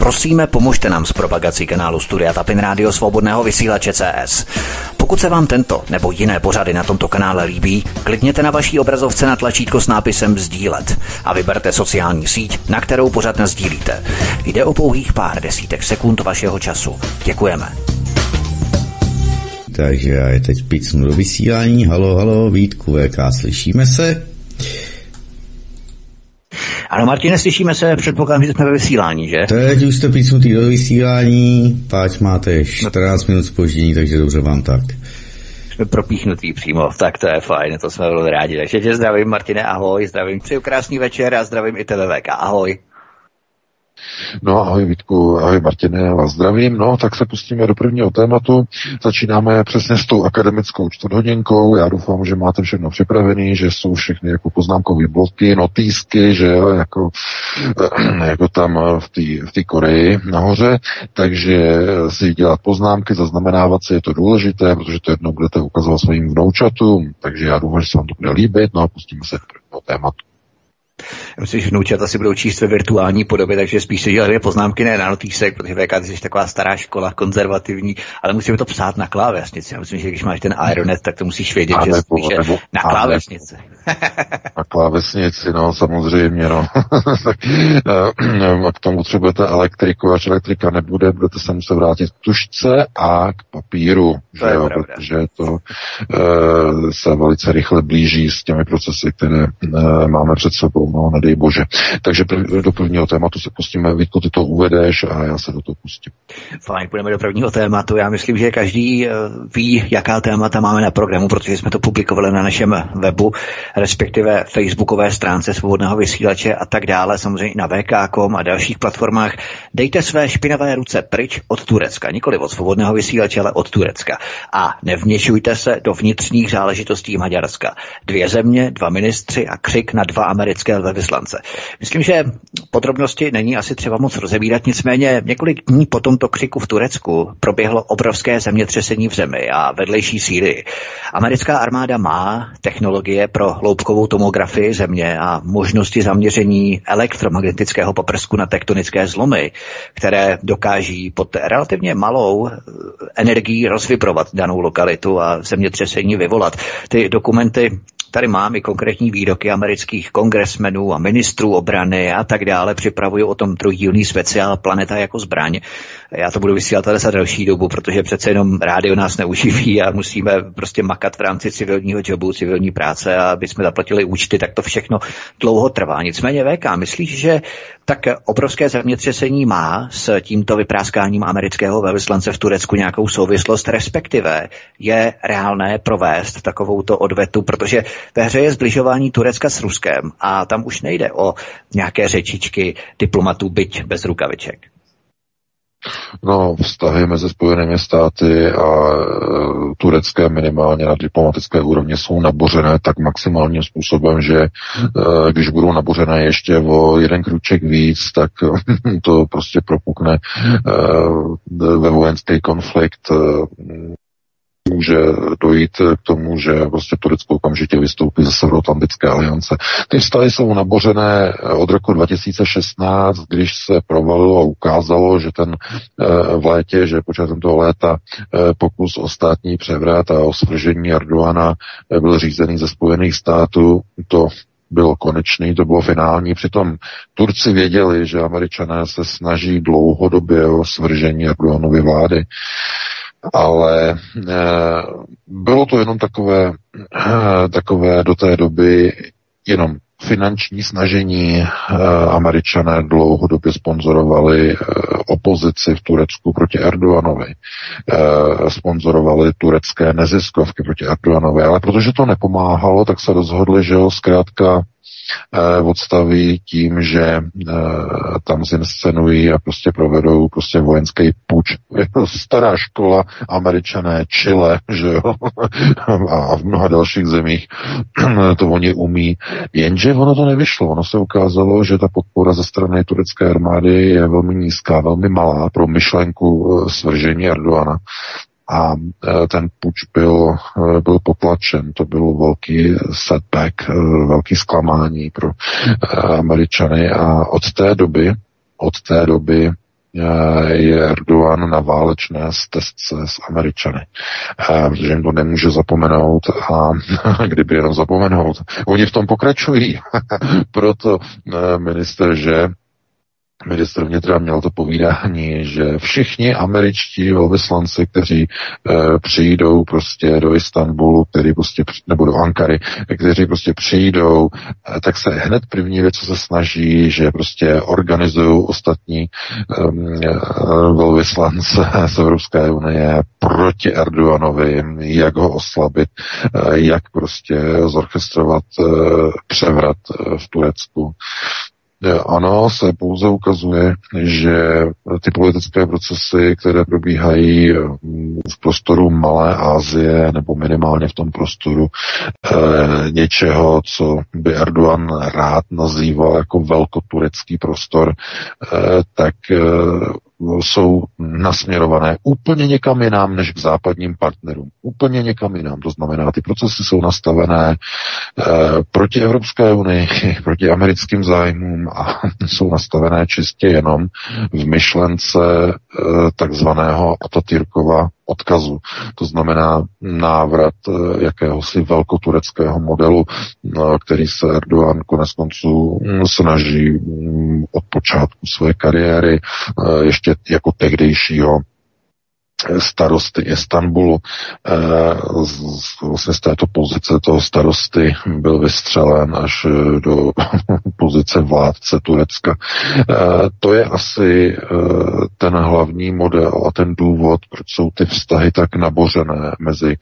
Prosíme, pomožte nám s propagací kanálu Studia Tapin Rádio Svobodného vysílače CS. Pokud se vám tento nebo jiné pořady na tomto kanále líbí, klikněte na vaší obrazovce na tlačítko s nápisem Sdílet a vyberte sociální síť, na kterou pořád sdílíte. Jde o pouhých pár desítek sekund vašeho času. Děkujeme. Takže já je teď pícnu do vysílání. Halo, halo, Vítku, VK, slyšíme se? Ano, Martine, slyšíme se, předpokládám, že jsme ve vysílání, že? Teď už jste pícnutý do vysílání, páč máte 14 minut spoždění, takže dobře vám tak. Jsme propíchnutý přímo, tak to je fajn, to jsme velmi rádi. Takže tě zdravím, Martine, ahoj, zdravím, přeju krásný večer a zdravím i TVVK, ahoj. No ahoj Vítku, ahoj Martine, já vás zdravím. No tak se pustíme do prvního tématu. Začínáme přesně s tou akademickou čtvrthodinkou. Já doufám, že máte všechno připravené, že jsou všechny jako poznámkové bloky, notýsky, že jo, jako, jako tam v té v Koreji nahoře. Takže si dělat poznámky, zaznamenávat si je to důležité, protože to jednou budete ukazovat svým vnoučatům. Takže já doufám, že se vám to bude líbit. No a pustíme se do prvního tématu. Já myslím, že vnoučata si budou číst ve virtuální podobě, takže spíš se dělat poznámky ne na notýsek, protože VK ty jsi taková stará škola, konzervativní, ale musíme to psát na klávesnici. Já myslím, že když máš ten Ironet, tak to musíš vědět, a že nebo, spíše nebo, na klávesnici. na klávesnici, no samozřejmě, no. tak, k tomu potřebujete elektriku, až elektrika nebude, budete se muset vrátit k tušce a k papíru, to že jo, protože to uh, se velice rychle blíží s těmi procesy, které uh, máme před sebou no, nedej bože. Takže prv, do prvního tématu se pustíme, Vítko, ty to uvedeš a já se do toho pustím. Fajn, půjdeme do prvního tématu. Já myslím, že každý eh, ví, jaká témata máme na programu, protože jsme to publikovali na našem webu, respektive facebookové stránce svobodného vysílače a tak dále, samozřejmě i na VK.com a dalších platformách. Dejte své špinavé ruce pryč od Turecka, nikoli od svobodného vysílače, ale od Turecka. A nevměšujte se do vnitřních záležitostí Maďarska. Dvě země, dva ministři a křik na dva americké velvyslance. Myslím, že podrobnosti není asi třeba moc rozebírat, nicméně několik dní po tomto křiku v Turecku proběhlo obrovské zemětřesení v zemi a vedlejší síly. Americká armáda má technologie pro hloubkovou tomografii země a možnosti zaměření elektromagnetického poprsku na tektonické zlomy, které dokáží pod relativně malou eh, energií rozvibrovat danou lokalitu a zemětřesení vyvolat. Ty dokumenty Tady mám i konkrétní výroky amerických kongresmenů a ministrů obrany a tak dále. Připravuju o tom trojdílný speciál Planeta jako zbraň. Já to budu vysílat ale za další dobu, protože přece jenom rádio nás neuživí a musíme prostě makat v rámci civilního jobu, civilní práce a aby jsme zaplatili účty, tak to všechno dlouho trvá. Nicméně VK, myslíš, že tak obrovské zemětřesení má s tímto vypráskáním amerického velvyslance v Turecku nějakou souvislost, respektive je reálné provést takovouto odvetu, protože ve hře je zbližování Turecka s Ruskem a tam už nejde o nějaké řečičky diplomatů byť bez rukaviček. No, vztahy mezi Spojenými státy a e, turecké minimálně na diplomatické úrovni jsou nabořené tak maximálním způsobem, že e, když budou nabořené ještě o jeden kruček víc, tak to prostě propukne e, ve vojenský konflikt může dojít k tomu, že prostě Turecko okamžitě vystoupí ze Severoatlantické aliance. Ty vztahy jsou nabořené od roku 2016, když se provalilo a ukázalo, že ten eh, v létě, že počátkem toho léta eh, pokus o státní převrat a o svržení Erdoana eh, byl řízený ze Spojených států, to bylo konečný, to bylo finální. Přitom Turci věděli, že američané se snaží dlouhodobě o svržení Erdoganovy vlády ale eh, bylo to jenom takové, eh, takové do té doby jenom finanční snažení. Eh, američané dlouhodobě sponzorovali opozici v Turecku proti Erdoganovi. Sponzorovali turecké neziskovky proti Erdoganovi, ale protože to nepomáhalo, tak se rozhodli, že ho zkrátka odstaví tím, že eh, tam zinscenují a prostě provedou prostě vojenský puč. Je to stará škola, američané, Chile, že jo, a v mnoha dalších zemích to oni umí. Jenže ono to nevyšlo. Ono se ukázalo, že ta podpora ze strany turecké armády je velmi nízká, velmi malá pro myšlenku eh, svržení Erdoana a e, ten puč byl, e, byl potlačen. To byl velký setback, e, velký zklamání pro Američany a od té doby, od té doby je Erdogan na válečné stezce s Američany, protože jim to nemůže zapomenout a kdyby jenom zapomenout, oni v tom pokračují. Proto minister, že ministr vnitra měl to povídání, že všichni američtí velvyslanci, kteří e, přijdou prostě do Istanbulu, který prostě, nebo do Ankary, kteří prostě přijdou, e, tak se hned první věc, co se snaží, že prostě organizují ostatní e, velvyslance z Evropské unie proti Erdoganovi, jak ho oslabit, e, jak prostě zorchestrovat e, převrat e, v Turecku. Ano, se pouze ukazuje, že ty politické procesy, které probíhají mm, v prostoru Malé Asie nebo minimálně v tom prostoru e, něčeho, co by Erdogan rád nazýval jako velkoturecký prostor, e, tak e, jsou nasměrované úplně někam jinam než k západním partnerům. Úplně někam jinam. To znamená, ty procesy jsou nastavené e, proti Evropské unii, proti americkým zájmům a jsou nastavené čistě jenom v myšlence e, takzvaného Atatürkova odkazu. To znamená návrat eh, jakéhosi velkotureckého modelu, eh, který se Erdogan konec konců mm, snaží mm, od počátku své kariéry eh, ještě jako tehdejšího starosty Istanbulu. Vlastně z této pozice toho starosty byl vystřelen až do pozice vládce Turecka. To je asi ten hlavní model a ten důvod, proč jsou ty vztahy tak nabořené mezi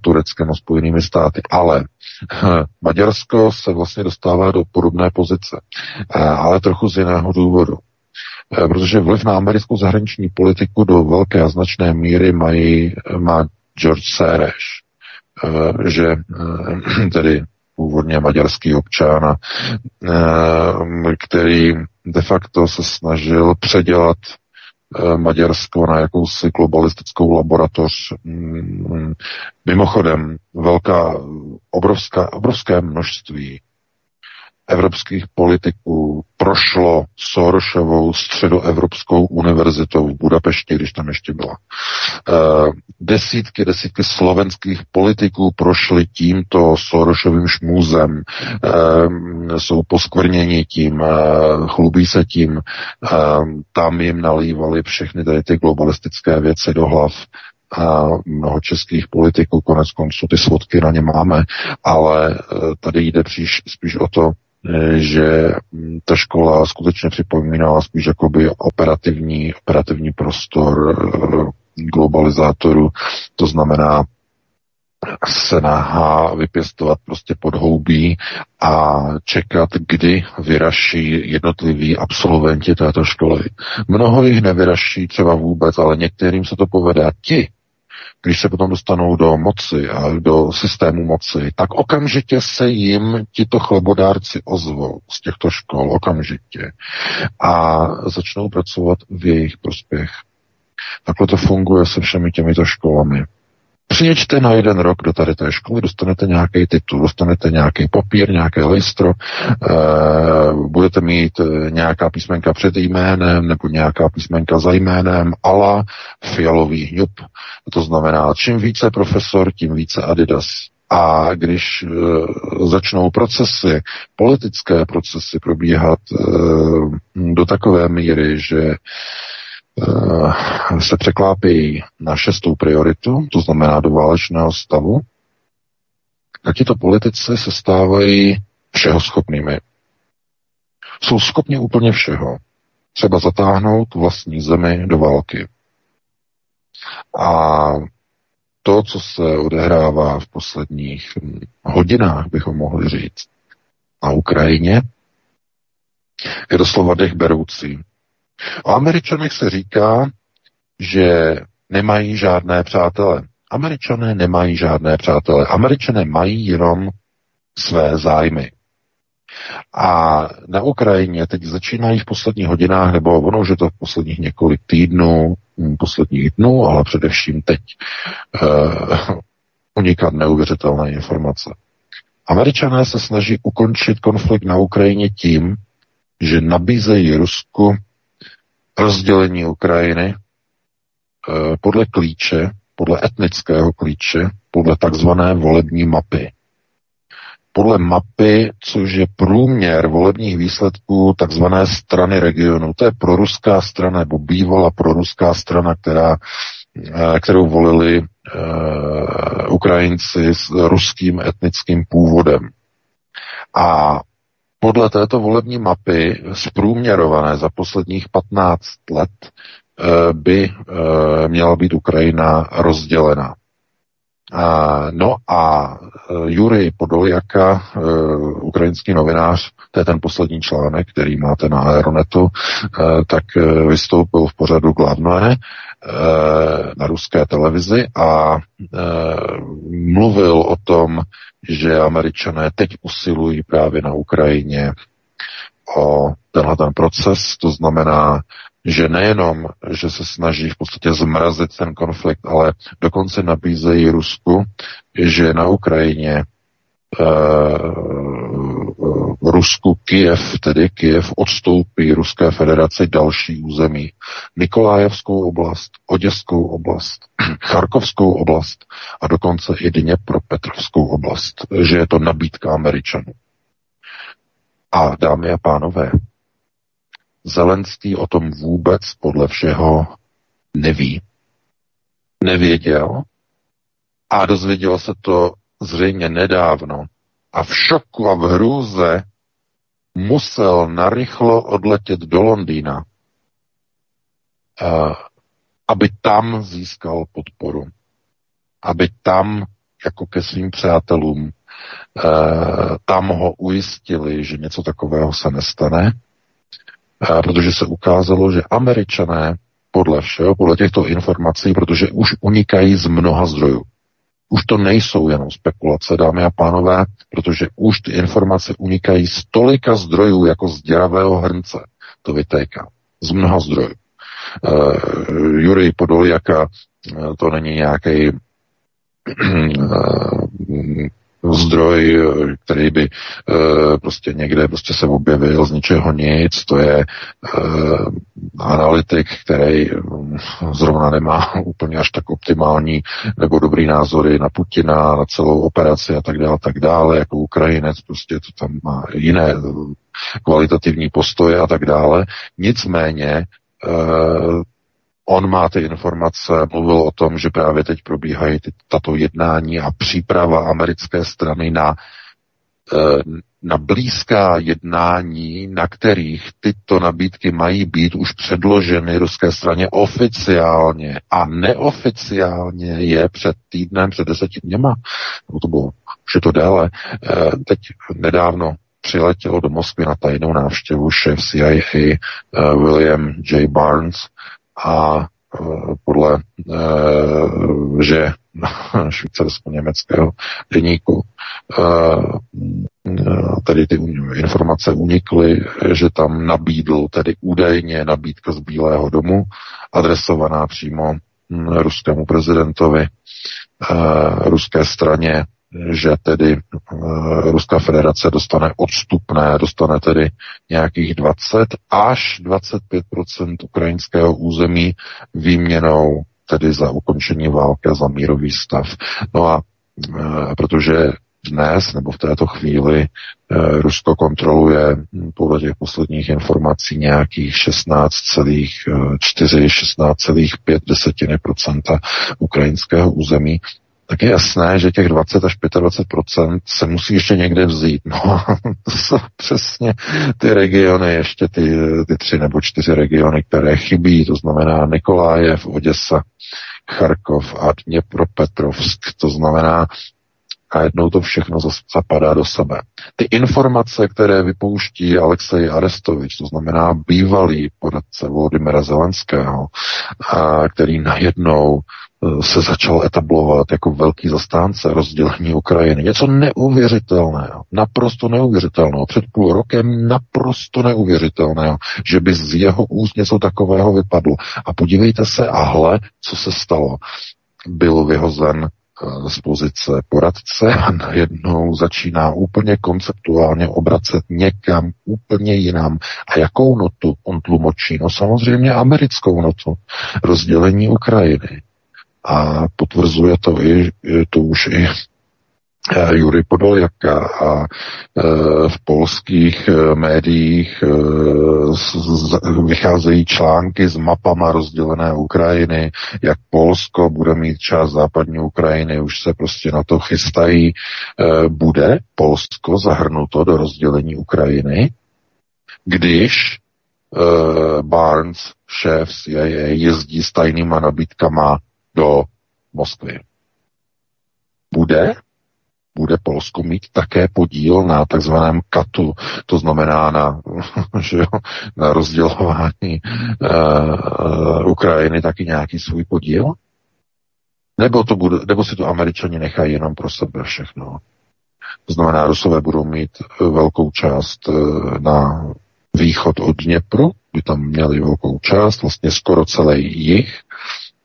Tureckem a Spojenými státy. Ale Maďarsko se vlastně dostává do podobné pozice, ale trochu z jiného důvodu. Eh, protože vliv na americkou zahraniční politiku do velké a značné míry mají, má George Soros, eh, že eh, tedy původně maďarský občan, který de facto se snažil předělat Maďarsko na jakousi globalistickou laboratoř. Mm, mimochodem, velká, obrovská, obrovské množství evropských politiků prošlo Sorošovou středoevropskou univerzitou v Budapešti, když tam ještě byla. Eh, desítky, desítky slovenských politiků prošly tímto Sorošovým šmůzem, eh, jsou poskvrněni tím, eh, chlubí se tím, tam jim nalívali všechny tady ty globalistické věci do hlav a mnoho českých politiků, konec konců ty svodky na ně máme, ale tady jde příš, spíš o to, že mm, ta škola skutečně připomínala spíš jakoby operativní, operativní prostor eh, globalizátoru, to znamená se náhá vypěstovat prostě podhoubí a čekat, kdy vyraší jednotliví absolventi této školy. Mnoho jich nevyraší třeba vůbec, ale některým se to povede. Ti, když se potom dostanou do moci a do systému moci, tak okamžitě se jim tito chlebodárci ozvou z těchto škol, okamžitě. A začnou pracovat v jejich prospěch. Takhle to funguje se všemi těmito školami. Přijeďte na jeden rok do tady té školy, dostanete nějaký titul, dostanete nějaký papír, nějaké listro, e, budete mít eh, nějaká písmenka před jménem nebo nějaká písmenka za jménem, ala fialový hňup. To znamená, čím více profesor, tím více Adidas. A když e, začnou procesy, politické procesy probíhat e, do takové míry, že se překlápí na šestou prioritu, to znamená do válečného stavu, tak tito politici se stávají všeho schopnými. Jsou schopni úplně všeho. Třeba zatáhnout vlastní zemi do války. A to, co se odehrává v posledních hodinách, bychom mohli říct, na Ukrajině, je doslova dech beroucí. O Američanech se říká, že nemají žádné přátele. Američané nemají žádné přátele. Američané mají jenom své zájmy. A na Ukrajině teď začínají v posledních hodinách, nebo ono už je to v posledních několik týdnů, hm, posledních dnů, ale především teď, uh, unikat neuvěřitelné informace. Američané se snaží ukončit konflikt na Ukrajině tím, že nabízejí Rusku rozdělení Ukrajiny podle klíče, podle etnického klíče, podle takzvané volební mapy podle mapy, což je průměr volebních výsledků takzvané strany regionu. To je proruská strana, nebo bývala proruská strana, která, eh, kterou volili uh, Ukrajinci s ruským etnickým původem. A podle této volební mapy, zprůměrované za posledních 15 let, eh, by měla být Ukrajina rozdělena. No a e, Jurij Podoljaka, e, ukrajinský novinář, to je ten poslední článek, který máte na Aeronetu, e, tak vystoupil v pořadu Gladné na ruské televizi a mluvil o tom, že američané teď usilují právě na Ukrajině o tenhle ten proces, to znamená že nejenom, že se snaží v podstatě zmrazit ten konflikt, ale dokonce nabízejí Rusku, že na Ukrajině Uh, Rusku Kiev, tedy Kiev odstoupí Ruské federaci další území. Nikolájevskou oblast, Oděskou oblast, Charkovskou oblast a dokonce i Dněpropetrovskou oblast, že je to nabídka Američanů. A dámy a pánové, Zelenský o tom vůbec podle všeho neví. Nevěděl a dozvěděl se to zřejmě nedávno. A v šoku a v hrůze musel narychlo odletět do Londýna, aby tam získal podporu. Aby tam, jako ke svým přátelům, tam ho ujistili, že něco takového se nestane protože se ukázalo, že američané podle všeho, podle těchto informací, protože už unikají z mnoha zdrojů. Už to nejsou jenom spekulace, dámy a pánové, protože už ty informace unikají z tolika zdrojů, jako z děravého hrnce. To vytéká. Z mnoha zdrojů. Uh, Jurij Podoljaka, uh, to není nějaký uh, zdroj, eh, který by uh, prostě někde prostě se objevil z ničeho nic, to je uh, analytik, který um, zrovna nemá úplně až tak optimální nebo dobrý názory na Putina, na celou operaci a tak dále, tak dále, jako Ukrajinec, prostě to tam má jiné kvalitativní postoje a tak dále. Nicméně uh, On má ty informace, mluvil o tom, že právě teď probíhají ty, tato jednání a příprava americké strany na, eh, na blízká jednání, na kterých tyto nabídky mají být už předloženy ruské straně oficiálně a neoficiálně je před týdnem, před deseti dněma, nebo to bylo, už je to déle, eh, teď nedávno přiletěl do Moskvy na tajnou návštěvu šéf CIA eh, William J. Barnes, a e, podle e, že švýcarsko-německého deníku e, tedy ty informace unikly, že tam nabídl tedy údajně nabídka z Bílého domu, adresovaná přímo ruskému prezidentovi, ruské straně, že tedy uh, Ruská federace dostane odstupné, dostane tedy nějakých 20 až 25% ukrajinského území výměnou tedy za ukončení války a za mírový stav. No a uh, protože dnes nebo v této chvíli uh, Rusko kontroluje podle těch posledních informací nějakých 16,4, 16,5 desetiny procenta ukrajinského území, tak je jasné, že těch 20 až 25% se musí ještě někde vzít. No, jsou přesně ty regiony, ještě ty, ty tři nebo čtyři regiony, které chybí, to znamená Nikolájev, Oděsa, Charkov a Dněpropetrovsk, to znamená a jednou to všechno zapadá do sebe. Ty informace, které vypouští Alexej Arestovič, to znamená bývalý poradce Volodymyra Zelenského, a který najednou se začal etablovat jako velký zastánce rozdělení Ukrajiny. Něco neuvěřitelného, naprosto neuvěřitelného. Před půl rokem naprosto neuvěřitelného, že by z jeho úst něco takového vypadlo. A podívejte se, a hle, co se stalo. Byl vyhozen eh, z pozice poradce a najednou začíná úplně konceptuálně obracet někam úplně jinam. A jakou notu on tlumočí? No samozřejmě americkou notu. Rozdělení Ukrajiny. A potvrzuje to i, to už i Eh, Jury Podoljaka a eh, v polských eh, médiích vycházejí články s mapama rozdělené Ukrajiny, jak Polsko bude mít část západní Ukrajiny, už se prostě na to chystají. Bude Polsko zahrnuto do rozdělení Ukrajiny, když Barnes, šéf CIA, jezdí s tajnýma nabídkama do Moskvy. Bude bude Polsko mít také podíl na takzvaném katu, to znamená na, že jo, na rozdělování uh, Ukrajiny taky nějaký svůj podíl? Nebo, to bude, nebo si to američani nechají jenom pro sebe všechno? To znamená, Rusové budou mít eh, velkou část uh, na východ od Dněpru, by tam měli velkou část, vlastně skoro celý jich,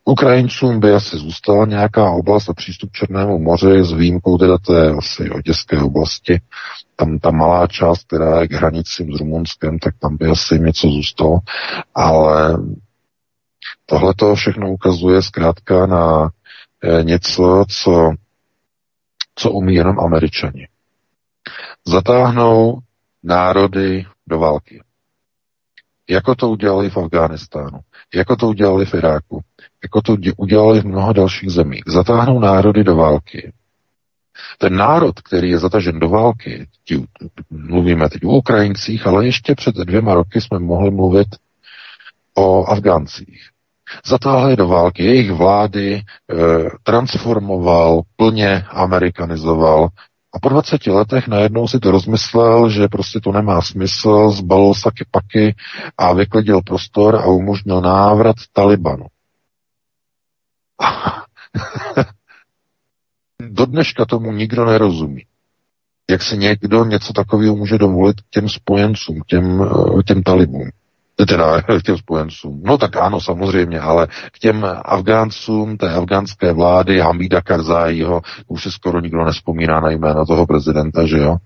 Ukrajincům by asi zůstala nějaká oblast a přístup Černému moři s výjimkou teda té asi oděské oblasti. Tam ta malá část, která je k hranicím s Rumunskem, tak tam by asi něco zůstalo. Ale tohle to všechno ukazuje zkrátka na eh, něco, co, co umí jenom američani. Zatáhnou národy do války. Jako to udělali v Afghánistánu, jako to udělali v Iráku, jako to udělali v mnoha dalších zemích. Zatáhnou národy do války. Ten národ, který je zatažen do války, tí, mluvíme teď o Ukrajincích, ale ještě před dvěma roky jsme mohli mluvit o Afgáncích. Zatáhli do války, jejich vlády e, transformoval, plně amerikanizoval a po 20 letech najednou si to rozmyslel, že prostě to nemá smysl, zbalil saky paky a vyklidil prostor a umožnil návrat Talibanu. Do dneška tomu nikdo nerozumí. Jak si někdo něco takového může dovolit těm spojencům, těm, eh, těm talibům. Teda k těm spojencům. No tak ano, samozřejmě, ale k těm Afgáncům, té afgánské vlády, Hamida Karzájího, už se skoro nikdo nespomíná na jméno toho prezidenta, že jo?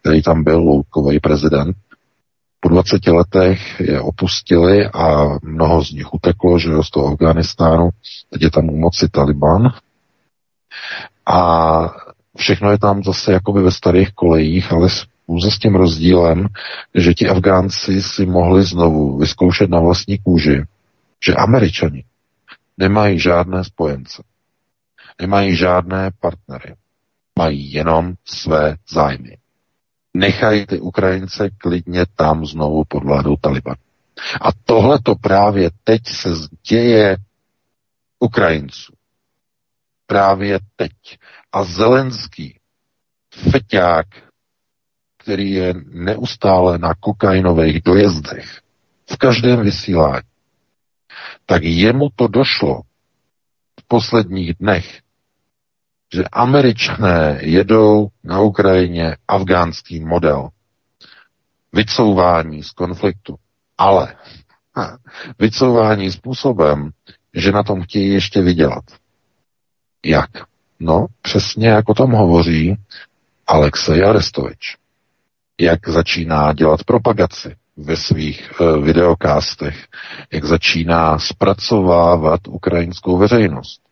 Který tam byl, loukový prezident. Po 20 letech je opustili a mnoho z nich uteklo, že jo, z toho Afganistánu. Teď je tam u moci Taliban. A všechno je tam zase jakoby ve starých kolejích, ale pouze s tím rozdílem, že ti Afgánci si mohli znovu vyzkoušet na vlastní kůži, že Američani nemají žádné spojence, nemají žádné partnery, mají jenom své zájmy. Nechají ty Ukrajince klidně tam znovu pod vládou Taliban. A tohle to právě teď se děje Ukrajinců. Právě teď. A Zelenský, feťák, který je neustále na kokainových dojezdech, v každém vysílání, tak jemu to došlo v posledních dnech, že američané jedou na Ukrajině afgánský model vycouvání z konfliktu, ale vycouvání způsobem, že na tom chtějí ještě vydělat. Jak? No, přesně jak o tom hovoří Alexej Arestovič jak začíná dělat propagaci ve svých uh, videokástech, jak začíná zpracovávat ukrajinskou veřejnost.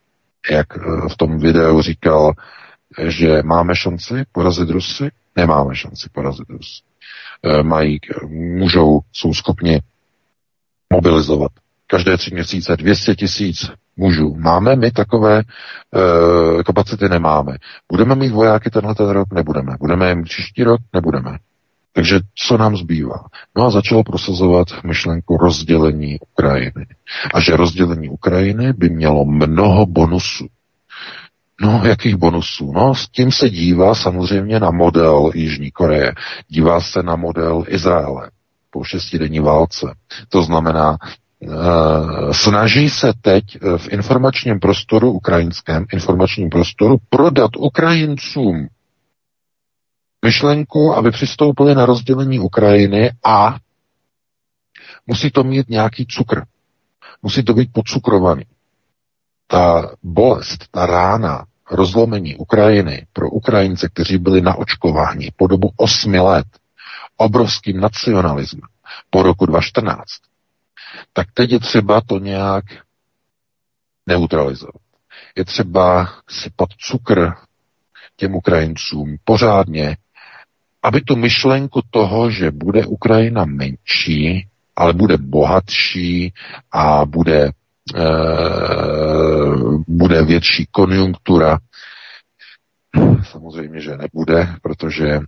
Jak uh, v tom videu říkal, že máme šanci porazit Rusy, nemáme šanci porazit Rusy. Uh, mají, můžou, jsou schopni mobilizovat každé tři měsíce 200 tisíc mužů. Máme my takové e, kapacity? Nemáme. Budeme mít vojáky tenhle ten rok? Nebudeme. Budeme je mít příští rok? Nebudeme. Takže co nám zbývá? No a začalo prosazovat myšlenku rozdělení Ukrajiny. A že rozdělení Ukrajiny by mělo mnoho bonusů. No, jakých bonusů? No, s tím se dívá samozřejmě na model Jižní Koreje. Dívá se na model Izraele po šestidenní válce. To znamená, Uh, snaží se teď v informačním prostoru, ukrajinském informačním prostoru, prodat Ukrajincům myšlenku, aby přistoupili na rozdělení Ukrajiny a musí to mít nějaký cukr. Musí to být podcukrovaný. Ta bolest, ta rána rozlomení Ukrajiny pro Ukrajince, kteří byli naočkováni po dobu osmi let obrovským nacionalismem po roku 2014, tak teď je třeba to nějak neutralizovat. Je třeba sypat cukr těm Ukrajincům pořádně, aby tu myšlenku toho, že bude Ukrajina menší, ale bude bohatší a bude, e, bude větší konjunktura. Samozřejmě, že nebude, protože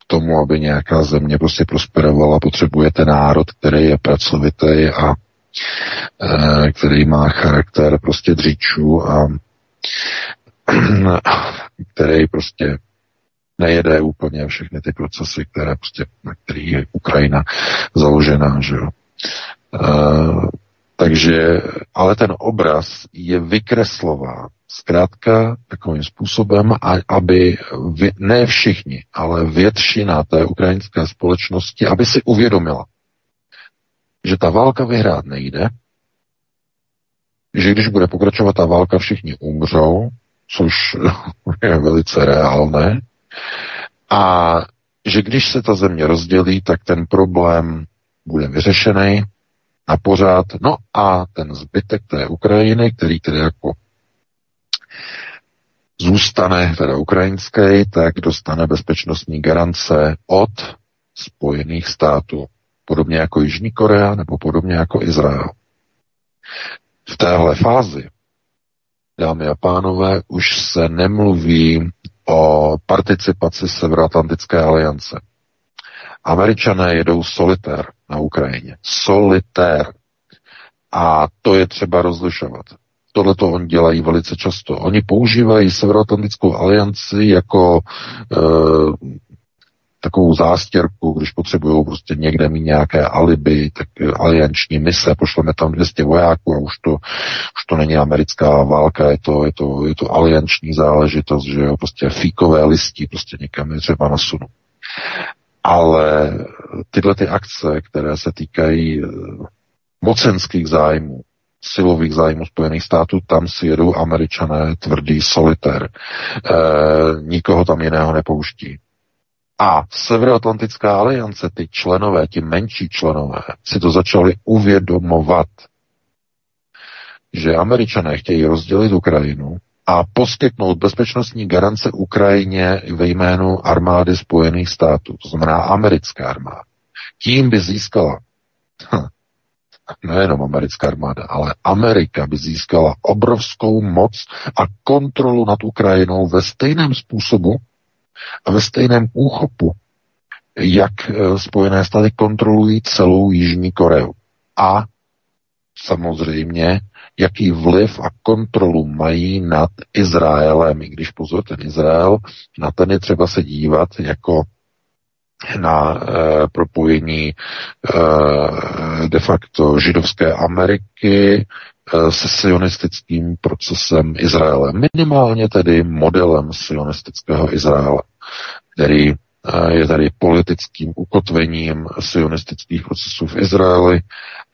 k tomu, aby nějaká země prostě prosperovala, potřebujete národ, který je pracovitý a e, který má charakter prostě dříčů a který prostě nejede úplně všechny ty procesy, které prostě, na kterých je Ukrajina založená, že jo. Uh, takže, ale ten obraz je vykreslován zkrátka takovým způsobem, aby vě, ne všichni, ale většina té ukrajinské společnosti, aby si uvědomila, že ta válka vyhrát nejde, že když bude pokračovat ta válka, všichni umřou, což je velice reálné, a že když se ta země rozdělí, tak ten problém bude vyřešený na pořád. No a ten zbytek té Ukrajiny, který tedy jako zůstane teda ukrajinský, tak dostane bezpečnostní garance od Spojených států. Podobně jako Jižní Korea nebo podobně jako Izrael. V téhle fázi, dámy a pánové, už se nemluví o participaci Severoatlantické aliance. Američané jedou solitér na Ukrajině. Solitér. A to je třeba rozlišovat. Tohle to oni dělají velice často. Oni používají Severoatlantickou alianci jako e, takovou zástěrku, když potřebují prostě někde mít nějaké alibi, tak alianční mise, pošleme tam 200 vojáků a už to, už to není americká válka, je to, je to, je to alianční záležitost, že jo, prostě fíkové listí, prostě někam je třeba nasunu. Ale tyhle ty akce, které se týkají eh, mocenských zájmů, silových zájmů Spojených států, tam si jedou američané tvrdý solitér. E, nikoho tam jiného nepouští. A Severoatlantická aliance, ty členové, ti menší členové, si to začali uvědomovat, že američané chtějí rozdělit Ukrajinu a poskytnout bezpečnostní garance Ukrajině ve jménu armády Spojených států, to znamená americká armáda. Tím by získala hm, nejenom americká armáda, ale Amerika by získala obrovskou moc a kontrolu nad Ukrajinou ve stejném způsobu, a ve stejném úchopu, jak eh, Spojené státy kontrolují celou Jižní Koreu. A samozřejmě, jaký vliv a kontrolu mají nad Izraelem, i když pozor, ten Izrael, na ten je třeba se dívat jako na e, propojení e, de facto židovské Ameriky se sionistickým procesem Izraele. Minimálně tedy modelem sionistického Izraele, který je tady politickým ukotvením sionistických procesů v Izraeli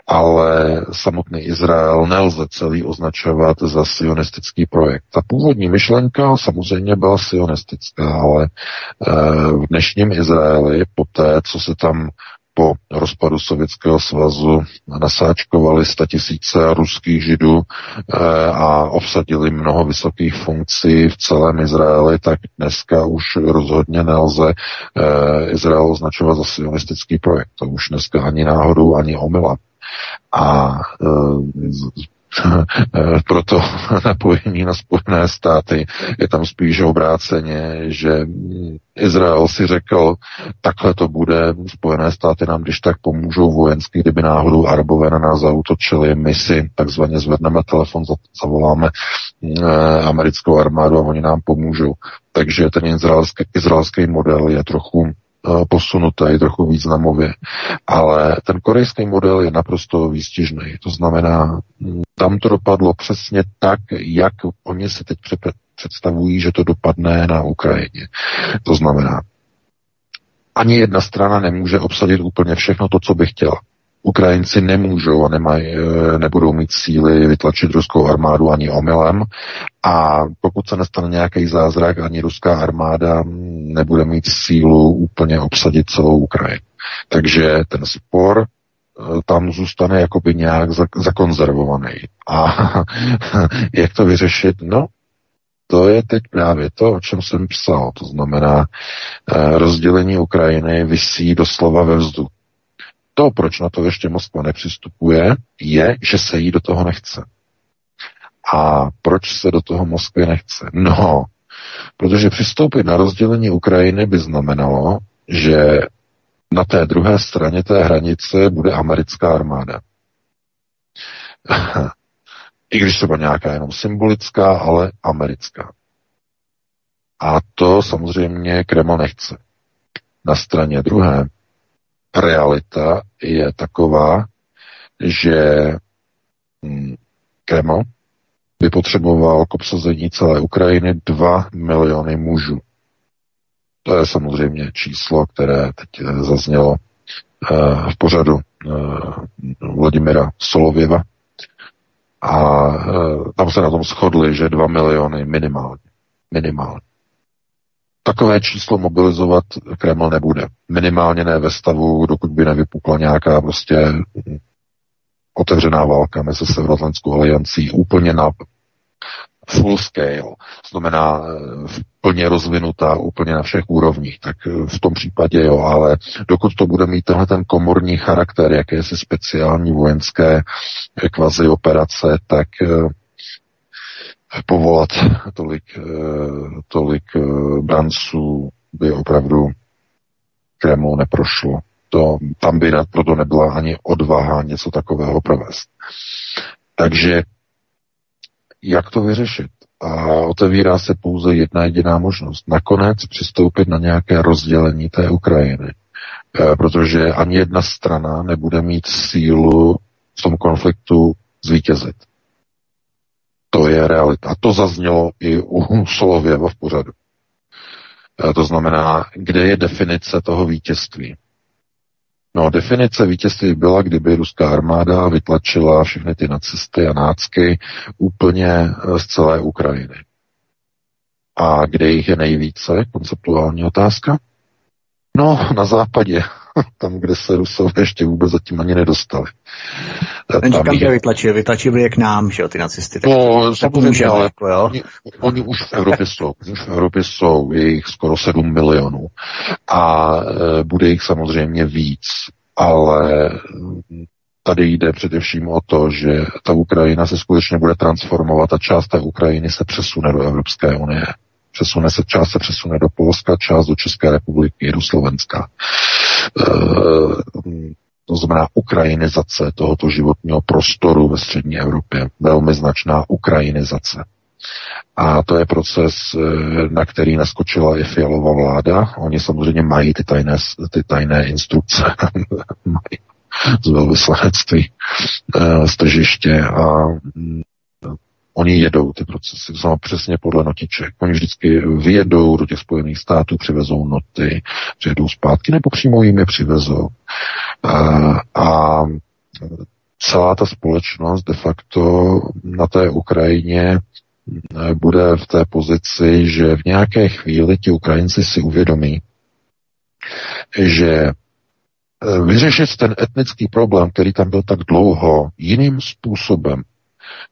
ale samotný Izrael nelze celý označovat za sionistický projekt. Ta původní myšlenka samozřejmě byla sionistická, ale eh, v dnešním Izraeli, po té, co se tam po rozpadu Sovětského svazu nasáčkovali tisíce ruských židů eh, a obsadili mnoho vysokých funkcí v celém Izraeli, tak dneska už rozhodně nelze eh, Izrael označovat za sionistický projekt. To už dneska ani náhodou, ani omylem. A e, proto napojení na Spojené státy je tam spíš obráceně, že Izrael si řekl, takhle to bude, Spojené státy nám když tak pomůžou vojensky, kdyby náhodou Arabové na nás zautočili, my si takzvaně zvedneme telefon, zavoláme e, americkou armádu a oni nám pomůžou. Takže ten izraelský, izraelský model je trochu Eh, posunuté, trochu významově. Ale ten korejský model je naprosto výstižný. To znamená, mm, tam to dopadlo přesně tak, jak oni si teď představují, že to dopadne na Ukrajině. To znamená, ani jedna strana nemůže obsadit úplně všechno to, co by chtěla. Ukrajinci nemůžou a nemaj, eh, nebudou mít síly vytlačit ruskou armádu ani omylem a pokud se nestane nějaký zázrak, ani ruská armáda nebude mít sílu úplně obsadit celou Ukrajinu. Takže ten spor eh, tam zůstane jakoby nějak zakonzervovaný. A jak to vyřešit? No, to je teď právě to, o čem jsem psal. To znamená, eh, rozdělení Ukrajiny vysí doslova ve vzduchu. To, proč na to ještě Moskva nepřistupuje, je, že se jí do toho nechce. A proč se do toho Moskvy nechce? No, protože přistoupit na rozdělení Ukrajiny by znamenalo, že na té druhé straně té hranice bude americká armáda. I když třeba nějaká jenom symbolická, ale americká. A to samozřejmě Kreml nechce. Na straně druhé realita je taková, že hm, Kreml by potřeboval k obsazení celé Ukrajiny 2 miliony mužů. To je samozřejmě číslo, které teď eh, zaznělo eh, v pořadu eh, Vladimira Solověva. A tam se na tom shodli, že 2 miliony minimálně. Minimálně. Takové číslo mobilizovat Kreml nebude. Minimálně ne ve stavu, dokud by nevypukla nějaká prostě otevřená válka mezi Severoatlantskou aliancí úplně na full scale, znamená eh, plně rozvinutá úplně na všech úrovních, tak eh, v tom případě jo, ale dokud to bude mít tenhle ten komorní charakter, jakési speciální vojenské eh, kvazi operace, tak povolat tolik, tolik branců by opravdu Kremlu neprošlo. To, tam by proto nebyla ani odvaha něco takového provést. Takže jak to vyřešit. A otevírá se pouze jedna jediná možnost. Nakonec přistoupit na nějaké rozdělení té Ukrajiny. E, protože ani jedna strana nebude mít sílu v tom konfliktu zvítězit. To je realita. A to zaznělo i u Solověva v pořadu. E, to znamená, kde je definice toho vítězství. No, definice vítězství byla, kdyby ruská armáda vytlačila všechny ty nacisty a nácky úplně eh, z celé Ukrajiny. A kde jich je nejvíce? Konceptuální otázka. No, na západě, tam, kde se Rusové ještě vůbec zatím ani nedostali. Ten kam je vytlačili, vytlačili je k nám, že jo, ty nacisty. Tak, no, tak můžeme, ale jako, jo? Oni, oni už v Evropě jsou, oni v Evropě jsou, je jich skoro 7 milionů a e, bude jich samozřejmě víc, ale tady jde především o to, že ta Ukrajina se skutečně bude transformovat a část té Ukrajiny se přesune do Evropské unie. Přesune se, část se přesune do Polska, část do České republiky, do Slovenska. E, to znamená ukrajinizace tohoto životního prostoru ve střední Evropě. Velmi značná ukrajinizace. A to je proces, e, na který naskočila i Fialová vláda. Oni samozřejmě mají ty tajné, ty tajné instrukce, z velvyslanectví, e, z tržiště a Oni jedou ty procesy, to znamená přesně podle notiček. Oni vždycky vyjedou do těch Spojených států, přivezou noty, přijedou zpátky, nebo přímo jim je přivezou. A, a celá ta společnost de facto na té Ukrajině bude v té pozici, že v nějaké chvíli ti Ukrajinci si uvědomí, že vyřešit ten etnický problém, který tam byl tak dlouho, jiným způsobem,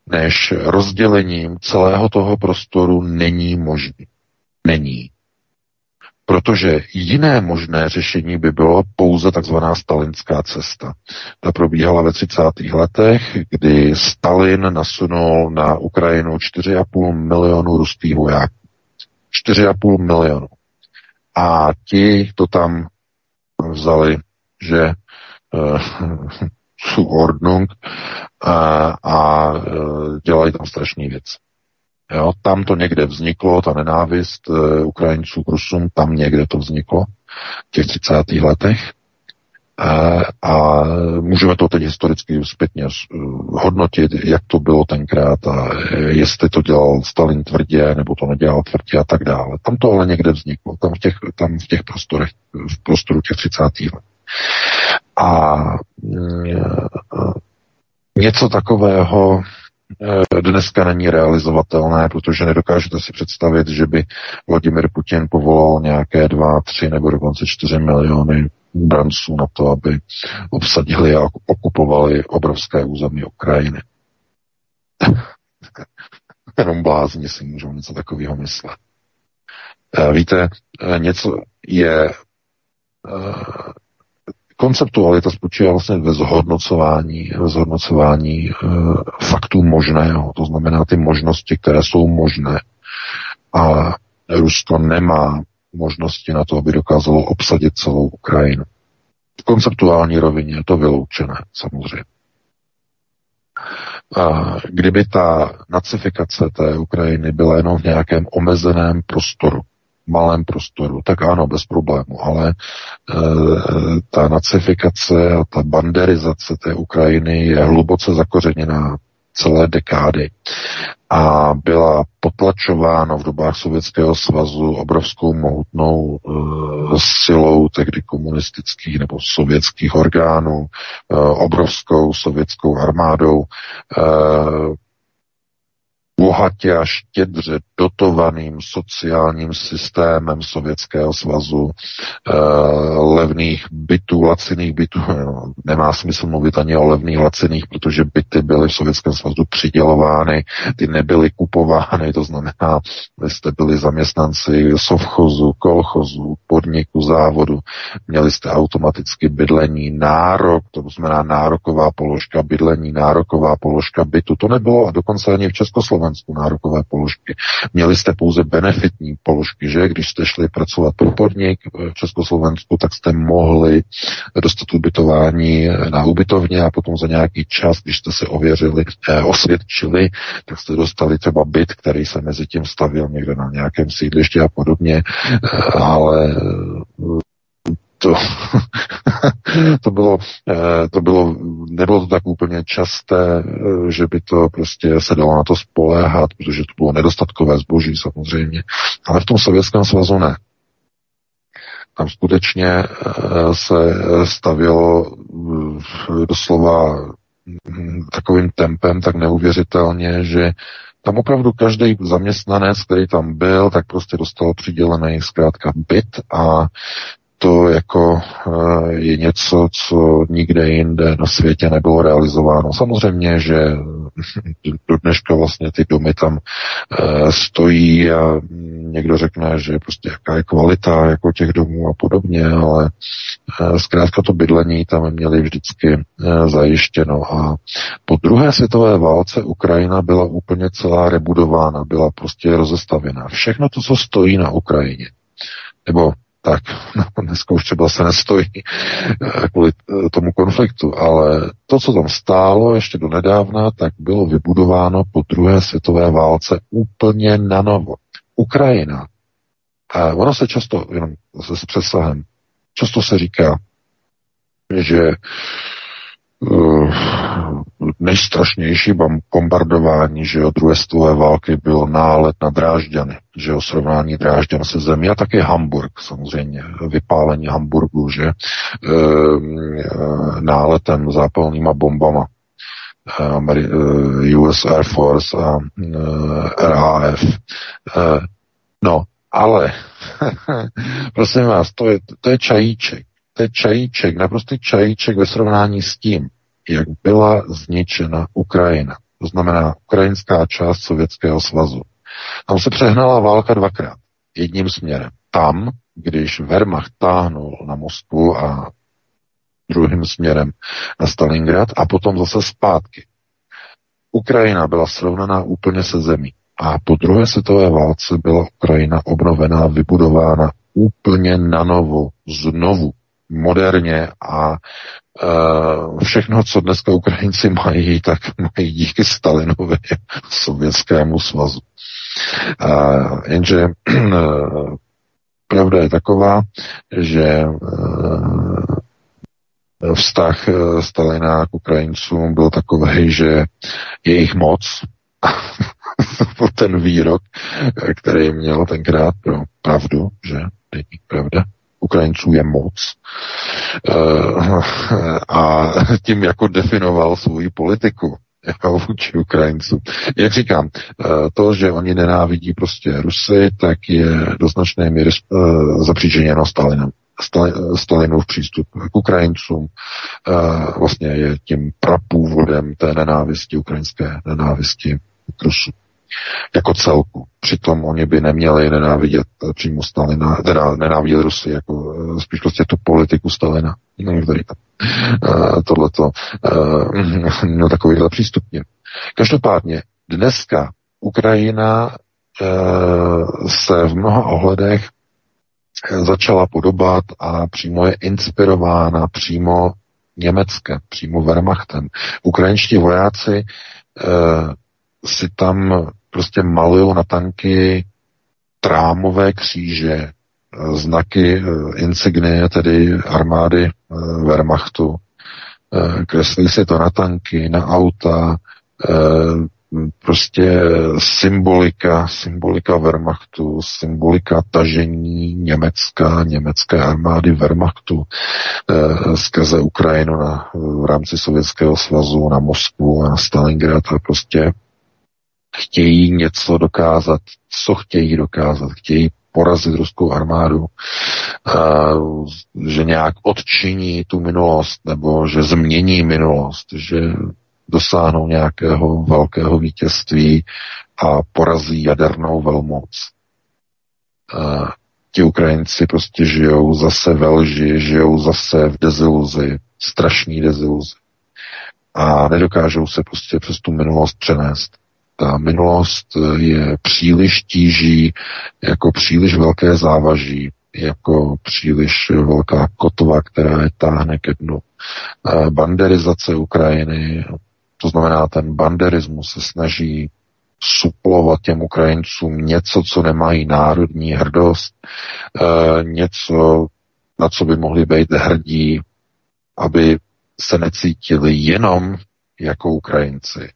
než rozdělením celého toho prostoru není možný. Není. Protože jiné možné řešení by bylo pouze takzvaná stalinská cesta. Ta probíhala ve 30. letech, kdy Stalin nasunul na Ukrajinu 4,5 milionu ruských vojáků. 4,5 milionu. A ti to tam vzali, že uh, Ordnung a, a e, dělají tam strašný věc. Jo, tam to někde vzniklo, ta nenávist uh, Ukrajinců k Rusům, tam někde to vzniklo v těch 30. letech. Uh, a můžeme to teď historicky zpětně hodnotit, jak to bylo tenkrát a jestli to dělal Stalin tvrdě, nebo to nedělal tvrdě a tak dále. Tam to ale někde vzniklo, tam v těch, tam v těch prostorech, v prostoru těch 30. let. A něco takového dneska není realizovatelné, protože nedokážete si představit, že by Vladimir Putin povolal nějaké dva, tři nebo dokonce čtyři miliony branců na to, aby obsadili a okupovali obrovské území Ukrajiny. Jenom blázni si můžou něco takového myslet. Eh, víte, něco je konceptualita spočívá vlastně ve zhodnocování, ve zhodnocování e, faktů možného, to znamená ty možnosti, které jsou možné. A Rusko nemá možnosti na to, aby dokázalo obsadit celou Ukrajinu. V konceptuální rovině je to vyloučené, samozřejmě. A kdyby ta nacifikace té Ukrajiny byla jenom v nějakém omezeném prostoru, malém prostoru, tak ano, bez problému, ale e, ta nacifikace a ta banderizace té Ukrajiny je hluboce zakořeněná celé dekády. A byla potlačována v dobách Sovětského svazu obrovskou mohutnou e, silou tehdy komunistických nebo sovětských orgánů, e, obrovskou sovětskou armádou, e, bohatě a štědře dotovaným sociálním systémem Sovětského svazu, e, levných bytů, laciných bytů. No, nemá smysl mluvit ani o levných laciných, protože byty byly v Sovětském svazu přidělovány, ty nebyly kupovány, to znamená, vy jste byli zaměstnanci sovchozu, kolchozu, podniku, závodu, měli jste automaticky bydlení, nárok, to znamená nároková položka bydlení, nároková položka bytu. To nebylo a dokonce ani v Československu Slovensku nárokové položky. Měli jste pouze benefitní položky, že když jste šli pracovat pro podnik v Československu, tak jste mohli dostat ubytování na ubytovně a potom za nějaký čas, když jste se ověřili, eh, osvědčili, tak jste dostali třeba byt, který se mezi tím stavil někde na nějakém sídlišti a podobně, eh, ale to, to bylo, eh, to bylo, nebylo to tak úplně časté, eh, že by to prostě se dalo na to spoléhat, protože to bylo nedostatkové zboží samozřejmě, ale v tom Sovětském svazu ne. Tam skutečně eh, se stavělo doslova hm, takovým tempem tak neuvěřitelně, že tam opravdu každý zaměstnanec, který tam byl, tak prostě dostal přidělený zkrátka byt a to jako eh, je něco, co nikde jinde na světě nebylo realizováno. Samozřejmě, že do dneška vlastně ty domy tam eh, stojí a někdo řekne, že prostě jaká je kvalita jako těch domů a podobně, ale eh, zkrátka to bydlení tam měli vždycky zajištěno a po druhé světové válce Ukrajina byla úplně celá rebudována, byla prostě rozestavěná. Všechno to, co stojí na Ukrajině, nebo tak no, dneska už třeba se nestojí eh, kvůli eh, tomu konfliktu, ale to, co tam stálo ještě do nedávna, tak bylo vybudováno po druhé světové válce úplně na novo. Ukrajina. A ono se často, jenom s přesahem, často se říká, že nejstrašnější bombardování, že jo, druhé světové války bylo nálet na Drážďany, že jo, srovnání Drážďan se zemí a také Hamburg, samozřejmě, vypálení Hamburgu, že e, náletem zápalnýma bombama e, US Air Force a e, RAF. E, no, ale prosím vás, to je, to je čajíček. To je čajíček, naprostý čajíček ve srovnání s tím, jak byla zničena Ukrajina. To znamená ukrajinská část Sovětského svazu. Tam se přehnala válka dvakrát. Jedním směrem. Tam, když Wehrmacht táhnul na Moskvu a druhým směrem na Stalingrad a potom zase zpátky. Ukrajina byla srovnaná úplně se zemí. A po druhé světové válce byla Ukrajina obnovená, vybudována úplně na novo, znovu moderně a uh, všechno, co dneska Ukrajinci mají, tak mají díky Stalinovi Sovětskému svazu. Jenže uh, pravda je taková, že uh, vztah Stalina k Ukrajincům byl takový, že jejich moc ten výrok, který měl tenkrát pro pravdu, že není pravda, Ukrajinců je moc a tím jako definoval svoji politiku jako vůči Ukrajincům. Jak říkám, to, že oni nenávidí prostě Rusy, tak je do značné míry zapříčeněno Stalinem. Stalinův přístup k Ukrajincům vlastně je tím prapůvodem té nenávisti, ukrajinské nenávisti k Rusu jako celku. Přitom oni by neměli nenávidět přímo Stalina, teda nenávidět Rusy, jako spíš prostě tu politiku Stalina. Který uh, tohleto no takovýhle přístupně. Každopádně dneska Ukrajina se v mnoha ohledech začala podobat a přímo je inspirována přímo Německem, přímo Wehrmachtem. Ukrajinští vojáci e, si tam prostě malují na tanky trámové kříže, e, znaky e, insignie, tedy armády e, Wehrmachtu. Kreslí si to na tanky, na auta, prostě symbolika, symbolika Wehrmachtu, symbolika tažení Německa, německé armády Wehrmachtu eh, skrze Ukrajinu na, v rámci Sovětského svazu na Moskvu a na Stalingrad a prostě chtějí něco dokázat. Co chtějí dokázat? Chtějí porazit ruskou armádu, že nějak odčiní tu minulost, nebo že změní minulost, že dosáhnou nějakého velkého vítězství a porazí jadernou velmoc. Uh, ti Ukrajinci prostě žijou zase ve lži, žijou zase v deziluzi, strašný deziluzi. A nedokážou se prostě přes tu minulost přenést. Ta minulost je příliš tíží, jako příliš velké závaží, jako příliš velká kotva, která je táhne ke dnu. Banderizace Ukrajiny, to znamená, ten banderismus se snaží suplovat těm Ukrajincům něco, co nemají národní hrdost, e, něco, na co by mohli být hrdí, aby se necítili jenom jako Ukrajinci,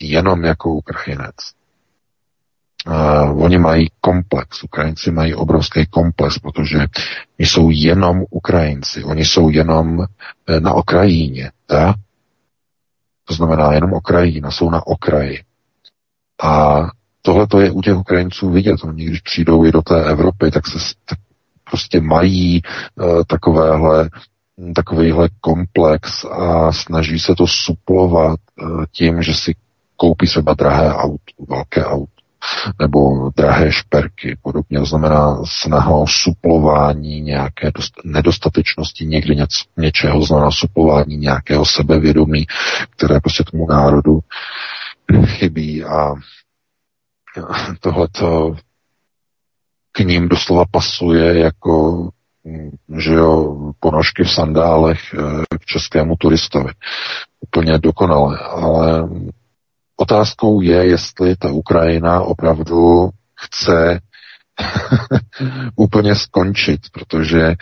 jenom jako Ukrajinec. Uh, oni mají komplex, Ukrajinci mají obrovský komplex, protože jsou jenom Ukrajinci, oni jsou jenom e, na Okrajině, tak? To znamená jenom Ukrajina, jsou na okraji. A tohle to je u těch Ukrajinců vidět. Oni, když přijdou i do té Evropy, tak se tak prostě mají uh, takovéhle takovýhle komplex a snaží se to suplovat uh, tím, že si koupí třeba drahé auto, velké auto nebo drahé šperky, podobně to znamená snaha o suplování nějaké dost, nedostatečnosti někdy něco, něčeho, znamená suplování nějakého sebevědomí, které prostě tomu národu chybí a tohleto k ním doslova pasuje jako že jo, ponožky v sandálech eh, k českému turistovi. Úplně dokonale, ale Otázkou je, jestli ta Ukrajina opravdu chce úplně skončit, protože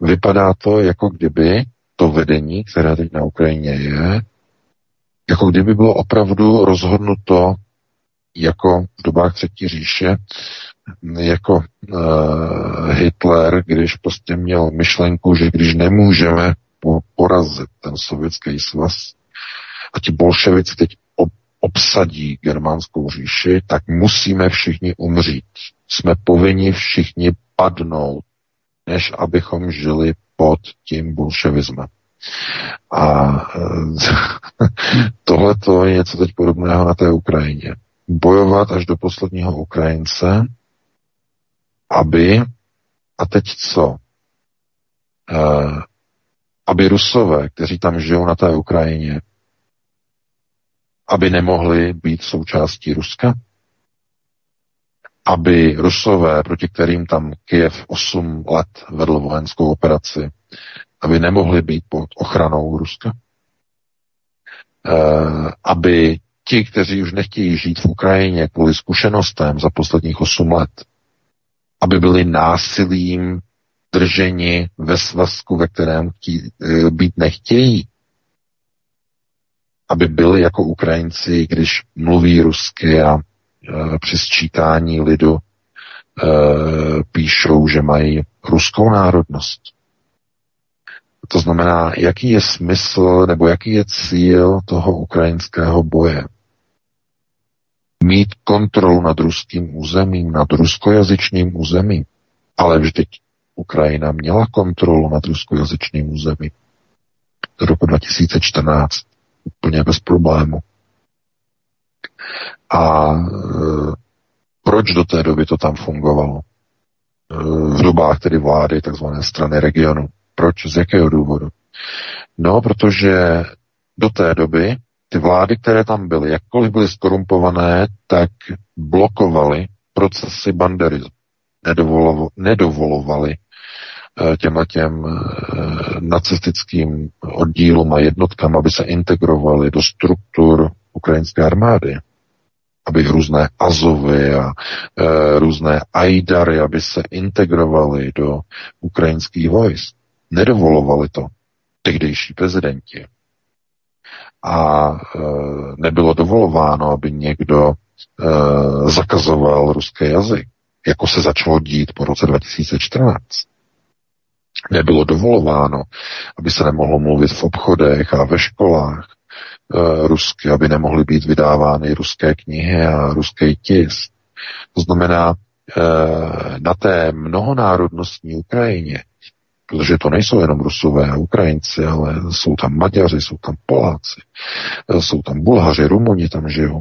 vypadá to, jako kdyby to vedení, které teď na Ukrajině je, jako kdyby bylo opravdu rozhodnuto jako v dobách třetí říše, jako uh, Hitler, když prostě měl myšlenku, že když nemůžeme porazit ten sovětský svaz a ti bolševici teď obsadí germánskou říši, tak musíme všichni umřít. Jsme povinni všichni padnout, než abychom žili pod tím bolševismem. A tohle je něco teď podobného na té Ukrajině. Bojovat až do posledního Ukrajince, aby, a teď co? Uh, aby Rusové, kteří tam žijou na té Ukrajině, aby nemohli být součástí Ruska? Aby Rusové, proti kterým tam Kiev 8 let vedl vojenskou operaci, aby nemohli být pod ochranou Ruska? E, aby ti, kteří už nechtějí žít v Ukrajině kvůli zkušenostem za posledních 8 let, aby byli násilím drženi ve svazku, ve kterém chtí, e, být nechtějí, aby byli jako Ukrajinci, když mluví rusky a e, při sčítání lidu e, píšou, že mají ruskou národnost. To znamená, jaký je smysl nebo jaký je cíl toho ukrajinského boje. Mít kontrolu nad ruským územím, nad ruskojazyčným územím. Ale vždyť Ukrajina měla kontrolu nad ruskojazyčným územím. Do roku 2014 úplně bez problému. A e, proč do té doby to tam fungovalo? E, v dobách tedy vlády, takzvané strany regionu. Proč? Z jakého důvodu? No, protože do té doby ty vlády, které tam byly, jakkoliv byly skorumpované, tak blokovaly procesy banderizmu. Nedovolo, nedovolovali těmhle těm eh, nacistickým oddílům a jednotkám, aby se integrovali do struktur ukrajinské armády aby různé Azovy a e, různé Aidary, aby se integrovali do ukrajinských vojsk. Nedovolovali to tehdejší prezidenti. A e, nebylo dovolováno, aby někdo e, zakazoval ruský jazyk, jako se začalo dít po roce 2014. Nebylo dovolováno, aby se nemohlo mluvit v obchodech a ve školách e, rusky, aby nemohly být vydávány ruské knihy a ruský tisk. To znamená, e, na té mnohonárodnostní Ukrajině protože to nejsou jenom Rusové a Ukrajinci, ale jsou tam Maďaři, jsou tam Poláci, jsou tam Bulhaři, Rumuni tam žijou.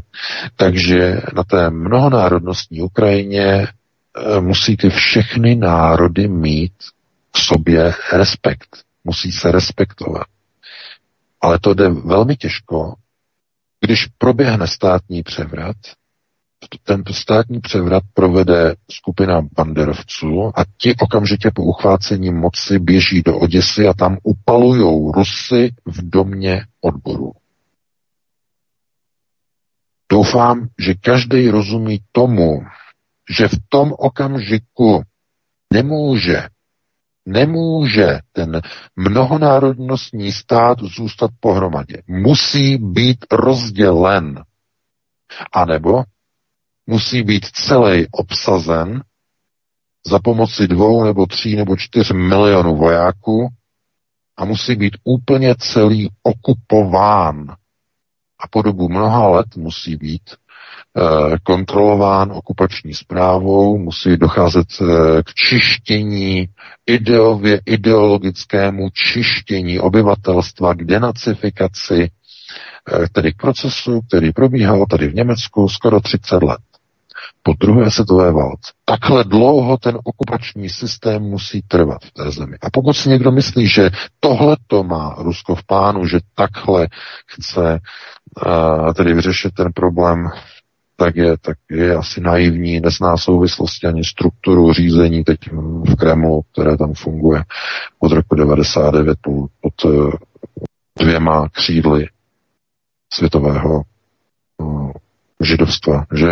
Takže na té mnohonárodnostní Ukrajině eh, musí ty všechny národy mít k sobě respekt. Musí se respektovat. Ale to jde velmi těžko, když proběhne státní převrat tento státní převrat provede skupina banderovců a ti okamžitě po uchvácení moci běží do Oděsy a tam upalují Rusy v domě odboru. Doufám, že každý rozumí tomu, že v tom okamžiku nemůže, nemůže ten mnohonárodnostní stát zůstat pohromadě. Musí být rozdělen. A nebo musí být celý obsazen za pomoci dvou nebo tří nebo čtyř milionů vojáků a musí být úplně celý okupován. A po dobu mnoha let musí být kontrolován okupační zprávou, musí docházet e, k čištění, ideově, ideologickému čištění obyvatelstva, k denacifikaci, e, tedy k procesu, který probíhal tady v Německu skoro 30 let po druhé světové válce. Takhle dlouho ten okupační systém musí trvat v té zemi. A pokud si někdo myslí, že tohle to má Rusko v plánu, že takhle chce uh, tedy vyřešit ten problém, tak je, tak je asi naivní, nezná souvislosti ani strukturu řízení teď v Kremlu, které tam funguje od roku 99 pod, uh, dvěma křídly světového uh, židovstva, že?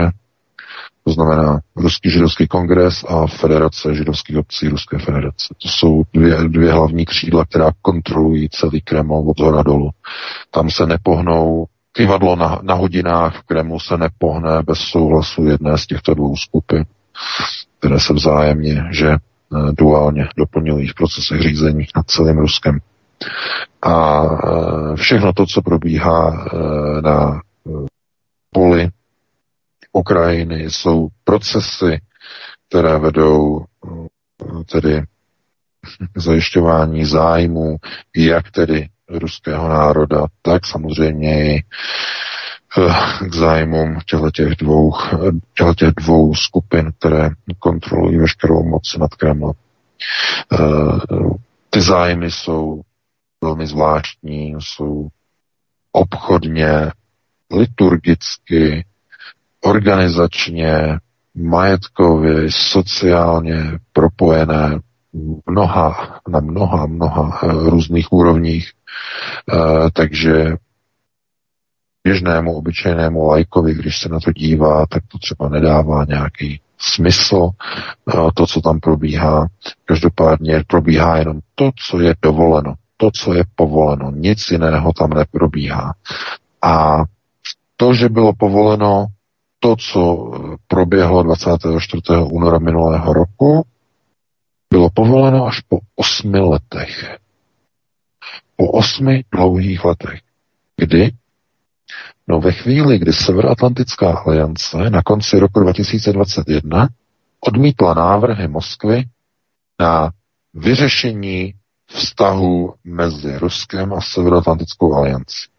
To znamená Ruský židovský kongres a Federace židovských obcí Ruské federace. To jsou dvě, dvě hlavní křídla, která kontrolují celý Kreml od zhora dolů. Tam se nepohnou kivadlo na, na hodinách v Kremlu se nepohne bez souhlasu jedné z těchto dvou skupin, které se vzájemně, že e, duálně doplňují v procesech řízení nad celým Ruskem. A e, všechno to, co probíhá e, na poli Ukrajiny, jsou procesy, které vedou eh, tedy zajišťování zájmu jak tedy ruského národa, tak samozřejmě i eh, k zájmům těch dvou, těch dvou skupin, které kontrolují veškerou moc nad Kremlem. Eh, ty zájmy jsou velmi zvláštní, jsou obchodně, liturgicky, organizačně, majetkově, sociálně propojené mnoha, na mnoha, mnoha eh, různých úrovních. Eh, takže běžnému, obyčejnému lajkovi, když se na to dívá, tak to třeba nedává nějaký smysl, eh, to, co tam probíhá. Každopádně probíhá jenom to, co je dovoleno, to, co je povoleno. Nic jiného tam neprobíhá. A to, že bylo povoleno to, co proběhlo 24. února minulého roku, bylo povoleno až po osmi letech. Po osmi dlouhých letech. Kdy? No ve chvíli, kdy Severoatlantická aliance na konci roku 2021 odmítla návrhy Moskvy na vyřešení vztahu mezi Ruskem a Severoatlantickou aliancí.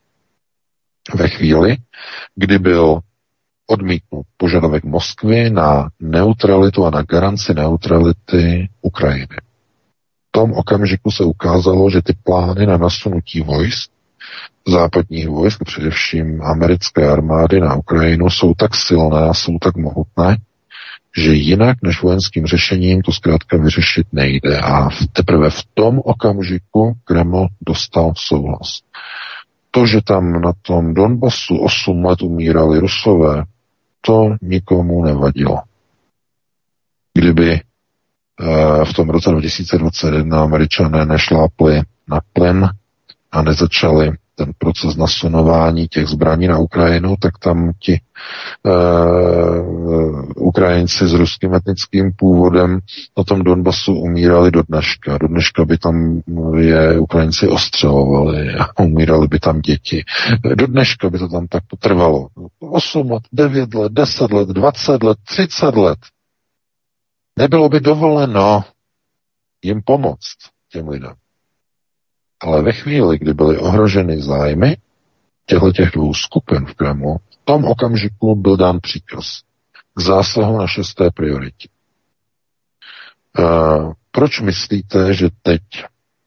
Ve chvíli, kdy byl odmítnut požadavek Moskvy na neutralitu a na garanci neutrality Ukrajiny. Tom okamžiku se ukázalo, že ty plány na nasunutí vojsk, západních vojsk, především americké armády na Ukrajinu, jsou tak silné a jsou tak mohutné, že jinak než vojenským řešením to zkrátka vyřešit nejde. A teprve v tom okamžiku Kreml dostal souhlas. To, že tam na tom Donbasu 8 let umírali Rusové, to nikomu nevadilo. Kdyby v tom roce 2021 američané nešlápli na plyn a nezačali ten proces nasunování těch zbraní na Ukrajinu, tak tam ti uh, Ukrajinci s ruským etnickým původem na tom Donbasu umírali do dneška. Do dneška by tam je Ukrajinci ostřelovali a umírali by tam děti. Do dneška by to tam tak potrvalo. 8 let, 9 let, 10 let, 20 let, 30 let. Nebylo by dovoleno jim pomoct těm lidem. Ale ve chvíli, kdy byly ohroženy zájmy těchto těch dvou skupin v Kremlu, v tom okamžiku byl dán příkaz k zásahu na šesté prioritě. Uh, proč myslíte, že teď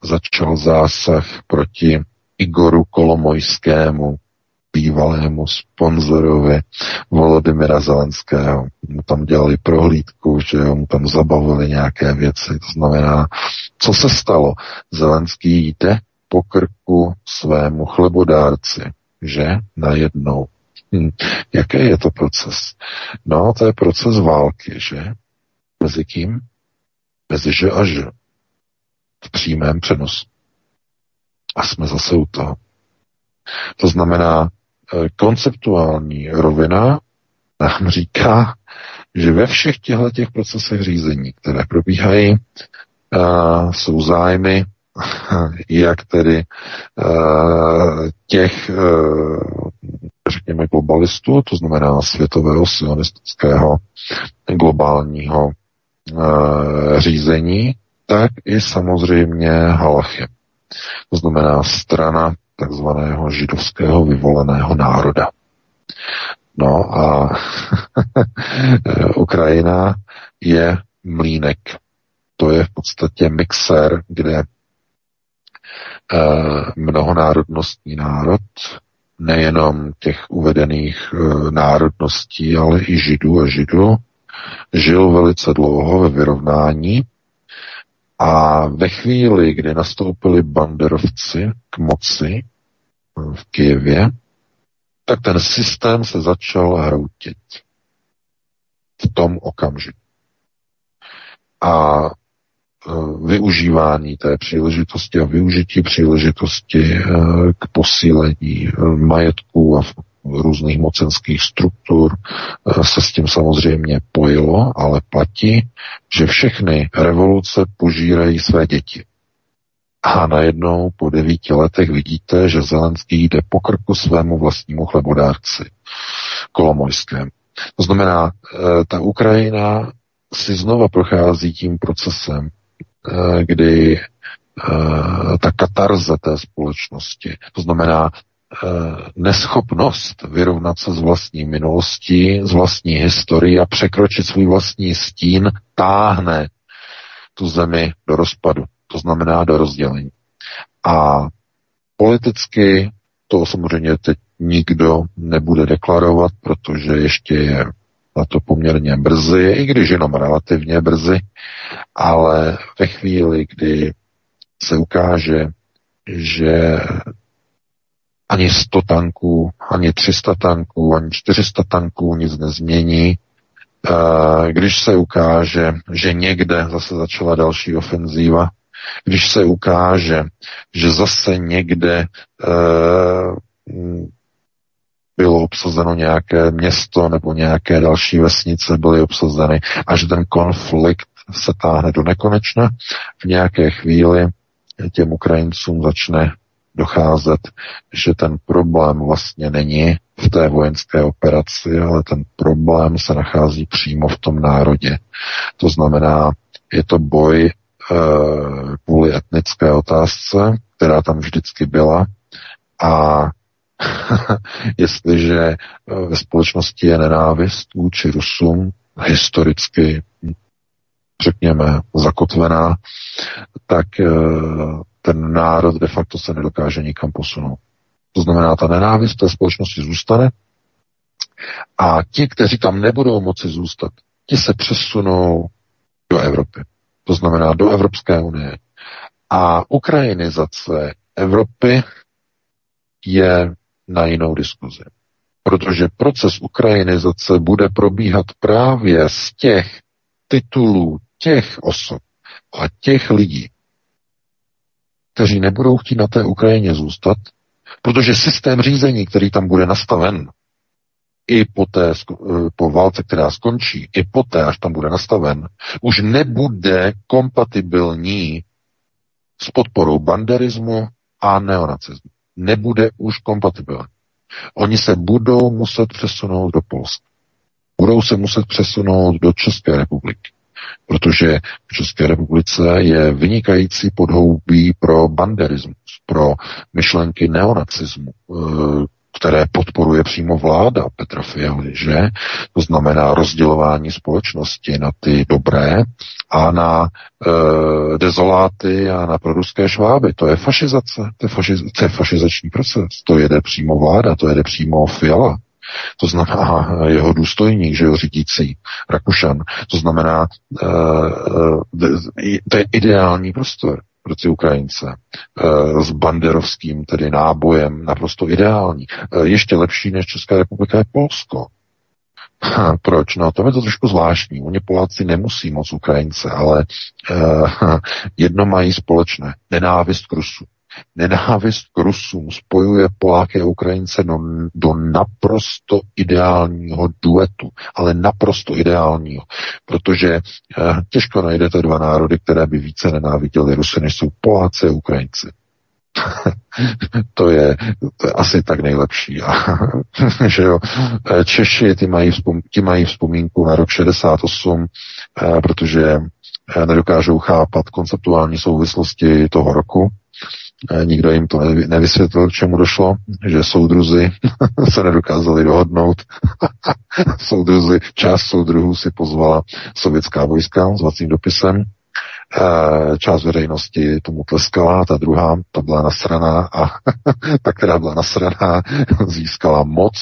začal zásah proti Igoru Kolomojskému, bývalému sponzorovi Volodymyra Zelenského. Mu tam dělali prohlídku, že mu tam zabavili nějaké věci. To znamená, co se stalo? Zelenský jde po krku svému chlebodárci, že najednou. Hm. Jaký je to proces? No, to je proces války, že? Mezi kým? Mezi že a že. V přímém přenosu. A jsme zase u toho. To znamená, konceptuální rovina nám říká, že ve všech těchto těch procesech řízení, které probíhají, uh, jsou zájmy jak tedy uh, těch, řekněme, globalistů, to znamená světového sionistického globálního řízení, tak i samozřejmě halachy. To znamená strana takzvaného židovského vyvoleného národa. No a Ukrajina je mlínek. To je v podstatě mixer, kde Eh, mnohonárodnostní národ, nejenom těch uvedených eh, národností, ale i židů a židů, žil velice dlouho ve vyrovnání a ve chvíli, kdy nastoupili banderovci k moci v Kijevě, tak ten systém se začal hroutit v tom okamžiku. A Eh, využívání té příležitosti a využití příležitosti eh, k posílení eh, majetku a různých mocenských struktur se s tím samozřejmě pojilo, ale platí, že všechny revoluce požírají své děti. A najednou po devíti letech vidíte, že Zelenský jde po krku svému vlastnímu chlebodárci, Kolomojskému. To znamená, ta Ukrajina si znova prochází tím procesem Eh, kdy eh, ta katarze té společnosti, to znamená eh, neschopnost vyrovnat se s vlastní minulostí, s vlastní historií a překročit svůj vlastní stín, táhne tu zemi do rozpadu, to znamená do rozdělení. A politicky to samozřejmě teď nikdo nebude deklarovat, protože ještě je na to poměrně brzy, i když jenom relativně brzy, ale ve chvíli, kdy se ukáže, že ani 100 tanků, ani 300 tanků, ani 400 tanků nic nezmění, když se ukáže, že někde zase začala další ofenzíva, když se ukáže, že zase někde bylo obsazeno nějaké město nebo nějaké další vesnice byly obsazeny a že ten konflikt se táhne do nekonečna. V nějaké chvíli těm Ukrajincům začne docházet, že ten problém vlastně není v té vojenské operaci, ale ten problém se nachází přímo v tom národě. To znamená, je to boj e, kvůli etnické otázce, která tam vždycky byla a jestliže eh, ve společnosti je nenávist vůči Rusům, historicky, řekněme, zakotvená, tak eh, ten národ de facto se nedokáže nikam posunout. To znamená, ta nenávist té společnosti zůstane a ti, kteří tam nebudou moci zůstat, ti se přesunou do Evropy. To znamená do Evropské unie. A ukrajinizace Evropy je na jinou diskuzi. Protože proces ukrajinizace bude probíhat právě z těch titulů těch osob a těch lidí, kteří nebudou chtít na té Ukrajině zůstat, protože systém řízení, který tam bude nastaven, i po, té, po válce, která skončí, i poté, až tam bude nastaven, už nebude kompatibilní s podporou banderismu a neonacismu. Nebude už kompatibilní. Oni se budou muset přesunout do Polska. Budou se muset přesunout do České republiky protože v České republice je vynikající podhoubí pro banderismus, pro myšlenky neonacismu, eh, které podporuje přímo vláda Petra Fialy, že? To znamená rozdělování společnosti na ty dobré a na e, dezoláty a na proruské šváby. To je fašizace, to je, fašiz, to je fašizační proces. To jede přímo vláda, to jede přímo Fiala. To znamená jeho důstojník, že jo, řídící Rakušan. To znamená, e, to je ideální prostor pro ty Ukrajince s banderovským tedy nábojem, naprosto ideální. Ještě lepší než Česká republika je Polsko. Proč? No, to je to trošku zvláštní. Oni Poláci nemusí moc Ukrajince, ale jedno mají společné. Nenávist k Rusu. Nenávist k Rusům spojuje Poláky a Ukrajince do, do naprosto ideálního duetu, ale naprosto ideálního, protože eh, těžko najdete dva národy, které by více nenáviděli Rusy, než jsou Poláci a Ukrajinci. to, je, to je asi tak nejlepší. Že jo, eh, Češi ty mají, vzpom, ty mají vzpomínku na rok 68, eh, protože eh, nedokážou chápat konceptuální souvislosti toho roku, nikdo jim to nevysvětlil, k čemu došlo, že soudruzi se nedokázali dohodnout. soudruzi, část soudruhů si pozvala sovětská vojska s vacím dopisem. Část veřejnosti tomu tleskala, ta druhá, ta byla nasraná a ta, která byla nasraná, získala moc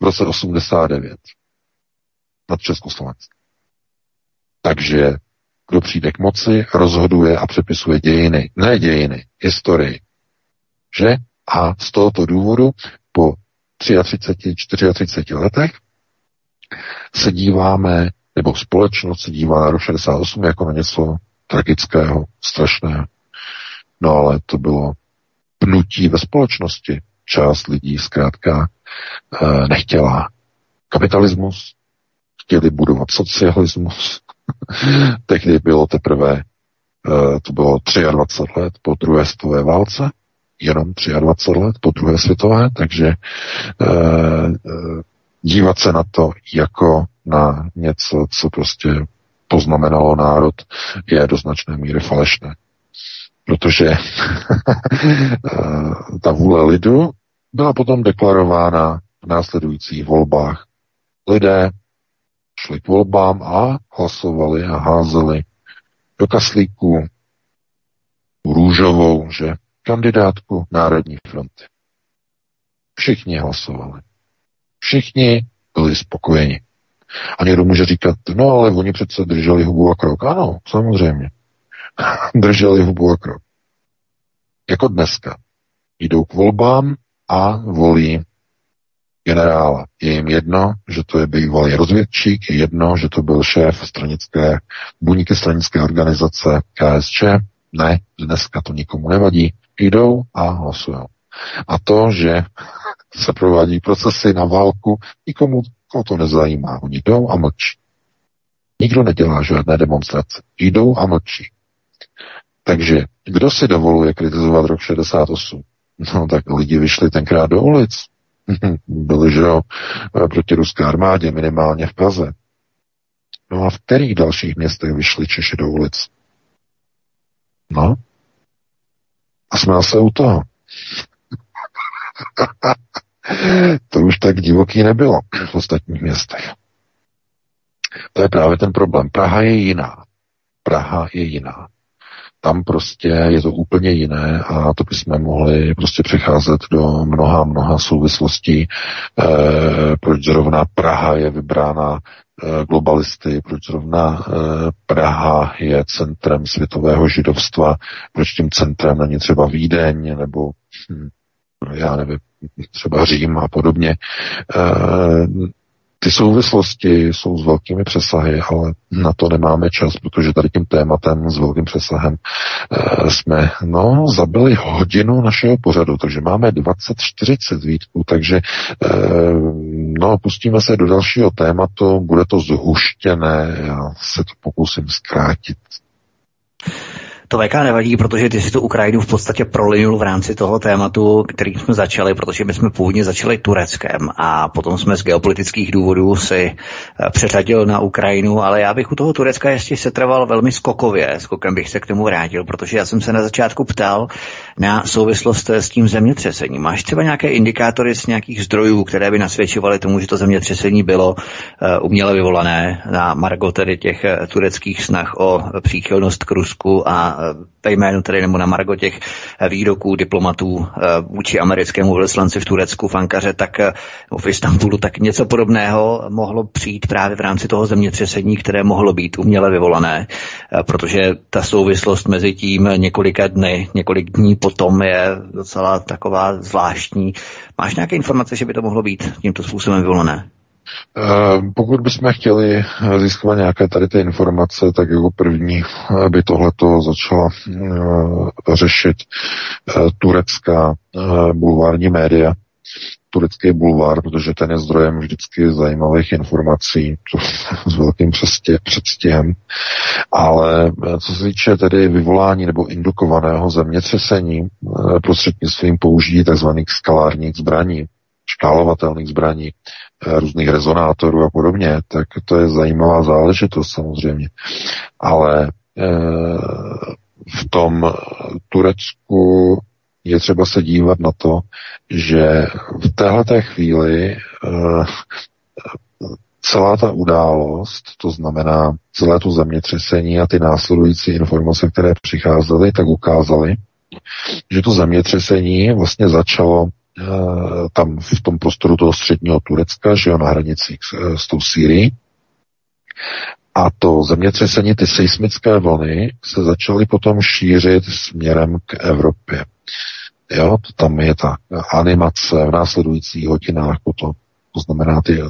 v roce 89 nad Československem. Takže kdo přijde k moci, rozhoduje a přepisuje dějiny. Ne dějiny, historii. Že? A z tohoto důvodu po 33, 34 letech se díváme, nebo společnost se dívá na rok 68 jako na něco tragického, strašného. No ale to bylo pnutí ve společnosti. Část lidí zkrátka e, nechtěla kapitalismus, chtěli budovat socialismus, Tehdy bylo teprve, eh, to bylo 23 let po druhé světové válce, jenom 23 let po druhé světové, takže eh, eh, dívat se na to jako na něco, co prostě poznamenalo národ, je do značné míry falešné. Protože ta vůle lidu byla potom deklarována v následujících volbách. Lidé šli k volbám a hlasovali a házeli do kaslíku růžovou, že kandidátku Národní fronty. Všichni hlasovali. Všichni byli spokojeni. A někdo může říkat, no ale oni přece drželi hubu a krok. Ano, samozřejmě. drželi hubu a krok. Jako dneska. Jdou k volbám a volí generála. Je jim jedno, že to je bývalý rozvědčík, je jedno, že to byl šéf stranické, buňky stranické organizace KSČ. Ne, dneska to nikomu nevadí. Jdou a hlasují. A to, že se provádí procesy na válku, nikomu to nezajímá. Oni jdou a mlčí. Nikdo nedělá žádné demonstrace. Jdou a mlčí. Takže kdo si dovoluje kritizovat rok 68? No tak lidi vyšli tenkrát do ulic. Byli, že jo, proti ruské armádě, minimálně v Praze. No a v kterých dalších městech vyšli Češi do ulic? No. A jsme se u toho. to už tak divoký nebylo v ostatních městech. To je právě ten problém. Praha je jiná. Praha je jiná. Tam prostě je to úplně jiné a to bychom mohli prostě přecházet do mnoha, mnoha souvislostí, e, proč zrovna Praha je vybrána e, globalisty, proč zrovna e, Praha je centrem světového židovstva, proč tím centrem není třeba Vídeň nebo hm, já nevím, třeba Řím a podobně. E, ty souvislosti jsou s velkými přesahy, ale na to nemáme čas, protože tady tím tématem s velkým přesahem e, jsme no, zabili hodinu našeho pořadu, takže máme 20-40 výtků, takže e, no, pustíme se do dalšího tématu, bude to zhuštěné, já se to pokusím zkrátit. To VK nevadí, protože ty si tu Ukrajinu v podstatě prolinul v rámci toho tématu, který jsme začali, protože my jsme původně začali Tureckem a potom jsme z geopolitických důvodů si eh, přeřadil na Ukrajinu, ale já bych u toho Turecka ještě setrval velmi skokově. Skokem bych se k tomu vrátil, protože já jsem se na začátku ptal na souvislost s tím zemětřesením. Máš třeba nějaké indikátory z nějakých zdrojů, které by nasvědčovaly tomu, že to zemětřesení bylo uh, uměle vyvolané na margo tedy těch uh, tureckých snah o příchylnost k Rusku a ve jménu tedy nebo na margo těch výroků diplomatů eh, vůči americkému velvyslanci v Turecku, v Ankaře, tak eh, v Istanbulu, tak něco podobného mohlo přijít právě v rámci toho zemětřesení, které mohlo být uměle vyvolané, eh, protože ta souvislost mezi tím několika dny, několik dní potom je docela taková zvláštní. Máš nějaké informace, že by to mohlo být tímto způsobem vyvolané? Eh, pokud bychom chtěli získat nějaké tady ty informace, tak jako první by tohleto začala eh, řešit eh, turecká bulvární média, turecký bulvár, protože ten je zdrojem vždycky zajímavých informací to s velkým předstihem. Ale co se týče tedy vyvolání nebo indukovaného zemětřesení prostřednictvím použití tzv. skalárních zbraní, škálovatelných zbraní, eh, různých rezonátorů a podobně, tak to je zajímavá záležitost samozřejmě. Ale eh, v tom Turecku je třeba se dívat na to, že v téhle chvíli eh, celá ta událost, to znamená celé to zemětřesení a ty následující informace, které přicházely, tak ukázaly, že to zemětřesení vlastně začalo Eh, tam v tom prostoru toho středního Turecka, že jo, na hranicích s, eh, s tou Sýrií. A to zemětřesení, ty seismické vlny se začaly potom šířit směrem k Evropě. Jo, to tam je ta animace v následujících hodinách potom. To znamená, ty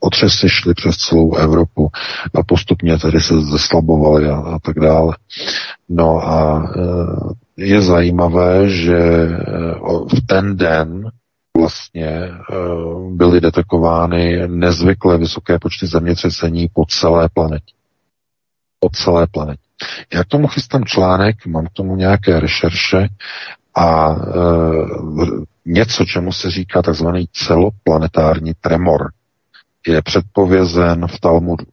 otřesy šly přes celou Evropu a postupně tedy se zeslabovaly a, a tak dále. No a e, je zajímavé, že e, v ten den vlastně e, byly detekovány nezvykle vysoké počty zemětřesení po celé planetě. Po celé planetě. Já k tomu chystám článek, mám k tomu nějaké rešerše a e, něco, čemu se říká takzvaný celoplanetární tremor je předpovězen v Talmudu.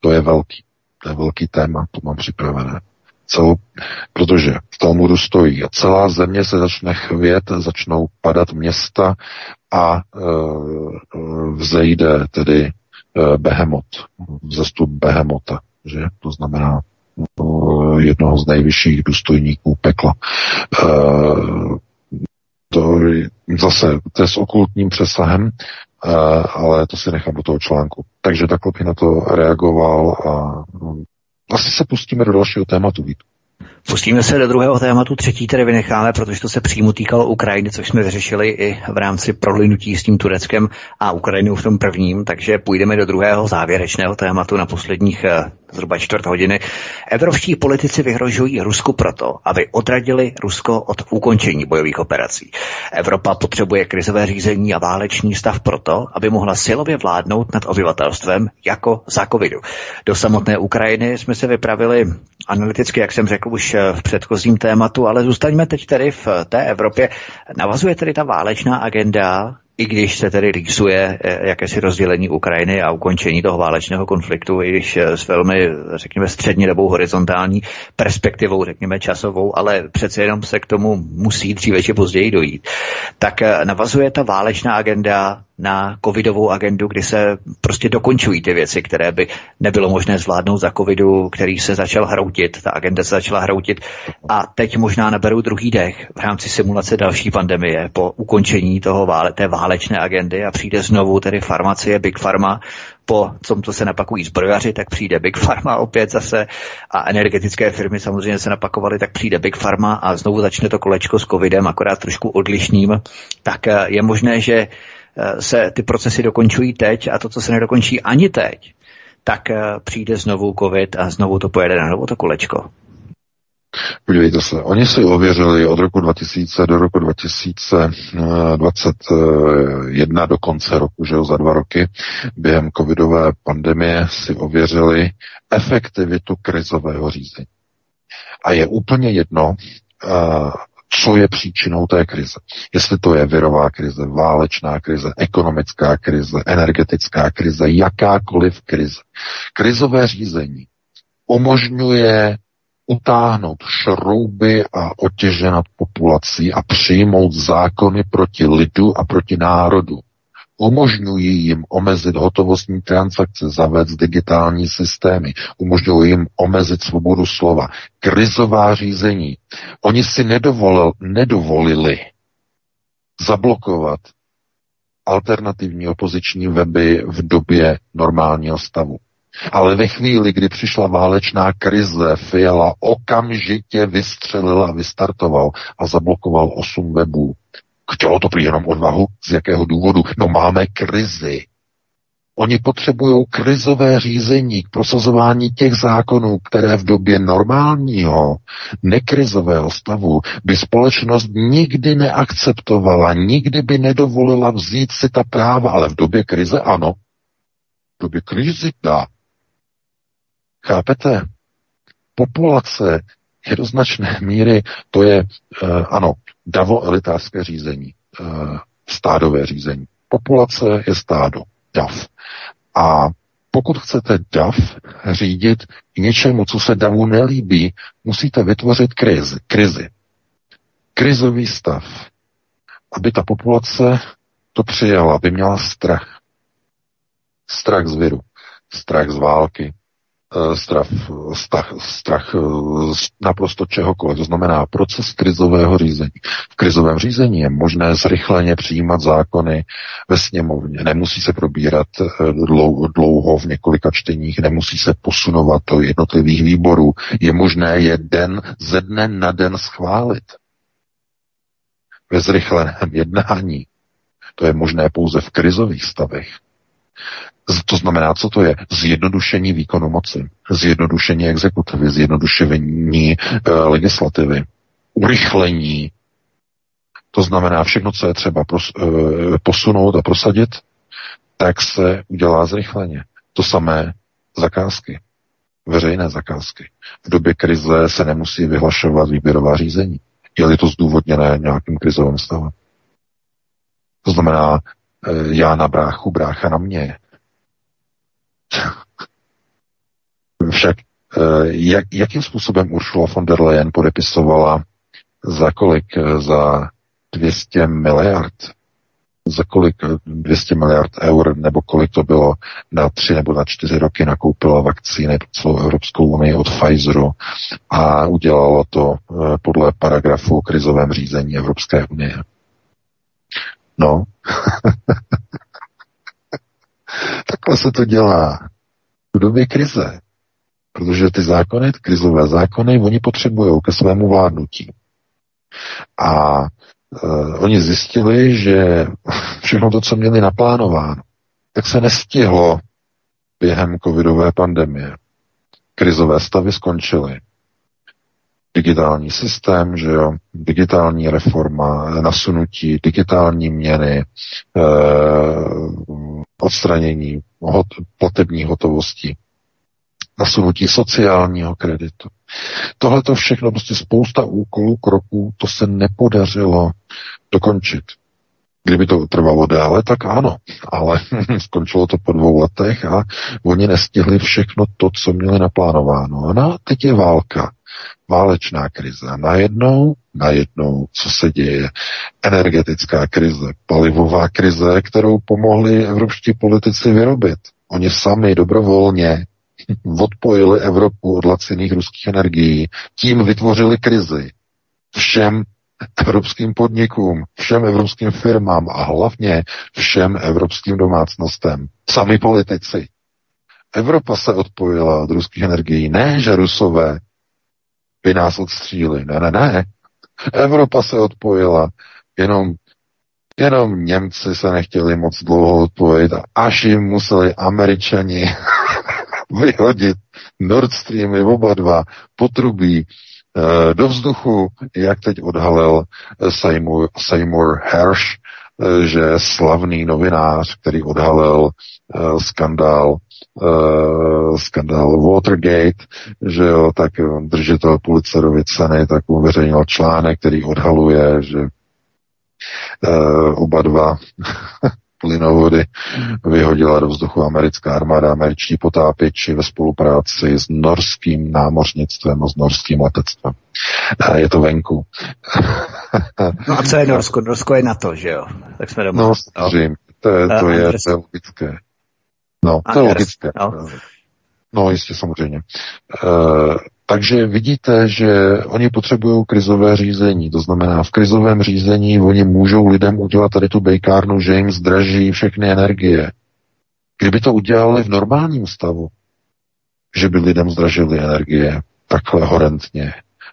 To je velký. To je velký téma, to mám připravené. Celou, protože v Talmudu stojí a celá země se začne chvět, začnou padat města a e, vzejde tedy e, behemot, vzestup behemota, že? To znamená e, jednoho z nejvyšších důstojníků pekla. E, to zase, to je s okultním přesahem, ale to si nechám do toho článku. Takže takhle bych na to reagoval a asi se pustíme do dalšího tématu, Vít. Pustíme se do druhého tématu, třetí tedy vynecháme, protože to se přímo týkalo Ukrajiny, což jsme vyřešili i v rámci prolinutí s tím Tureckem a Ukrajinou v tom prvním, takže půjdeme do druhého závěrečného tématu na posledních zhruba čtvrt hodiny. Evropští politici vyhrožují Rusku proto, aby odradili Rusko od ukončení bojových operací. Evropa potřebuje krizové řízení a válečný stav proto, aby mohla silově vládnout nad obyvatelstvem jako za covidu. Do samotné Ukrajiny jsme se vypravili analyticky, jak jsem řekl už v předchozím tématu, ale zůstaňme teď tedy v té Evropě. Navazuje tedy ta válečná agenda i když se tedy rýsuje eh, jakési rozdělení Ukrajiny a ukončení toho válečného konfliktu, i když eh, s velmi, řekněme, středně dobou horizontální perspektivou, řekněme, časovou, ale přece jenom se k tomu musí dříve či později dojít, tak eh, navazuje ta válečná agenda na covidovou agendu, kdy se prostě dokončují ty věci, které by nebylo možné zvládnout za covidu, který se začal hroutit, ta agenda se začala hroutit. A teď možná naberou druhý dech v rámci simulace další pandemie po ukončení toho vále, té válečné agendy a přijde znovu tedy farmacie, Big Pharma, po tom, co se napakují zbrojaři, tak přijde Big Pharma opět zase a energetické firmy samozřejmě se napakovaly, tak přijde Big Pharma a znovu začne to kolečko s covidem, akorát trošku odlišným, tak je možné, že Eh, se ty procesy dokončují teď a to, co se nedokončí ani teď, tak eh, přijde znovu covid a znovu to pojede na novo to kolečko. Podívejte se, oni si ověřili od roku 2000 do roku 2021 do konce roku, že jo, za dva roky, během covidové pandemie si ověřili efektivitu krizového řízení. A je úplně jedno, eh, co je příčinou té krize. Jestli to je virová krize, válečná krize, ekonomická krize, energetická krize, jakákoliv krize. Krizové řízení umožňuje utáhnout šrouby a otěže nad populací a přijmout zákony proti lidu a proti národu umožňují jim omezit hotovostní transakce, zavést digitální systémy, umožňují jim omezit svobodu slova, krizová řízení. Oni si nedovolil, nedovolili zablokovat alternativní opoziční weby v době normálního stavu. Ale ve chvíli, kdy přišla válečná krize, Fiala okamžitě vystřelil a vystartoval a zablokoval osm webů. Chtělo to prý jenom odvahu? Z jakého důvodu? No máme krizi. Oni potřebují krizové řízení k prosazování těch zákonů, které v době normálního, nekrizového stavu by společnost nikdy neakceptovala, nikdy by nedovolila vzít si ta práva, ale v době krize ano. V době krizi dá. Chápete? Populace je do značné míry, to je, uh, ano, davo-elitářské řízení, uh, stádové řízení. Populace je stádo, dav. A pokud chcete DAV řídit k něčemu, co se DAVu nelíbí, musíte vytvořit krizi. krizi. Krizový stav. Aby ta populace to přijala, aby měla strach. Strach z viru, strach z války, Eh, strach, strach, strach eh, naprosto čehokoliv. To znamená proces krizového řízení. V krizovém řízení je možné zrychleně přijímat zákony ve sněmovně. Nemusí se probírat eh, dlouho v několika čteních, nemusí se posunovat do jednotlivých výborů. Je možné je den ze dne na den schválit. Ve zrychleném jednání. To je možné pouze v krizových stavech. To znamená, co to je? Zjednodušení výkonu moci, zjednodušení exekutivy, zjednodušení e, legislativy, urychlení. To znamená, všechno, co je třeba pros, e, posunout a prosadit, tak se udělá zrychleně. To samé zakázky, veřejné zakázky. V době krize se nemusí vyhlašovat výběrová řízení. Je-li to zdůvodněné nějakým krizovým stavem. To znamená, já na bráchu, brácha na mě. Však eh, jak, jakým způsobem Ursula von der Leyen podepisovala za kolik? Eh, za 200 miliard? Za kolik 200 eh, miliard eur, nebo kolik to bylo na tři nebo na čtyři roky nakoupila vakcíny pro celou Evropskou unii od Pfizeru a udělala to podle paragrafu o krizovém řízení Evropské unie. No, Takhle se to dělá v době krize. Protože ty zákony, ty krizové zákony, oni potřebují ke svému vládnutí. A uh, oni zjistili, že všechno to, co měli naplánováno, tak se nestihlo během covidové pandemie. krizové stavy skončily. Digitální systém, že jo, digitální reforma, nasunutí digitální měny, eh, odstranění hot, platební hotovosti, nasunutí sociálního kreditu. Tohle to všechno, prostě spousta úkolů, kroků, to se nepodařilo dokončit. Kdyby to trvalo déle, tak ano, ale skončilo to po dvou letech a oni nestihli všechno to, co měli naplánováno. No a teď je válka, válečná krize. Najednou, najednou, co se děje? Energetická krize, palivová krize, kterou pomohli evropští politici vyrobit. Oni sami dobrovolně odpojili Evropu od laciných ruských energií, tím vytvořili krizi. Všem evropským podnikům, všem evropským firmám a hlavně všem evropským domácnostem. Sami politici. Evropa se odpojila od ruských energií. Ne, že Rusové by nás odstříli. Ne, ne, ne. Evropa se odpojila. Jenom, jenom Němci se nechtěli moc dlouho odpojit, až jim museli Američani vyhodit Nord Streamy oba dva potrubí Eh, do vzduchu, jak teď odhalil Seymour, Seymour Hersh, že slavný novinář, který odhalil skandál, skandál Watergate, že jo, tak držitel Pulitzerovy ceny, tak uveřejnil článek, který odhaluje, že oba dva plynovody vyhodila do vzduchu americká armáda, američtí potápěči ve spolupráci s norským námořnictvem a s norským letectvem. Je to venku. no a co je Norsko? Norsko je na to, že jo? Tak jsme doma. No, samozřejmě. To je, to je, to je logické. No, to je logické. No. no, jistě, samozřejmě. Takže vidíte, že oni potřebují krizové řízení. To znamená, v krizovém řízení oni můžou lidem udělat tady tu bejkárnu, že jim zdraží všechny energie. Kdyby to udělali v normálním stavu, že by lidem zdražili energie takhle horentně,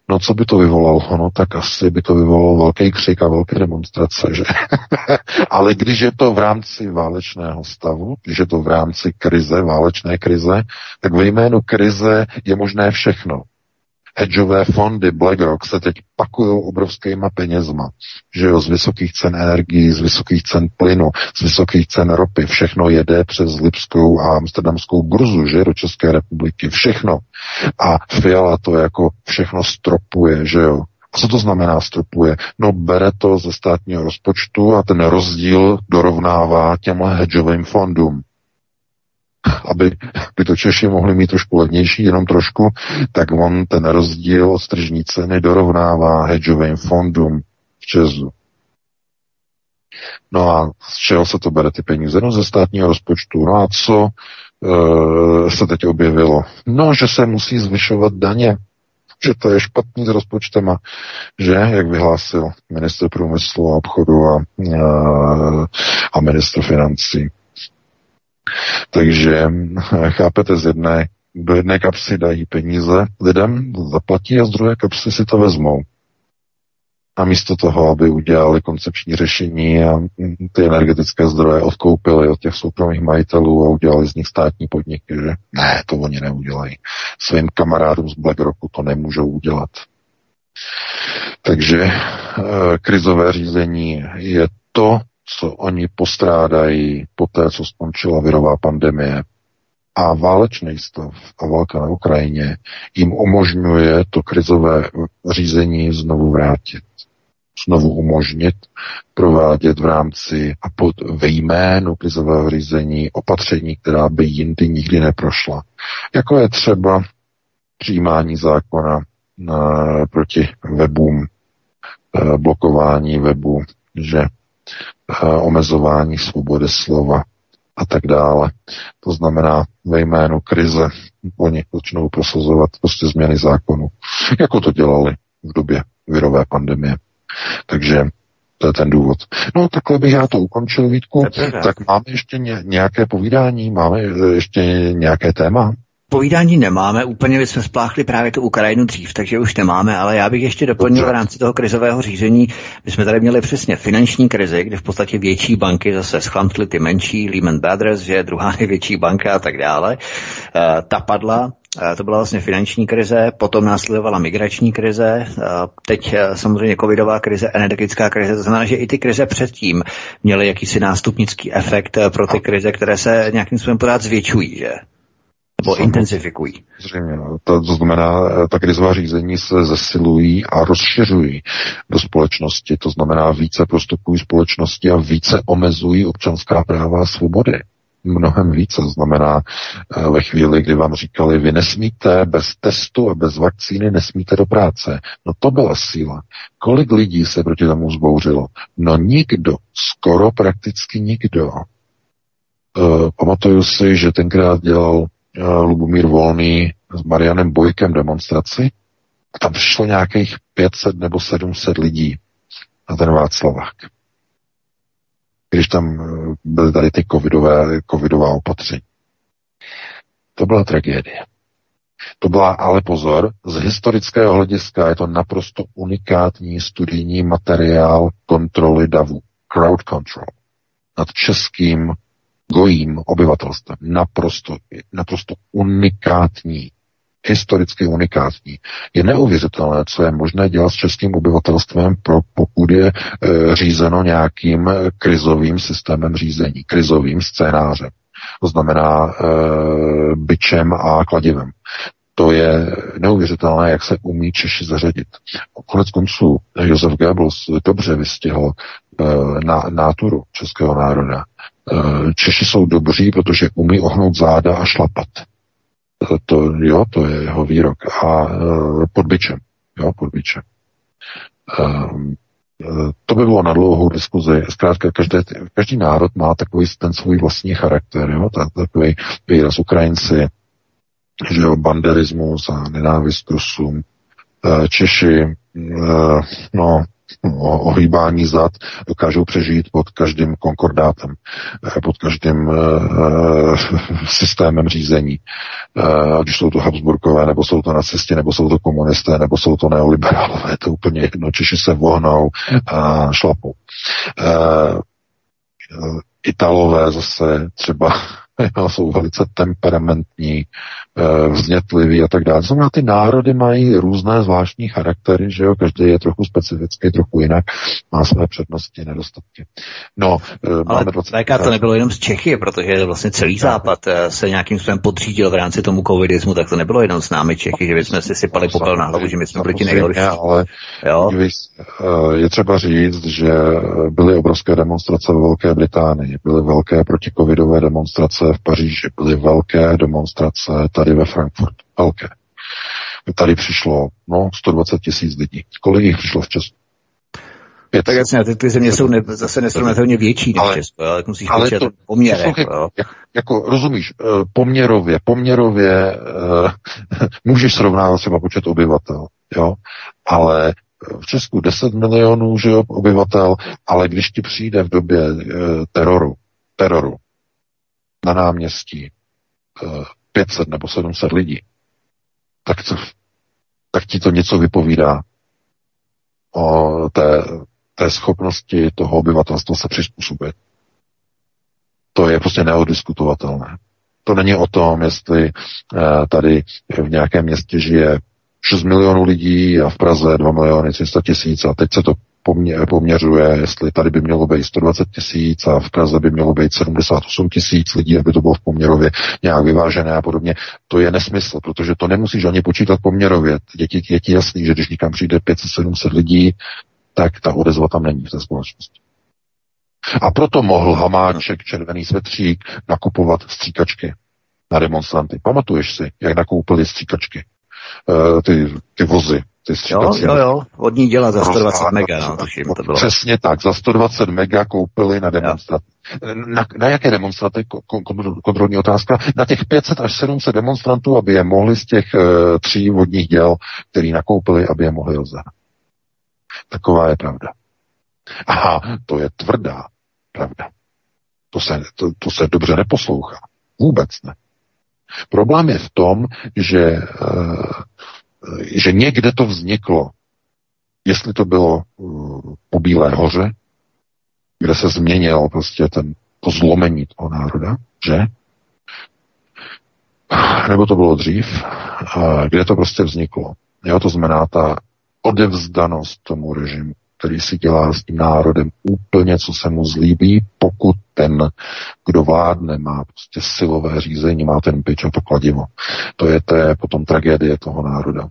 No co by to vyvolalo? No tak asi by to vyvolalo velký křik a velké demonstrace, že? Ale když je to v rámci válečného stavu, když je to v rámci krize, válečné krize, tak ve jménu krize je možné všechno hedžové fondy BlackRock se teď pakují obrovskýma penězma, že jo, z vysokých cen energií, z vysokých cen plynu, z vysokých cen ropy, všechno jede přes Lipskou a Amsterdamskou burzu, že do České republiky, všechno. A Fiala to jako všechno stropuje, že jo. A co to znamená stropuje? No bere to ze státního rozpočtu a ten rozdíl dorovnává těmhle hedžovým fondům aby by to Češi mohli mít trošku levnější, jenom trošku, tak on ten rozdíl od tržní ceny dorovnává hedžovým fondům v Česu. No a z čeho se to bere ty peníze? No ze státního rozpočtu. No a co e, se teď objevilo? No, že se musí zvyšovat daně, že to je špatný s rozpočtem a že, jak vyhlásil minister průmyslu a obchodu a, a, a minister financí, takže chápete, z jedné, do jedné kapsy dají peníze lidem, zaplatí a z druhé kapsy si to vezmou. A místo toho, aby udělali koncepční řešení a ty energetické zdroje odkoupili od těch soukromých majitelů a udělali z nich státní podniky, že ne, to oni neudělají. Svým kamarádům z BlackRocku to nemůžou udělat. Takže e, krizové řízení je to, co oni postrádají po té, co skončila virová pandemie a válečný stav a válka na Ukrajině jim umožňuje to krizové řízení znovu vrátit znovu umožnit provádět v rámci a pod ve jménu krizového řízení opatření, která by jindy nikdy neprošla. Jako je třeba přijímání zákona na, proti webům, eh, blokování webu, že omezování svobody slova a tak dále. To znamená, ve jménu krize oni začnou prosazovat prostě změny zákonů, jako to dělali v době virové pandemie. Takže to je ten důvod. No takhle bych já to ukončil, Vítku. Tak máme ještě nějaké povídání, máme ještě nějaké téma? Povídání nemáme, úplně jsme spláchli právě tu Ukrajinu dřív, takže už nemáme, ale já bych ještě doplnil v rámci toho krizového řízení, my jsme tady měli přesně finanční krizi, kde v podstatě větší banky zase schlamtly ty menší, Lehman Brothers, že je druhá největší banka a tak dále, uh, ta padla, To byla vlastně finanční krize, potom následovala migrační krize, teď samozřejmě covidová krize, energetická krize. To znamená, že i ty krize předtím měly jakýsi nástupnický efekt pro ty krize, které se nějakým způsobem pořád zvětšují, že? Nebo intenzifikují. Zřejmě. No. To, to znamená, ta krizová řízení se zesilují a rozšiřují do společnosti. To znamená, více prostupují společnosti a více omezují občanská práva a svobody mnohem více. Znamená, eh, ve chvíli, kdy vám říkali, vy nesmíte bez testu a bez vakcíny nesmíte do práce. No to byla síla. Kolik lidí se proti tomu zbouřilo? No nikdo. Skoro prakticky nikdo. Uh, pamatuju si, že tenkrát dělal Lubomír Volný s Marianem Bojkem demonstraci a tam přišlo nějakých 500 nebo 700 lidí na ten Václavák když tam eh, byly tady ty covidové, covidová opatření. To byla tragédie. To byla, ale pozor, z historického hlediska je to naprosto unikátní studijní materiál kontroly davu, crowd control, nad českým gojím obyvatelstvem. Naprosto, naprosto unikátní historicky unikátní. Je neuvěřitelné, co je možné dělat s českým obyvatelstvem, pro, pokud je e, řízeno nějakým krizovým systémem řízení, krizovým scénářem. To znamená e, byčem a kladivem. To je neuvěřitelné, jak se umí Češi zařadit. Konec konců Josef Goebbels dobře vystihl e, na, náturu českého národa. E, Češi jsou dobří, protože umí ohnout záda a šlapat to, jo, to je jeho výrok. A uh, pod byčem. Jo, pod byčem. Uh, to by bylo na dlouhou diskuzi. Zkrátka, každý, každý národ má takový ten svůj vlastní charakter, jo? takový výraz Ukrajinci, že jo, banderismus a nenávist Rusům. Češi, no, ohýbání zad dokážou přežít pod každým konkordátem, eh, pod každým uh, systémem řízení. Uh, ať už jsou to Habsburkové, nebo jsou to nacisti, nebo jsou to komunisté, nebo jsou to neoliberálové, to úplně jedno. Češi se vohnou a šlapou. Uh, Italové zase třeba jsou velice temperamentní, eh, vznětliví a tak dále. Znamená, ty národy mají různé zvláštní charaktery, že jo, každý je trochu specifický, trochu jinak, má své přednosti, nedostatky. No, eh, Ale máme 20... to nebylo jenom z Čechy, protože vlastně celý západ eh, se nějakým způsobem podřídil v rámci tomu covidismu, tak to nebylo jenom s námi Čechy, že jsme si sypali popel na hlavu, že my jsme byli ti nejhorší. Ale jo? je třeba říct, že byly obrovské demonstrace ve Velké Británii, byly velké protikovidové demonstrace demonstrace v Paříži, byly velké demonstrace tady ve Frankfurtu. Velké. Tady přišlo no, 120 tisíc lidí. Kolik jich přišlo v Česku? Pět. Tak jasně, ty, ty země jsou ne, zase nesrovnatelně větší než ale, Česko, ale musíš ale to, poměrech. jako, jako, rozumíš, eh, poměrově, poměrově uh, můžeš srovnávat třeba počet obyvatel, jo, ale v Česku 10 milionů že jo, obyvatel, ale když ti přijde v době uh, teroru, teroru, na náměstí 500 eh, nebo 700 lidí, tak, to, tak ti to něco vypovídá o té, té schopnosti toho obyvatelstva se přizpůsobit. To je prostě neodiskutovatelné. To není o tom, jestli eh, tady v nějakém městě žije 6 milionů lidí a v Praze 2 miliony 300 tisíc a teď se to poměřuje, jestli tady by mělo být 120 tisíc a v Praze by mělo být 78 tisíc lidí, aby to bylo v poměrově nějak vyvážené a podobně. To je nesmysl, protože to nemusíš ani počítat poměrově. Děti je ti jasný, že když někam přijde 500-700 lidí, tak ta odezva tam není v té společnosti. A proto mohl Hamáček, červený svetřík, nakupovat stříkačky na demonstranty. Pamatuješ si, jak nakoupili stříkačky? Uh, ty, ty vozy ty jo, jo, jo, vodní děla za 120 mega, no, tuším, to bylo. Přesně tak, za 120 mega koupili na demonstraci. Na, na jaké demonstraty, kontrolní otázka? Na těch 500 až 700 demonstrantů, aby je mohli z těch uh, tří vodních děl, který nakoupili, aby je mohli rozdat. Taková je pravda. Aha, to je tvrdá pravda. To se, to, to se dobře neposlouchá. Vůbec ne. Problém je v tom, že uh, že někde to vzniklo. Jestli to bylo uh, po Bílé hoře, kde se změnil prostě ten, to zlomení toho národa, že? nebo to bylo dřív, kde to prostě vzniklo. Jo, to znamená ta odevzdanost tomu režimu, který si dělá s tím národem úplně, co se mu zlíbí, pokud ten, kdo vládne, má prostě silové řízení, má ten pič a to kladivo. To je, je potom tragédie toho národa.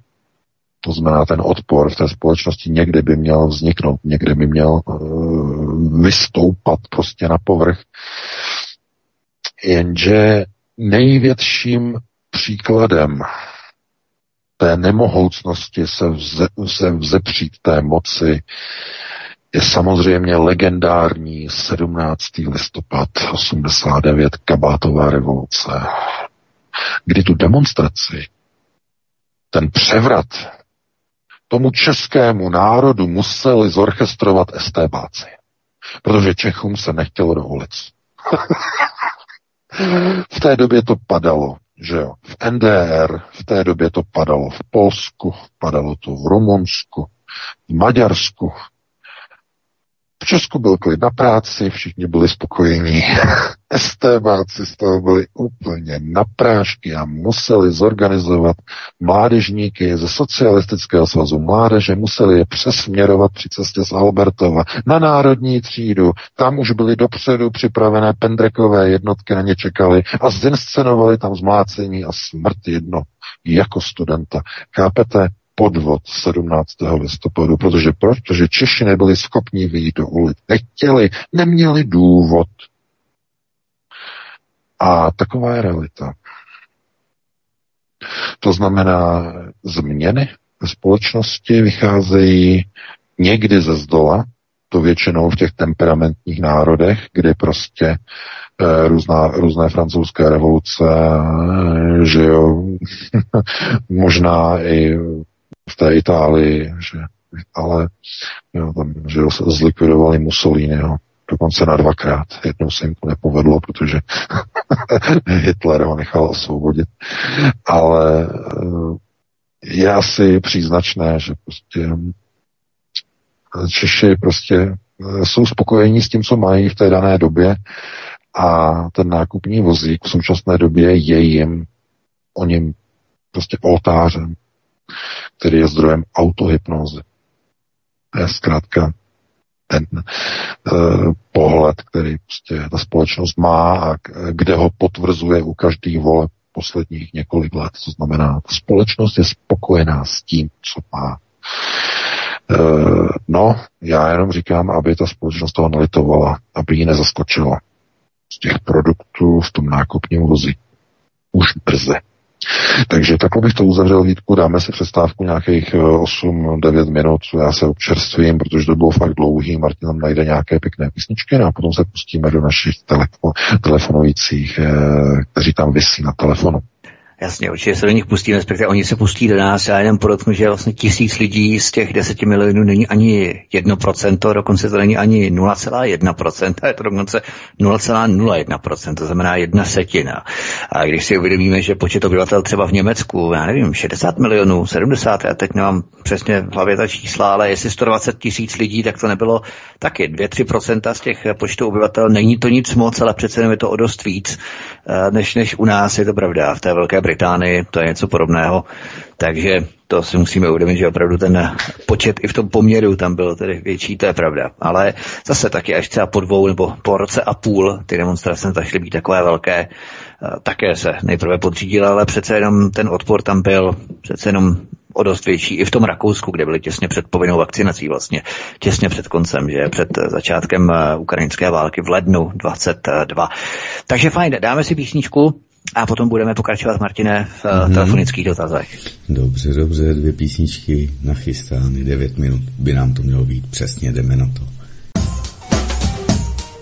To znamená, ten odpor v té společnosti někdy by měl vzniknout, někdy by měl uh, vystoupat prostě na povrch. Jenže největším příkladem té nemohoucnosti se, vze, se vzepřít té moci je samozřejmě legendární 17. listopad 89 kabátová revoluce, kdy tu demonstraci, ten převrat tomu českému národu museli zorchestrovat estébáci, protože Čechům se nechtělo do ulic. v té době to padalo, že jo. V NDR v té době to padalo v Polsku, padalo to v Rumunsku, v Maďarsku, Česku byl klid na práci, všichni byli spokojení. STBáci z toho byli úplně na prášky a museli zorganizovat mládežníky ze socialistického svazu mládeže, museli je přesměrovat při cestě z Albertova na národní třídu. Tam už byly dopředu připravené pendrekové jednotky, na ně čekali a zinscenovali tam zmlácení a smrt jedno jako studenta. Chápete? Podvod 17. listopadu. Protože proč? Protože Češi nebyli schopni vyjít do ulic. Nechtěli, neměli důvod. A taková je realita. To znamená, změny ve společnosti vycházejí někdy ze zdola, to většinou v těch temperamentních národech, kdy prostě e, různá, různé francouzské revoluce, že jo, možná i v té Itálii, že, ale jo, tam, že zlikvidovali Mussoliniho dokonce na dvakrát. Jednou se jim to nepovedlo, protože Hitler ho nechal osvobodit. Ale eh, je asi příznačné, že prostě eh, Češi prostě eh, jsou spokojení s tím, co mají v té dané době a ten nákupní vozík v současné době je jim o něm prostě oltářem který je zdrojem autohypnózy. To je zkrátka ten uh, pohled, který prostě ta společnost má a kde ho potvrzuje u každých voleb posledních několik let. To znamená, ta společnost je spokojená s tím, co má. Uh, no, já jenom říkám, aby ta společnost toho nalitovala, aby ji nezaskočila z těch produktů v tom nákupním vozi. Už brze. Takže takhle bych to uzavřel, Vítku, dáme si přestávku nějakých 8-9 eh, minut, já se občerstvím, protože to bylo fakt dlouhý, Martin tam najde nějaké pěkné písničky no a potom se pustíme do našich telefon, telefonujících, eh, kteří tam vysí na telefonu. Jasně, určitě se do nich pustíme, respektive oni se pustí do nás. Já jenom podotknu, že vlastně tisíc lidí z těch deseti milionů není ani jedno procento, dokonce to není ani 0,1%, je to dokonce 0,01%, to znamená jedna setina. A když si uvědomíme, že počet obyvatel třeba v Německu, já nevím, 60 milionů, 70, já teď nemám přesně v hlavě ta čísla, ale jestli 120 tisíc lidí, tak to nebylo taky 2-3% z těch počtů obyvatel. Není to nic moc, ale přece jenom je to o dost víc, než, než u nás, je to pravda, v té Velké Británii, to je něco podobného. Takže to si musíme uvědomit, že opravdu ten počet i v tom poměru tam byl tedy větší, to je pravda. Ale zase taky až třeba po dvou nebo po roce a půl ty demonstrace začaly být takové velké, eh, také se nejprve podřídila, ale přece jenom ten odpor tam byl přece jenom o dost větší i v tom Rakousku, kde byli těsně před povinnou vakcinací vlastně, těsně před koncem, že před začátkem eh, ukrajinské války v lednu 22. Takže fajn, dáme si písničku, a potom budeme pokračovat, Martine, v mm-hmm. telefonických dotazech. Dobře, dobře, dvě písničky nachystány, devět minut by nám to mělo být, přesně jdeme na to.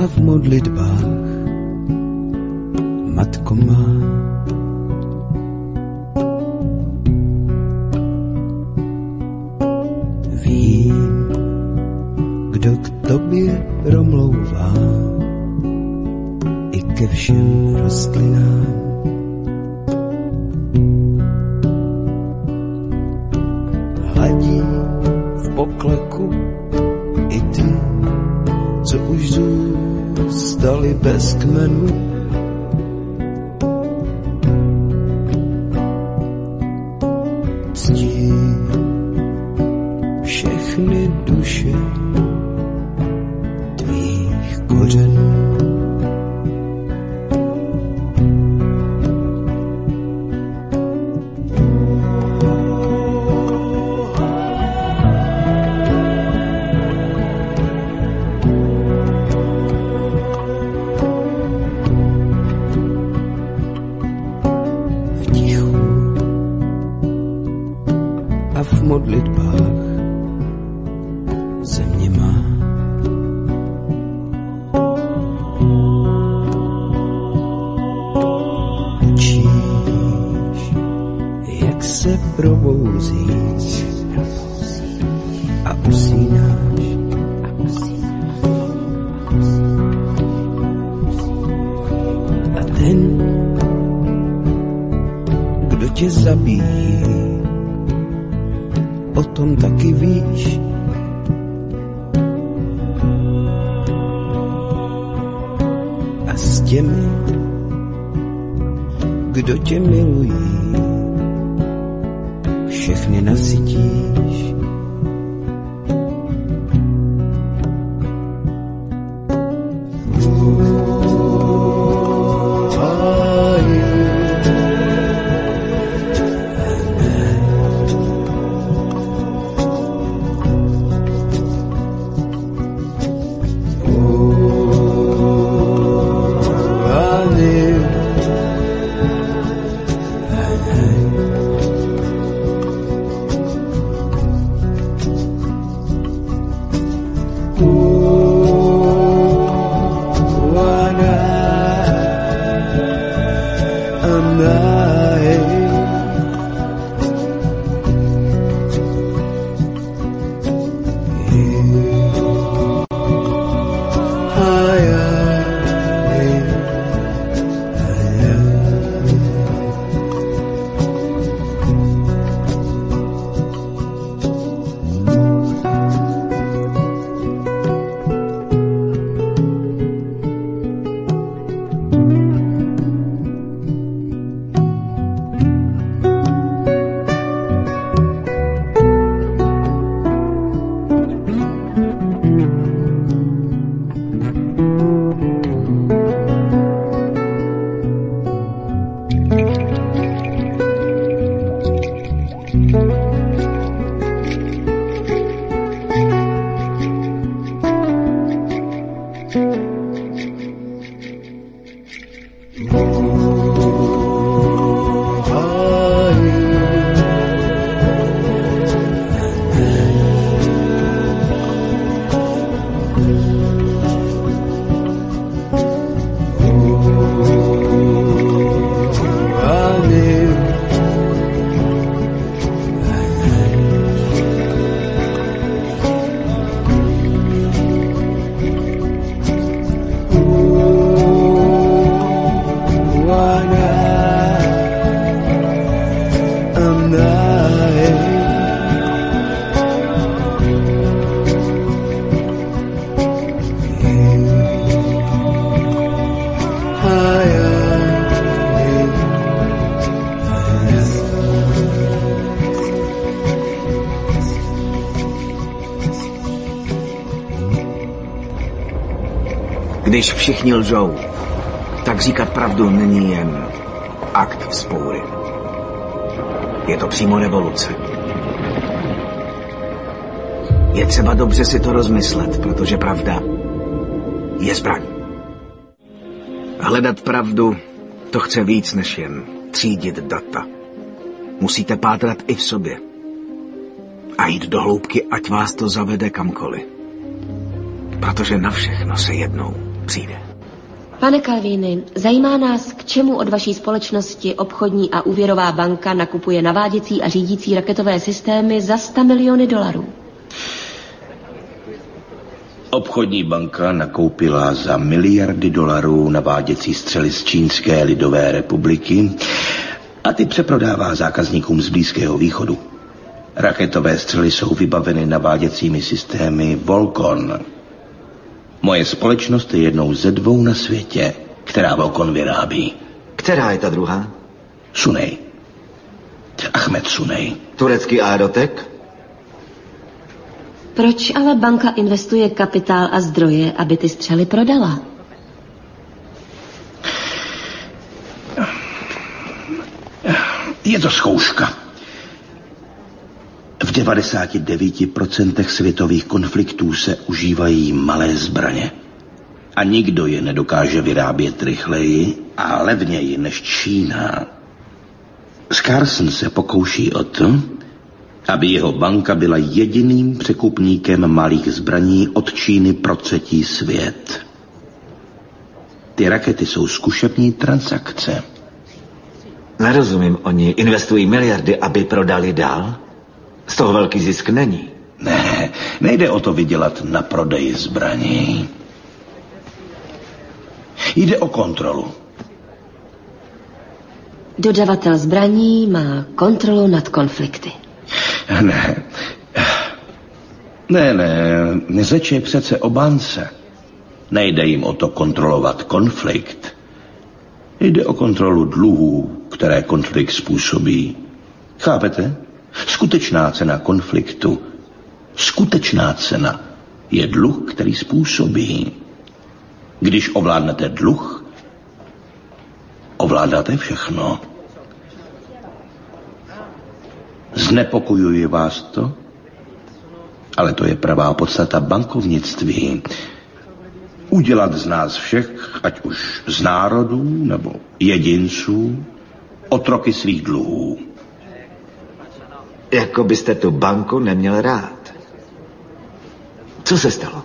A v modlitbách, matko má. Vím, kdo k tobě promlouvá i ke všem rostlinám. Pokleku i ty, co už zůstali bez kmenu. Kdo tě zabíjí, o tom taky víš. A s těmi, kdo tě milují, všechny nasytíš. Když všichni lžou, tak říkat pravdu není jen akt vzpoury. Je to přímo revoluce. Je třeba dobře si to rozmyslet, protože pravda je zbraň. Hledat pravdu, to chce víc než jen třídit data. Musíte pátrat i v sobě. A jít do hloubky, ať vás to zavede kamkoliv. Protože na všechno se jednou přijde. Pane Kalvíny, zajímá nás, k čemu od vaší společnosti obchodní a úvěrová banka nakupuje naváděcí a řídící raketové systémy za 100 miliony dolarů. Obchodní banka nakoupila za miliardy dolarů naváděcí střely z Čínské lidové republiky a ty přeprodává zákazníkům z Blízkého východu. Raketové střely jsou vybaveny naváděcími systémy Volcon. Moje společnost je jednou ze dvou na světě, která Volcon vyrábí. Která je ta druhá? Sunej. Ahmed Sunej. Turecký aerotek? Proč ale banka investuje kapitál a zdroje, aby ty střely prodala? Je to zkouška. V 99% světových konfliktů se užívají malé zbraně. A nikdo je nedokáže vyrábět rychleji a levněji než Čína. Scarson se pokouší o to, aby jeho banka byla jediným překupníkem malých zbraní od Číny pro třetí svět. Ty rakety jsou zkušební transakce. Nerozumím, oni investují miliardy, aby prodali dál? Z toho velký zisk není. Ne, nejde o to vydělat na prodeji zbraní. Jde o kontrolu. Dodavatel zbraní má kontrolu nad konflikty. Ne. Ne, ne, řeč je přece o bance. Nejde jim o to kontrolovat konflikt. Jde o kontrolu dluhů, které konflikt způsobí. Chápete? Skutečná cena konfliktu, skutečná cena je dluh, který způsobí. Když ovládnete dluh, ovládáte všechno. Znepokojuje vás to? Ale to je pravá podstata bankovnictví. Udělat z nás všech, ať už z národů nebo jedinců, otroky svých dluhů. Jako byste tu banku neměl rád. Co se stalo?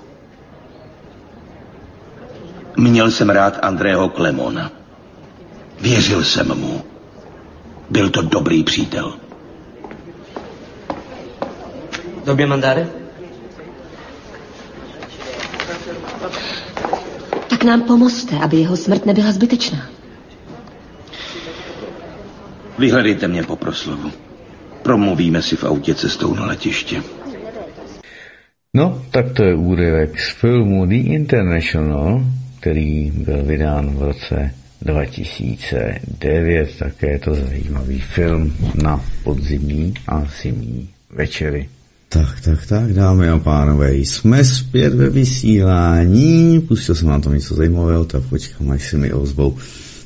Měl jsem rád Andrého Klemona. Věřil jsem mu. Byl to dobrý přítel. Době mandáre? Tak nám pomozte, aby jeho smrt nebyla zbytečná. Vyhledejte mě po proslovu. Promluvíme si v autě cestou na letiště. No, tak to je úryvek z filmu The International, který byl vydán v roce 2009. Také je to zajímavý film na podzimní a zimní večery. Tak, tak, tak, dámy a pánové, jsme zpět ve vysílání. Pustil jsem vám to něco zajímavého, tak počkám, až se mi ozvou,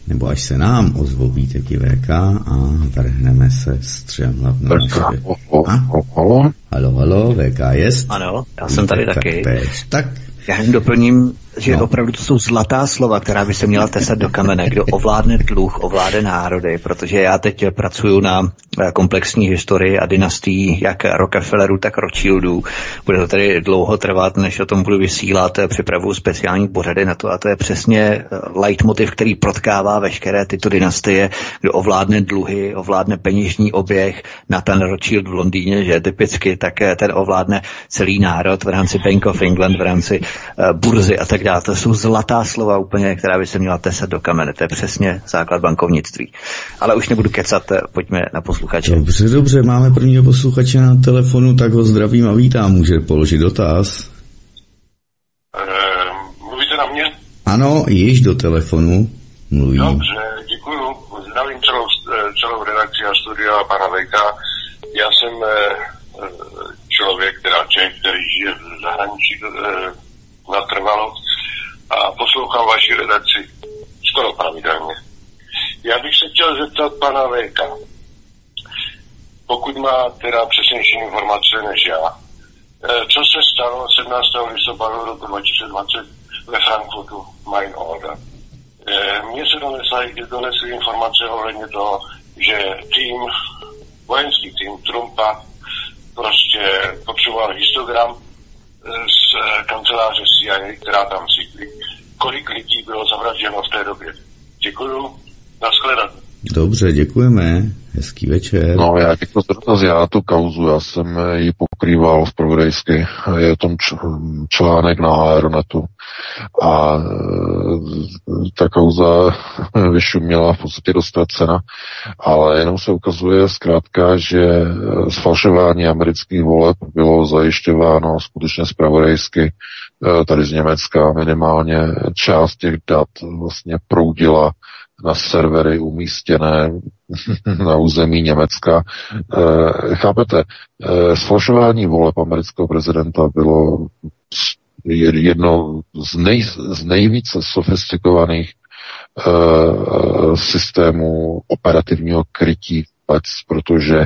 nebo až se nám ozvou Vítek i VK a vrhneme s střem na naše... Halo? Halo, halo, VK jest? Ano, já jsem tady Vítek taky. taktéž. Tak, Já jen doplním, že No. opravdu to jsou zlatá slova, která by se měla tesat do kamene. Kdo ovládne dluh, ovládne národy, protože já teď pracuju na eh, komplexní historii a dynastii jak Rockefellerů, tak Rothschildů. Bude to tedy dlouho trvat, než o tom budu vysílat. eh, Připravuju speciální pořady na to a to je přesně eh, leitmotiv, který protkává veškeré tyto dynastie, kdo ovládne dluhy, ovládne peněžní oběh, Nathan Rothschild v Londýně, že typicky, tak ten ovládne celý národ v rámci Bank of England, v rámci burzy a tak dále. To jsou zlatá slova úplně, která by se měla tesat do kamene. To je přesně základ bankovnictví. Ale už nebudu kecat, eh, pojďme na posluchače. dobře, dobře, máme prvního posluchače na telefonu, tak ho zdravím a vítám, může položit dotaz. Eh, mluvíte na mě? Ano, již do telefonu mluvím. Dobře, děkuju. Zdravím celou, eh, celou redakci a studio a pana Vejka. Já jsem člověk, teda Čech, který žije v zahraničí natrvalo a poslouchám vaši redakci skoro pravidelně. Já bych se chtěl zeptat pana Vejka, pokud má teda přesnější informace než já, eh, co se stalo 17. listopadu roku 2020 ve Frankfurtu Main Order. Eh, Mně se donesly, donesly informace ohledně toho, že tým, vojenský tým Trumpa prostě potřeboval histogram z eh, kanceláře CIA, která tam sídlí kolik lidí bylo zavražděno v té době. Děkuju, nashledanou. Dobře, děkujeme. Hezký večer. No, já za dotaz. Já tu kauzu, já jsem ji pokrýval v Provodejsky. Je tom článek na Aeronetu. A e, ta kauza vyšuměla v podstatě dost cena, ale jenom se ukazuje zkrátka, že sfalšování amerických voleb bylo zajišťováno skutečně zpravodajsky e, tady z Německa minimálně část těch dat vlastně proudila na servery umístěné na území Německa. E, chápete, e, sfalšování voleb amerického prezidenta bylo jedno z, nej, z nejvíce sofistikovaných e, systémů operativního krytí protože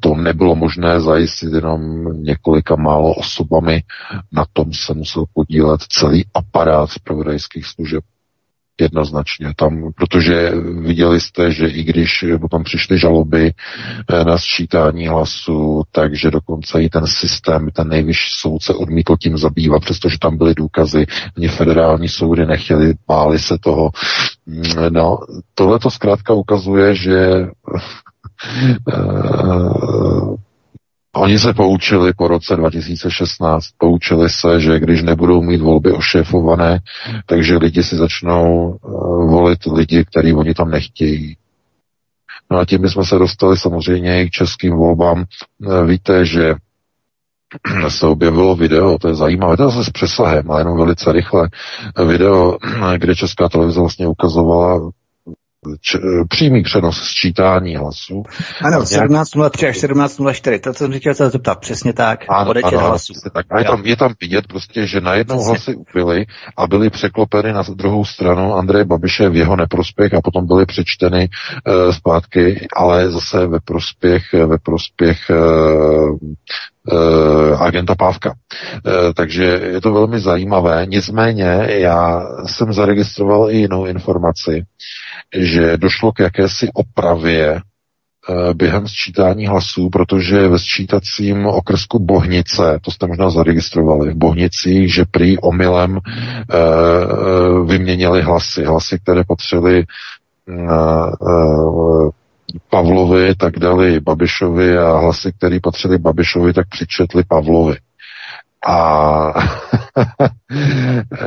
to nebylo možné zajistit jenom několika málo osobami. Na tom se musel podílet celý aparát zpravodajských služeb jednoznačně tam, protože viděli jste, že i když potom přišly žaloby eh, na sčítání hlasu, takže dokonce i ten systém, ten nejvyšší soudce odmítl tím zabývat, přestože tam byly důkazy, ani federální soudy nechtěli, báli se toho. No, tohle to zkrátka ukazuje, že uh, Oni se poučili po roce 2016, poučili se, že když nebudou mít volby ošéfované, takže lidi si začnou uh, volit lidi, který oni tam nechtějí. No a tím jsme se dostali samozřejmě i k českým volbám. Uh, víte, že se objevilo video, to je zajímavé, to je zase s přesahem, ale jenom velice rychle, video, kde Česká televize vlastně ukazovala č, přímý přenos sčítání hlasů. Ano, 17.03 až 17.04, to jsem chtěl se zeptat, přesně tak, ano, odečet ano, hlasů. Tak. A je tam, je tam vidět prostě, že najednou přesně. hlasy ubyly a byly překlopeny na druhou stranu Andreje Babiše v jeho neprospěch a potom byly přečteny uh, zpátky, ale zase ve prospěch, ve prospěch Uh, agenta Pávka. Uh, takže je to velmi zajímavé. Nicméně já jsem zaregistroval i jinou informaci, že došlo k jakési opravě eh, během sčítání hlasů, protože ve sčítacím okrsku Bohnice, to jste možná zaregistrovali, v Bohnicích, že prý omylem vyměnili hlasy, hlasy, které potřebovali e, Pavlovi, tak dali Babišovi a hlasy, které patřili Babišovi, tak přičetli Pavlovi. A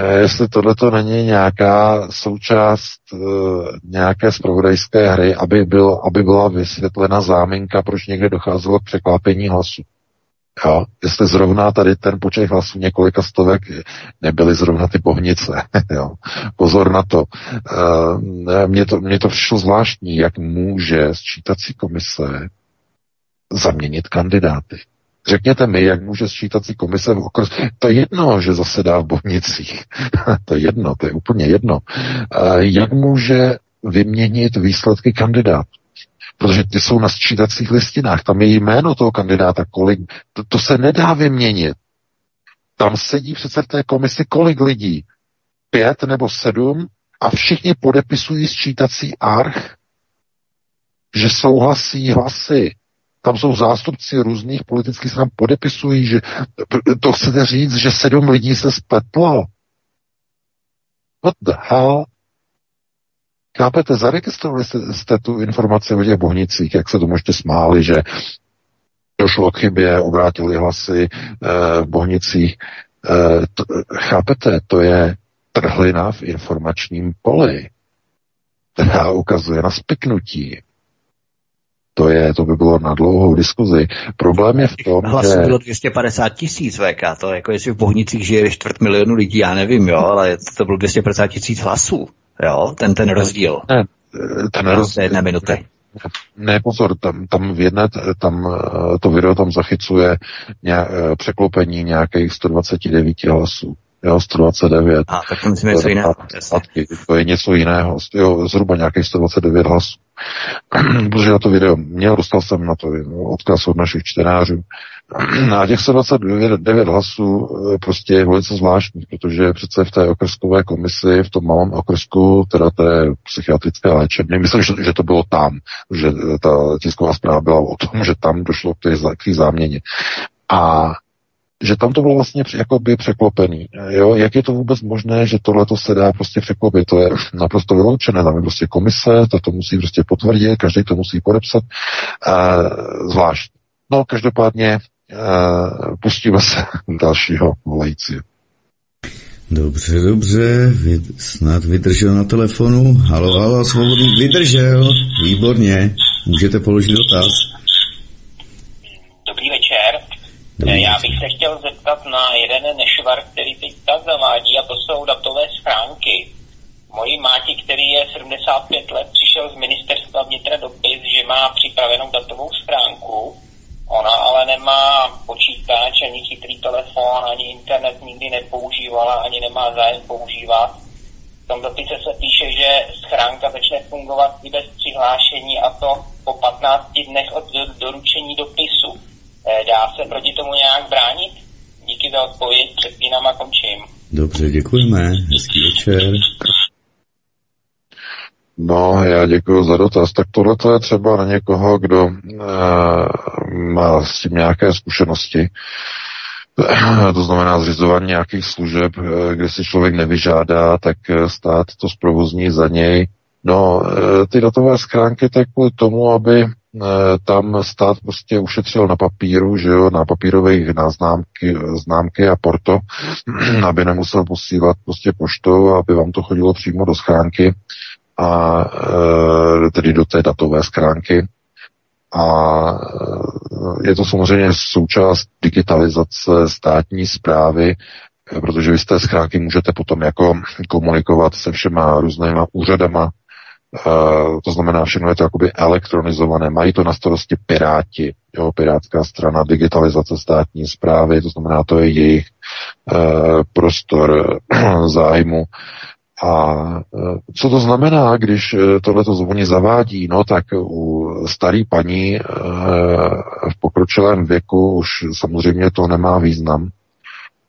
jestli tohle to není nějaká součást uh, nějaké zpravodajské hry, aby, byl, aby byla vysvětlena záminka, proč někde docházelo k překlápění hlasu. Jo, jestli zrovna tady ten počet hlasů několika stovek nebyly zrovna ty pohnice. jo. Pozor na to. Uh, mně to. Mně to přišlo zvláštní, jak může sčítací komise zaměnit kandidáty. Řekněte mi, jak může sčítací komise v okres... To je jedno, že zasedá v Bohnicích. to je jedno, to je úplně jedno. Jak může vyměnit výsledky kandidátů? Protože ty jsou na sčítacích listinách, tam je jméno toho kandidáta, kolik, to, to se nedá vyměnit. Tam sedí přece v té komisi kolik lidí? Pět nebo sedm a všichni podepisují sčítací arch, že souhlasí hlasy. Tam jsou zástupci různých politických stran, podepisují, že to chcete říct, že sedm lidí se spletlo. What the hell? Chápete, zaregistrovali jste, jste tu informaci o těch bohnicích, jak se to možná smáli, že došlo k chybě, obrátili hlasy e, v bohnicích. E, to, chápete, to je trhlina v informačním poli, která ukazuje na spiknutí. To, je, to by bylo na dlouhou diskuzi. Problém je v tom, Hlasů že... bylo 250 tisíc VK, to jako jestli v Bohnicích žije čtvrt milionu lidí, já nevím, jo, ale to bylo 250 tisíc hlasů, jo, ten ten rozdíl. Ne, ten rozdíl. jedné minuty. Ne, pozor, tam, tam v jedné, tam eh, to video tam zachycuje ně, eh, překlopení nějakých 129 hlasů jo, 129. A, tak to myslím něco jiného. To je něco jiného, jo, zhruba nějakých 129 hlasů. Protože na to video měl, dostal jsem na to odkaz od našich čtenářů. A těch 129 hlasů eh, prostě je velice zvláštní, protože přece v té okrskové komisi, v tom malém okrsku, teda té psychiatrické léčebny, myslím, že, že to bylo tam, že ta tisková zpráva byla o tom, že tam došlo k té, k té záměně. A že tam to bylo vlastně jakoby překlopený. Jo? Jak je to vůbec možné, že tohle to se dá prostě překlopit? To je naprosto vyloučené. Tam je prostě komise, ta to musí prostě potvrdit, každý to musí podepsat. Uh, zvlášť. No, každopádně pustíme se dalšího volající. Dobře, dobře, snad vydržel na telefonu. Halo, halo, svobodný, vydržel, výborně, můžete položit dotaz. Dobrý večer. Dobrý Já bych se chtěl zeptat na jeden nešvar, který teď tak zavádí, a to jsou datové schránky. Mojí máti, který je 75 let, přišel z ministerstva vnitra dopis, že má připravenou datovou schránku, Ona ale nemá počítač, ani chytrý telefon, ani internet nikdy nepoužívala, ani nemá zájem používat. V tom dopise se píše, že schránka začne fungovat i bez přihlášení a to po 15 dnech od doručení dopisu. Eh, dá se proti tomu nějak bránit? Díky za odpověď, předpínám a končím. Dobře, děkujeme. Hezký večer. No, já děkuji za dotaz. Tak tohle je třeba na někoho, kdo e, má s tím nějaké zkušenosti. To znamená zřizování nějakých služeb, eh, kde si člověk nevyžádá, tak eh, stát to zprovozní za něj. No, ty datové schránky tak kvůli tomu, aby tam stát prostě ušetřil na papíru, že jo, na papírové známky, známky a porto, aby nemusel posílat prostě poštou, aby vám to chodilo přímo do schránky a e, tedy do té datové schránky. A e, je to samozřejmě součást digitalizace státní zprávy, e, protože vy z té schránky můžete potom jako komunikovat se všema různýma úřadama, to znamená, všechno je to jakoby elektronizované. Mají to na starosti Piráti, jo, Pirátská strana, digitalizace státní zprávy, to znamená, to je jejich prostor zájmu. A e, co to znamená, když e, tohleto zvoní zavádí? No tak u starý paní e, v pokročilém věku už samozřejmě to nemá význam.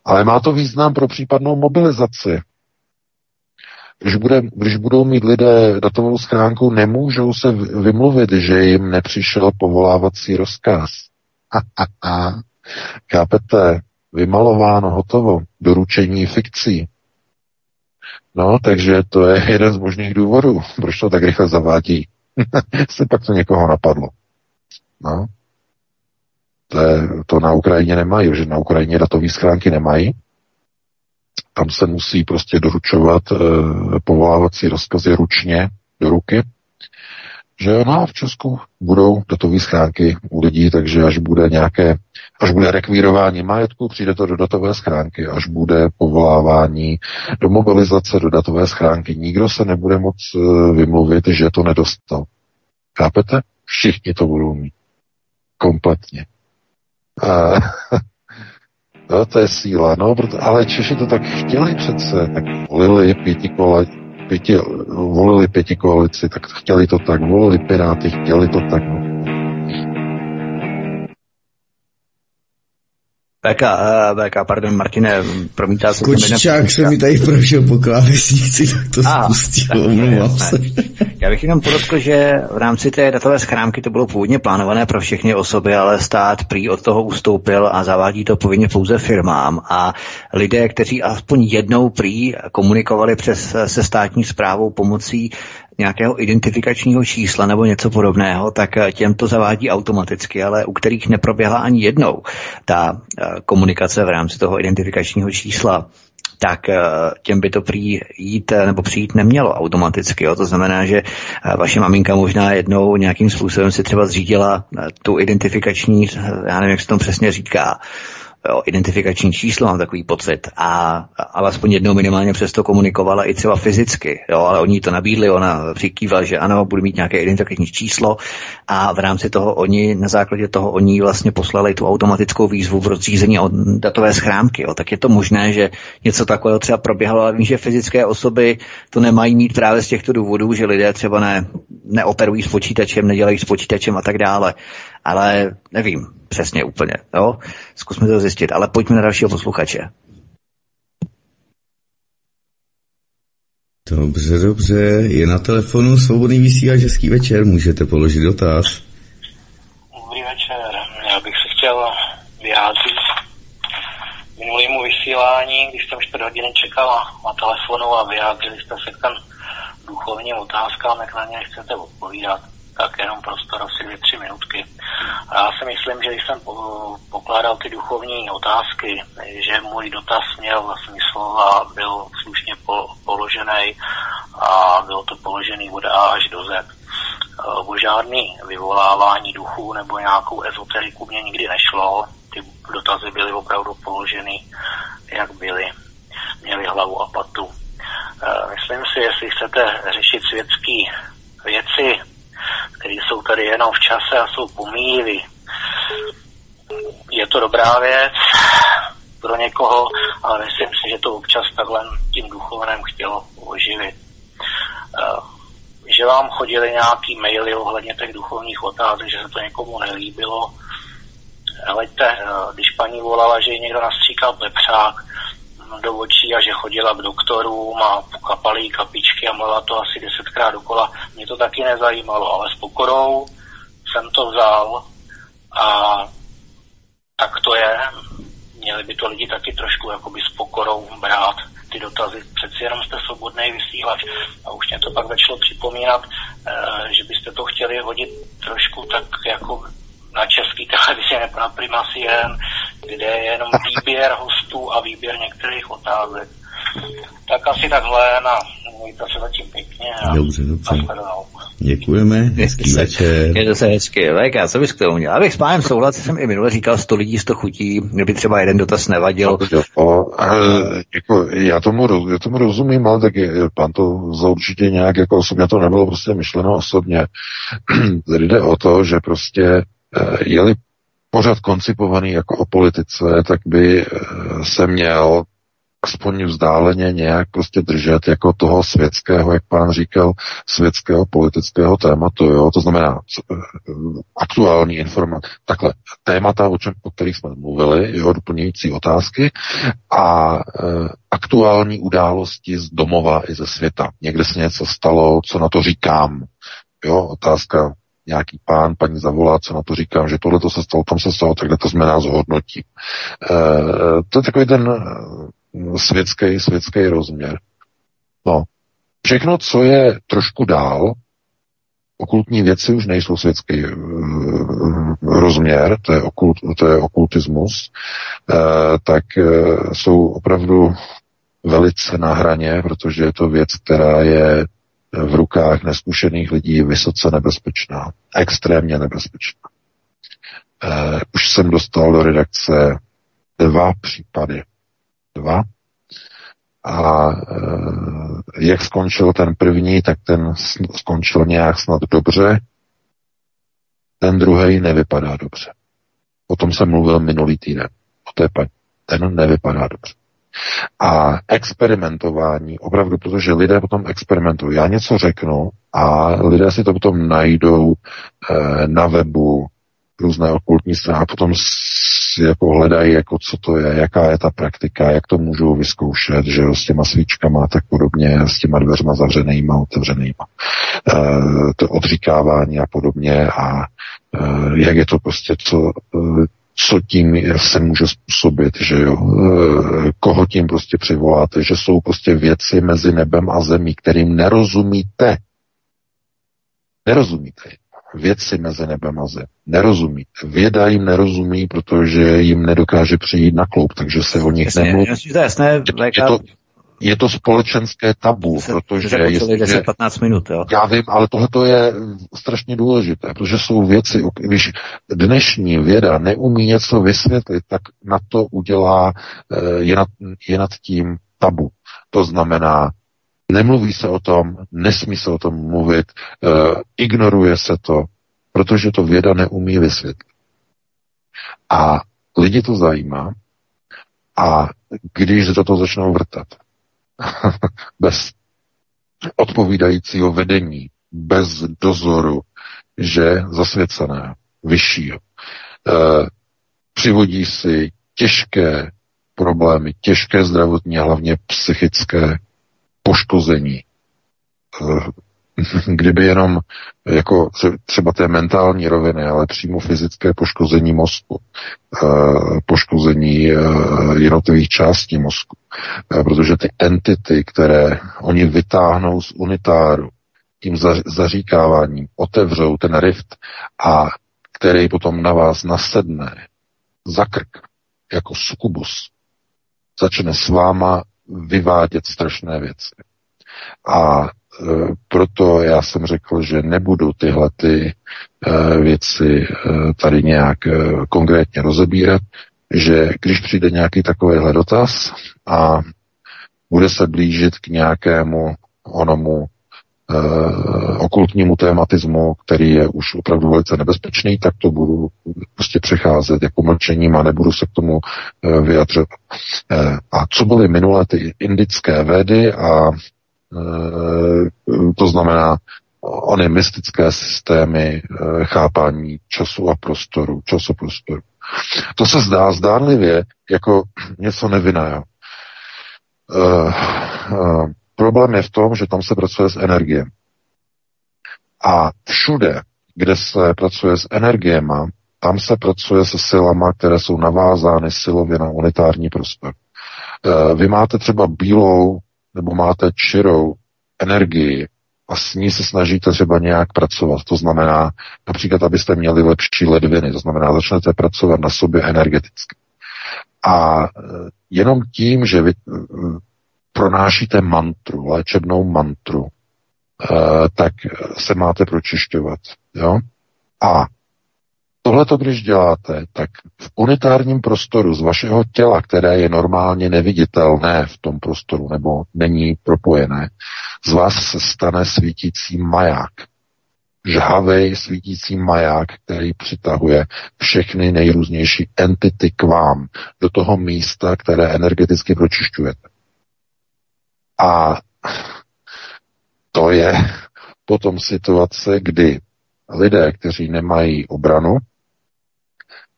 Ale má to význam pro případnou mobilizaci. Když, bude, když budou mít lidé datovou schránku, nemůžou se vymluvit, že jim nepřišel povolávací rozkaz. A, a, a. Kápete? Vymalováno, hotovo. Doručení fikcí. No, takže to je jeden z možných důvodů, proč to tak rychle zavádí. Se pak to někoho napadlo. No. To, je, to na Ukrajině nemají, že na Ukrajině datové schránky nemají. Tam se musí prostě doručovat e, povolávací rozkazy ručně do ruky že no, v Česku budou datové schránky u lidí, takže až bude nějaké, až bude rekvírování majetku, přijde to do datové schránky, až bude povolávání do mobilizace do datové schránky, nikdo se nebude moc eh, vymluvit, že to nedostal. Chápete? Všichni to budou mít. Kompletně. A, no, to je síla, no, proto, ale Češi to tak chtěli přece, tak volili pěti kole, pěti, volili pěti koalici, tak chtěli to tak, volili Piráty, chtěli to tak. No. BK, BK, pardon, Martine, promítá se Kočičák se mi tady prošel po klávesnici, tak to ah, spustil, omlouvám se. Já bych jenom podotkl, že v rámci té datové schránky to bylo původně plánované pro všechny osoby, ale stát prý od toho ustoupil a zavádí to povinně pouze firmám a lidé, kteří aspoň jednou prý komunikovali přes se státní zprávou pomocí nějakého identifikačního čísla nebo něco podobného, tak těm to zavádí automaticky, ale u kterých neproběhla ani jednou ta eh, komunikace v rámci toho identifikačního čísla, tak eh, těm by to prý jít eh, nebo přijít nemělo automaticky. Jo. To znamená, že vaše maminka možná jednou nějakým způsobem si třeba zřídila tu identifikační, já nevím, jak se to přesně říká, identifikační číslo, mám takový pocit. A alespoň jednou minimálně přesto komunikovala i třeba fyzicky, jo, ale oni to nabídli, ona přikývala, že ano, budu mít nějaké identifikační číslo a v rámci toho oni, na základě toho oni vlastně poslali tu automatickou výzvu v rozřízení datové schránky. Jo. Tak je to možné, že něco takového třeba proběhlo, ale vím, že fyzické osoby to nemají mít právě z těchto důvodů, že lidé třeba ne, neoperují s počítačem, nedělají s počítačem a tak dále ale nevím přesně úplně. Jo? Zkusme to zjistit, ale pojďme na dalšího posluchače. Dobře, dobře. Je na telefonu svobodný vysílač Hezký večer. Můžete položit dotaz. Dobrý večer. Já bych se chtěl vyjádřit mojímu vysílání, když jsem 4 hodiny čekala na telefonu a vyjádřili jste se k ten duchovním otázkám, jak na ně chcete odpovídat, tak jenom prostor asi dvě, tři minutky. A já si myslím, že když jsem pokládal ty duchovní otázky, že můj dotaz měl smysl a byl slušně položený a bylo to položený od A až do Z. O žádný vyvolávání duchů nebo nějakou ezoteriku mě nikdy nešlo. Ty dotazy byly opravdu položeny, jak byly. Měly hlavu a patu. E, myslím si, jestli chcete řešit světské věci, které jsou tady jenom v čase a jsou pomíjivý, je to dobrá věc pro někoho, ale myslím si, že to občas takhle tím duchovnem chtělo oživit. Eh, že vám chodili nějaký maily ohledně těch duchovních otázek, že se to někomu nelíbilo. Hleďte, když paní volala, že ji někdo nastříkal pepřák do očí a že chodila k doktorům a kapalý kapičky a mluvila to asi desetkrát dokola, mě to taky nezajímalo, ale s pokorou jsem to vzal a tak to je. Měli by to lidi taky trošku jakoby s pokorou brát ty dotazy. Přeci jenom jste svobodný vysílač a už mě to pak začalo připomínat, eh, že byste to chtěli hodit trošku tak jako na český televizi nebo na Prima CN, kde je jenom výběr hostů a výběr některých otázek. Tak asi takhle, na mějte se zatím pěkně. A dobře, dobře. Děkujeme, hezký večer. Je to se hezky, Veka, co bys k tomu měl? Abych s pánem souhlasil, jsem i minule říkal 100 lidí, 100 chutí, kdyby třeba jeden dotaz nevadil. No, jo, jako, já, tomu, já tomu rozumím, ale tak pan to za určitě nějak jako osobně to nebylo prostě myšleno osobně. Tady jde o to, že prostě eh, je-li pořád koncipovaný jako o politice, tak by eh, se měl aspoň vzdáleně nějak prostě držet jako toho světského, jak pán říkal, světského politického tématu, jo, to znamená eh, aktuální informace, takhle, témata, o, čem, o kterých jsme mluvili, jo, doplňující otázky a e, aktuální události z domova i ze světa. Někde se něco stalo, co na to říkám, jo, otázka nějaký pán, paní zavolá, co na to říkám, že tohle to se stalo, tam se stalo, takhle to znamená zhodnotí. E, to je takový ten světský, světský rozměr. No, všechno, co je trošku dál, okultní věci už nejsou světský rozměr, to je, okult, to je okultismus, tak jsou opravdu velice na hraně, protože je to věc, která je v rukách neskušených lidí vysoce nebezpečná, extrémně nebezpečná. Uh, už jsem dostal do redakce dva případy dva. A e, jak skončil ten první, tak ten skončil nějak snad dobře. Ten druhý nevypadá dobře. O tom jsem mluvil minulý týden. O té paní. Ten nevypadá dobře. A experimentování, opravdu, protože lidé potom experimentují. Já něco řeknu a lidé si to potom najdou e, na webu, různé okultní strany a potom si jako hledají, jako co to je, jaká je ta praktika, jak to můžou vyzkoušet, že jo, s těma svíčkama a tak podobně, s těma dveřma zavřenýma, otevřenýma. E, to odříkávání a podobně a e, jak je to prostě, co, e, co tím se může způsobit, že jo, e, koho tím prostě přivoláte, že jsou prostě věci mezi nebem a zemí, kterým nerozumíte. Nerozumíte věci mezi nebem a zem. Nerozumí. Věda jim nerozumí, protože jim nedokáže přijít na kloup, takže se o nich jasně, nemluví. Jasně, to je jasné, je, to, je to společenské tabu, se, protože... Se 10-15 minut, jo. Já vím, ale tohle je strašně důležité, protože jsou věci, když dnešní věda neumí něco vysvětlit, tak na to udělá, eh, je nad, je nad tím tabu. To znamená, Nemluví se o tom, nesmí se o tom mluvit, uh, ignoruje se to, protože to věda neumí vysvětlit. A lidi to zajímá a když do toho začnou vrtat, bez odpovídajícího vedení, bez dozoru, že zasvěcené, vyššího, uh, přivodí si těžké problémy, těžké zdravotní hlavně psychické poškození, eh, kdyby jenom jako třeba té mentální roviny, ale přímo fyzické poškození mozku, eh, poškození eh, jednotlivých částí mozku, eh, protože ty entity, které oni vytáhnou z unitáru, tím zaříkáváním otevřou ten rift a který potom na vás nasedne za krk, jako sukubus, začne s váma vyvádět strašné věci. A proto já jsem řekl, že nebudu tyhle ty eh, věci eh, tady nějak konkrétně rozebírat, že když přijde nějaký takovýhle dotaz a bude se blížit k nějakému onomu uh, okultnímu tématismu, který je už opravdu velice nebezpečný, tak to budu prostě přecházet jako mlčením a nebudu se k tomu uh, vyjadřovat. A co byly minulé ty indické védy a Eh, to znamená ony systémy eh, chápání času a prostoru, časoprostoru. To se zdá zdánlivě jako něco nevinného. Uh, problém je v tom, že tam se pracuje s energiemi. A všude, kde se pracuje s energiema, tam se pracuje se silama, které jsou navázány silově na unitární prostor. Vy máte třeba bílou nebo máte čirou energii a s ní se snažíte třeba nějak pracovat. To znamená, například, abyste měli lepší ledviny, to znamená, začnete pracovat na sobě energeticky. A e, jenom tím, že vy e, pronášíte mantru, léčebnou mantru, e, tak se máte pročišťovat. Jo? A Tohle to, když děláte, tak v unitárním prostoru z vašeho těla, které je normálně neviditelné v tom prostoru nebo není propojené, z vás se stane svítící maják. Žhavej svítící maják, který přitahuje všechny nejrůznější entity k vám, do toho místa, které energeticky pročišťujete. A to je potom situace, kdy lidé, kteří nemají obranu,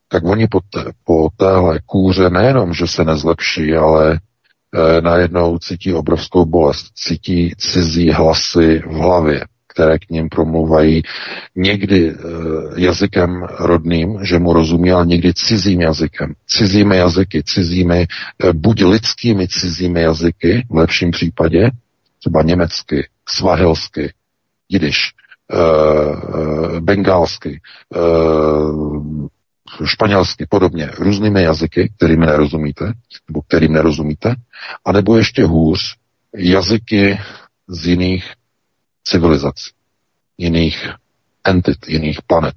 tak oni po, té, po téhle kůře nejenom, že se nezlepší, ale e, najednou cítí obrovskou bolest, cítí cizí hlasy v hlavě, které k ním promluvají někdy e, jazykem rodným, že mu rozumí, ale někdy cizím jazykem. Cizími jazyky, cizími, e, buď lidskými cizími jazyky, v lepším případě, třeba německy, svahelsky, jidiš, e, e, bengálsky, e, španělsky, podobně, různými jazyky, kterými nerozumíte, nebo kterým nerozumíte, anebo ještě hůř, jazyky z jiných civilizací, jiných entit, jiných planet.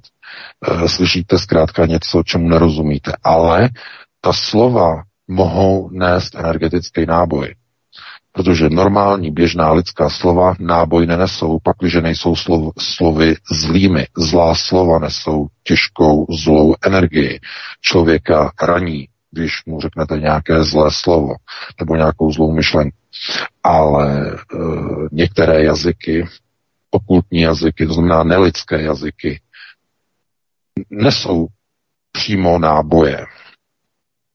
Eh, slyšíte zkrátka něco, čemu nerozumíte, ale ta slova mohou nést energetický náboj. Protože normální běžná lidská slova náboj nenesou, pakliže nejsou slov, slovy zlými. Zlá slova nesou těžkou zlou energii. Člověka raní, když mu řeknete nějaké zlé slovo nebo nějakou zlou myšlenku. Ale e, některé jazyky, okultní jazyky, to znamená nelidské jazyky, nesou přímo náboje.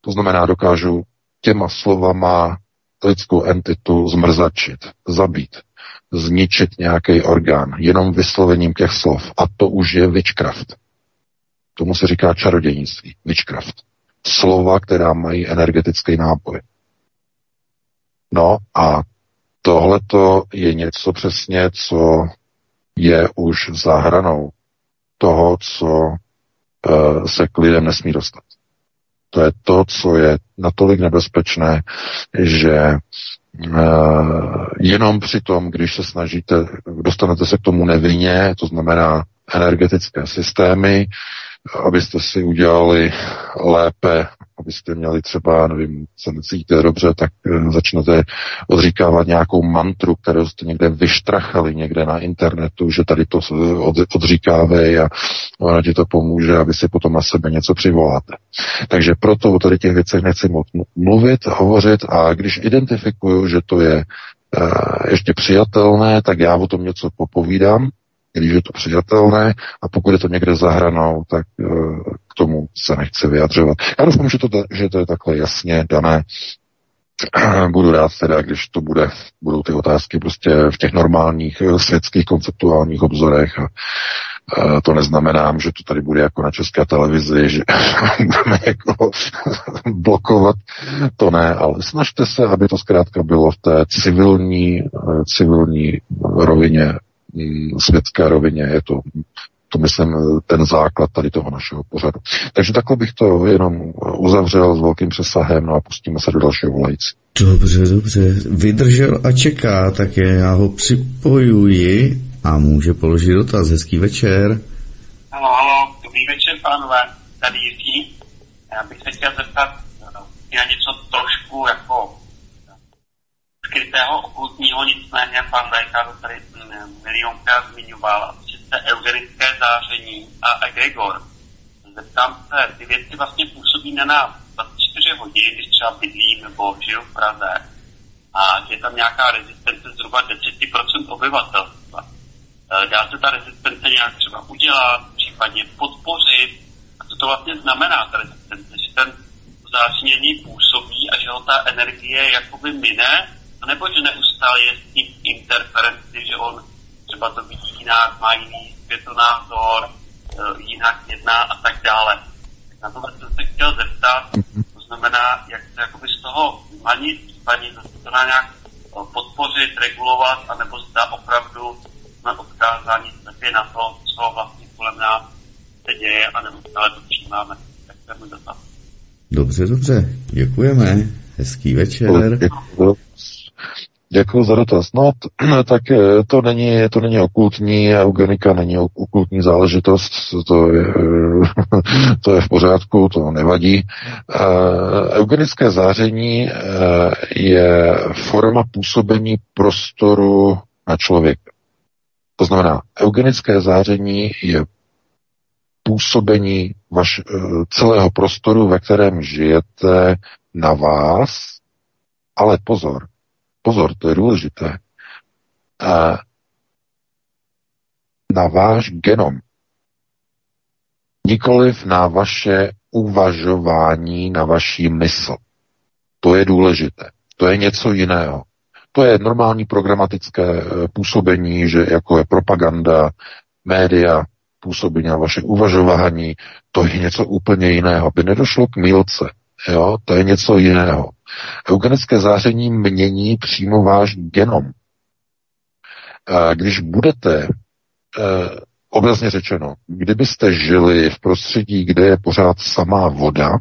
To znamená, dokážu těma slovama lidskou entitu zmrzačit, zabít, zničit nějaký orgán jenom vyslovením těch slov. A to už je witchcraft. Tomu se říká čarodějnictví, witchcraft. Slova, která mají energetický náboj. No a tohleto je něco přesně, co je už za hranou toho, co uh, se k lidem nesmí dostat. To je to, co je natolik nebezpečné, že uh, jenom při tom, když se snažíte, dostanete se k tomu nevinně, to znamená energetické systémy, abyste si udělali lépe, abyste měli třeba, nevím, se necítíte dobře, tak eh, začnete odříkávat nějakou mantru, kterou jste někde vyštrachali někde na internetu, že tady to od, odříkávej a ona ti to pomůže, aby si potom na sebe něco přivoláte. Takže proto o tady těch věcech nechci mluvit, hovořit a když identifikuju, že to je uh, ještě přijatelné, tak já o tom něco popovídám, když je to přijatelné a pokud je to někde za hranou, tak eh, k tomu se nechci vyjadřovat. Já doufám, že to, že to je takhle jasně dané budu rád teda, když to bude, budou ty otázky prostě v těch normálních eh, světských konceptuálních obzorech a to neznamená, že to tady bude jako na české televizi, že budeme jako blokovat, to ne, ale snažte se, aby to zkrátka bylo v té civilní, eh, civilní rovině, světské rovině, je to to myslím ten základ tady toho našeho pořadu. Takže takhle bych to jenom uzavřel s velkým přesahem no a pustíme se do dalšího volající. Dobře, dobře. Vydržel a čeká, tak je, já ho připojuji a může položit dotaz. Hezký večer. Halo, halo, dobrý večer, pánové. Tady Jiří. Já bych se chtěl zeptat na něco trošku jako skrytého, okultního, nicméně pan to tady mm, milionkrát zmiňoval, a sice eugenické záření a egregor. Zeptám se, ty věci vlastně působí na nás 24 hodin, když třeba bydlím nebo žiju v Praze a je tam nějaká rezistence zhruba 10% obyvatelstva. E, dá se ta rezistence nějak třeba udělat, případně podpořit. A co to vlastně znamená, ta rezistence? Že ten záření působí a že ho ta energie jakoby mine, nebo že neustále je s tím interferenci, že on třeba to vidí jinak, má jiný světonázor, e, jinak jedná a tak dále. Na tohle jsem se chtěl zeptat, to znamená, jak se jakoby z toho vymanit, případně to na nějak e, podpořit, regulovat, anebo zda opravdu jsme odkázáni také na to, co vlastně kolem nás se děje a neustále to přijímáme. Tak to je můj dotaz. Dobře, dobře, děkujeme. Hezký večer. Děkuji. Za dotaz. No, t- tak eh, to není, to není okultní, eugenika není okultní záležitost, to je, to je v pořádku, to nevadí. Uh, eugenické záření je forma působení prostoru na člověka. To znamená, eugenické záření je působení vaš, celého prostoru, ve kterém žijete na vás, ale pozor, pozor, to je důležité, a na váš genom. Nikoliv na vaše uvažování, na vaší mysl. To je důležité. To je něco jiného. To je normální programatické eh, působení, že jako je propaganda, média, působí na vaše uvažování, to je něco úplně jiného. Aby nedošlo k mílce. Jo, to je něco jiného. Eugenické záření mění přímo váš genom. Když budete, eh, obrazně řečeno, kdybyste žili v prostředí, kde je pořád samá voda,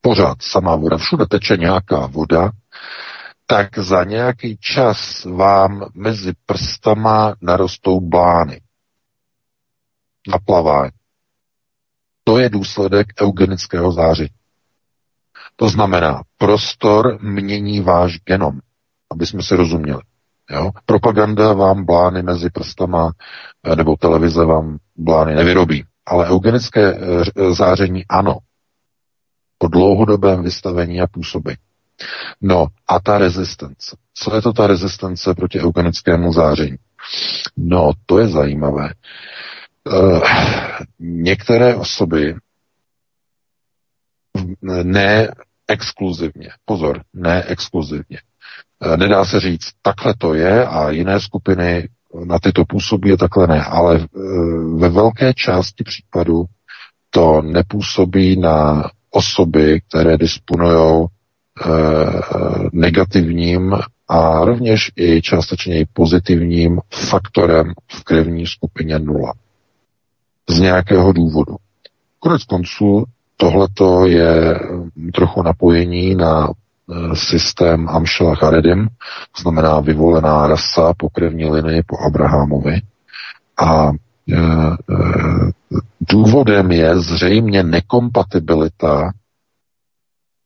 pořád samá voda, všude teče nějaká voda, tak za nějaký čas vám mezi prstama narostou blány na. To je důsledek eugenického záření. To znamená, prostor mění váš genom, aby jsme si rozuměli. Jo? Propaganda vám blány mezi prstama eh, nebo televize vám blány nevyrobí. Ale eugenické eh, záření ano. Po dlouhodobém vystavení a působení. No a ta rezistence. Co je to ta rezistence proti eugenickému záření? No, to je zajímavé. Uh, některé osoby ne exkluzivně. Pozor, ne exkluzivně. E, nedá se říct, takhle to je a jiné skupiny na tyto působí a takhle ne, ale e, ve velké části případů to nepůsobí na osoby, které disponují e, negativním a rovněž i částečně pozitivním faktorem v krevní skupině nula. Z nějakého důvodu. Konec konců Tohleto je mm, trochu napojení na e, systém Amšela Charedim, to znamená vyvolená rasa po krevní linii po Abrahamovi. A e, e, důvodem je zřejmě nekompatibilita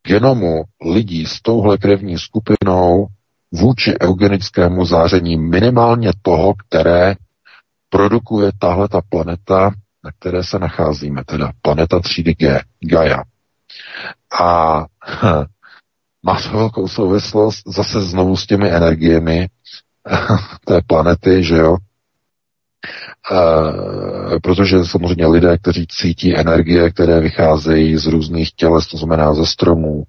genomu lidí s touhle krevní skupinou vůči eugenickému záření minimálně toho, které produkuje tahle ta planeta na které se nacházíme, teda planeta třídy G, Gaia. A má to velkou souvislost zase znovu s těmi energiemi té planety, že jo? E, protože samozřejmě lidé, kteří cítí energie, které vycházejí z různých těles, to znamená ze stromů,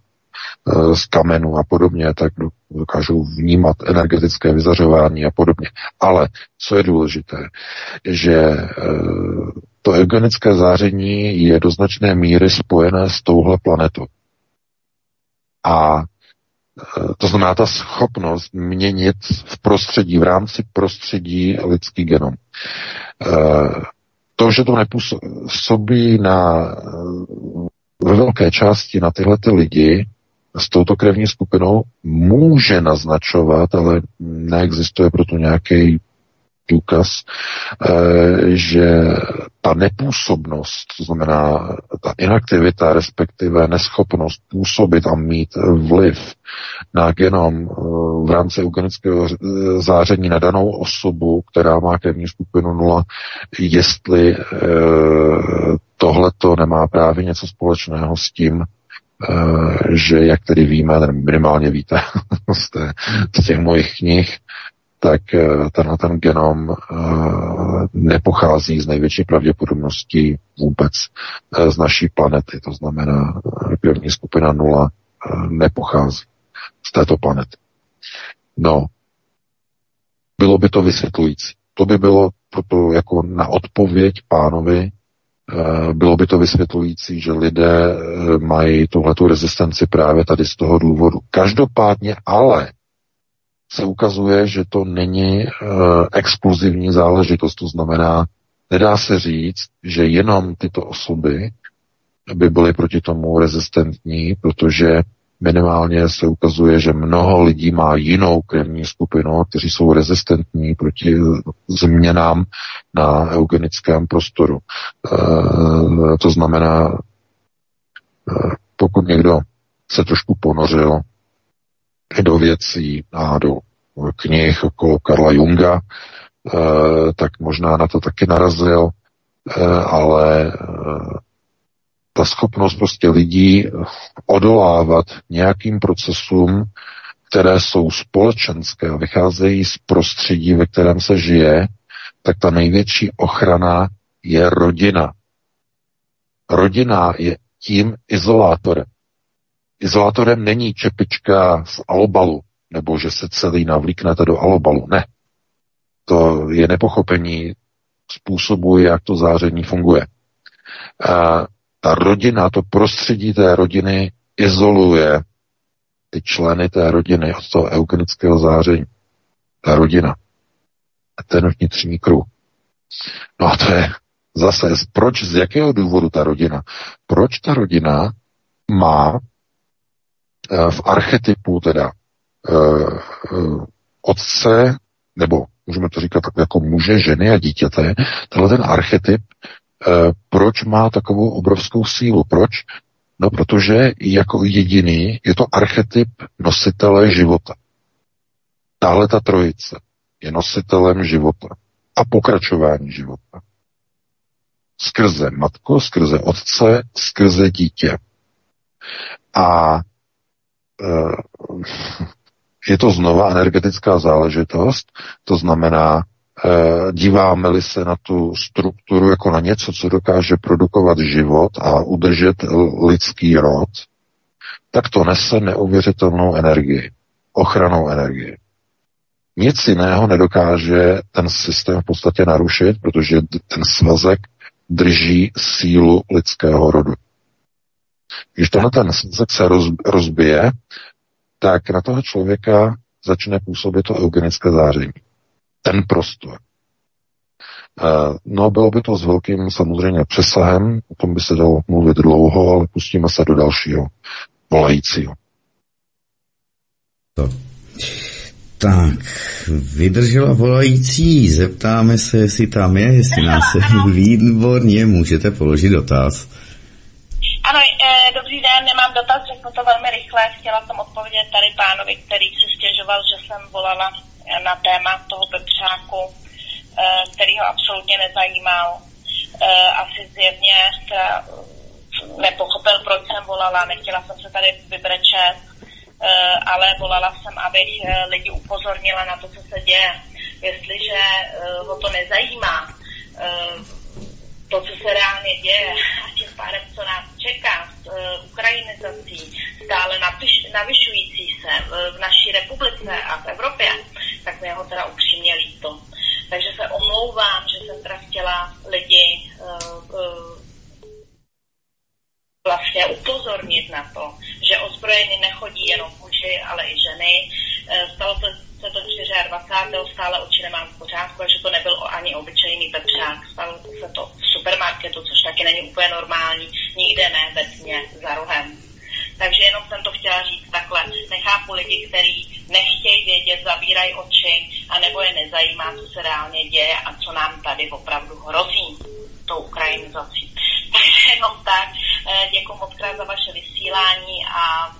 z kamenů a podobně, tak dokážou vnímat energetické vyzařování a podobně. Ale co je důležité, že to eugenické záření je do značné míry spojené s touhle planetou. A to znamená ta schopnost měnit v prostředí, v rámci prostředí lidský genom. To, že to nepůsobí na, ve velké části na tyhle ty lidi s touto krevní skupinou, může naznačovat, ale neexistuje proto nějaký důkaz, eh, že ta nepůsobnost, to znamená ta inaktivita, respektive neschopnost působit a mít vliv na genom eh, v rámci eugenického záření na danou osobu, která má krevní skupinu 0, jestli eh, tohleto nemá právě něco společného s tím, že jak tedy víme, minimálně víte z, té, z těch mojich knih, tak eh, tenhle ten genom eh, nepochází z největší pravděpodobností vůbec eh, z naší planety. To znamená, první skupina nula nepochází z této planety. No, bylo by to vysvětlující. To by bylo proto jako na odpověď pánovi, bylo by to vysvětlující, že lidé mají tuhletu rezistenci právě tady z toho důvodu. Každopádně ale se ukazuje, že to není uh, exkluzivní záležitost. To znamená, nedá se říct, že jenom tyto osoby by byly proti tomu rezistentní, protože minimálně se ukazuje, že mnoho lidí má jinou krevní skupinu, kteří jsou rezistentní proti změnám na eugenickém prostoru. E, to znamená, e, pokud někdo se trošku ponořil do věcí a do knih okolo Karla Junga, eh, tak možná na to taky narazil, eh, ale eh, ta schopnost prostě lidí odolávat nějakým procesům, které jsou společenské a vycházejí z prostředí, ve kterém se žije, tak ta největší ochrana je rodina. Rodina je tím izolátorem. Izolátorem není čepička z alobalu, nebo že se celý navlíknete do alobalu. Ne. To je nepochopení způsobu, jak to záření funguje. Ta rodina, to prostředí té rodiny izoluje ty členy té rodiny od toho eugenického záření. Ta rodina. A ten vnitřní kruh. No a to je zase, proč, z jakého důvodu ta rodina? Proč ta rodina má Eh, v archetypu teda uh, otce, nebo můžeme to říkat tak jako muže, ženy a dítěte, tenhle ten archetyp, proč má takovou obrovskou sílu? Proč? No, protože jako jediný je to archetyp nositele života. Tahle ta trojice je nositelem života a pokračování života. Skrze matku, skrze otce, skrze dítě. A Eh, je to znova energetická záležitost, to znamená, eh, díváme-li se na tu strukturu jako na něco, co dokáže produkovat život a udržet lidský rod, tak to nese neuvěřitelnou energii, ochranou energii. Nic jiného nedokáže ten systém v podstatě narušit, protože ten svazek drží sílu lidského rodu. Když tenhle ten svazek se roz, rozbije, tak na toho člověka začne působit to eugenické záření. Ten prostor. Eh, no, bylo by to s velkým samozřejmě přesahem, o tom by se dalo mluvit dlouho, ale pustíme se do dalšího volajícího. To. Tak, vydržela volající, zeptáme se, jestli tam je, jestli nás se výborně, můžete položit dotaz. Ano, e, dobrý den, nemám dotaz, řeknu to velmi rychle. Chtěla jsem odpovědět tady pánovi, který si stěžoval, že jsem volala na téma toho Pepřáku, e, který ho absolutně nezajímal. E, asi zjevně teda nepochopil, proč jsem volala, nechtěla jsem se tady vybrečet, ale volala jsem, abych lidi upozornila na to, co se děje. Jestliže ho to nezajímá, to, co se reálně děje a tím pádem, co nás čeká s uh, ukrajinizací stále navyš, navyšující se v, v naší republice a v Evropě, tak mi ho teda upřímně líto. Takže se omlouvám, že jsem teda chtěla lidi uh, uh, vlastně upozornit na to, že ozbrojení nechodí jenom muži, ale i ženy. Stalo se se to 24. stále oči nemám v pořádku a že to nebyl ani obyčejný pepřák. Stalo se to v supermarketu, což taky není úplně normální, nikde ne ve tmě, za rohem. Takže jenom jsem to chtěla říct takhle. Nechápu lidi, kteří nechtějí vědět, zavírají oči, anebo je nezajímá, co se reálně děje a co nám tady opravdu hrozí tou ukrajinizací. Takže jenom tak. Eh, Děkuji moc krát za vaše vysílání a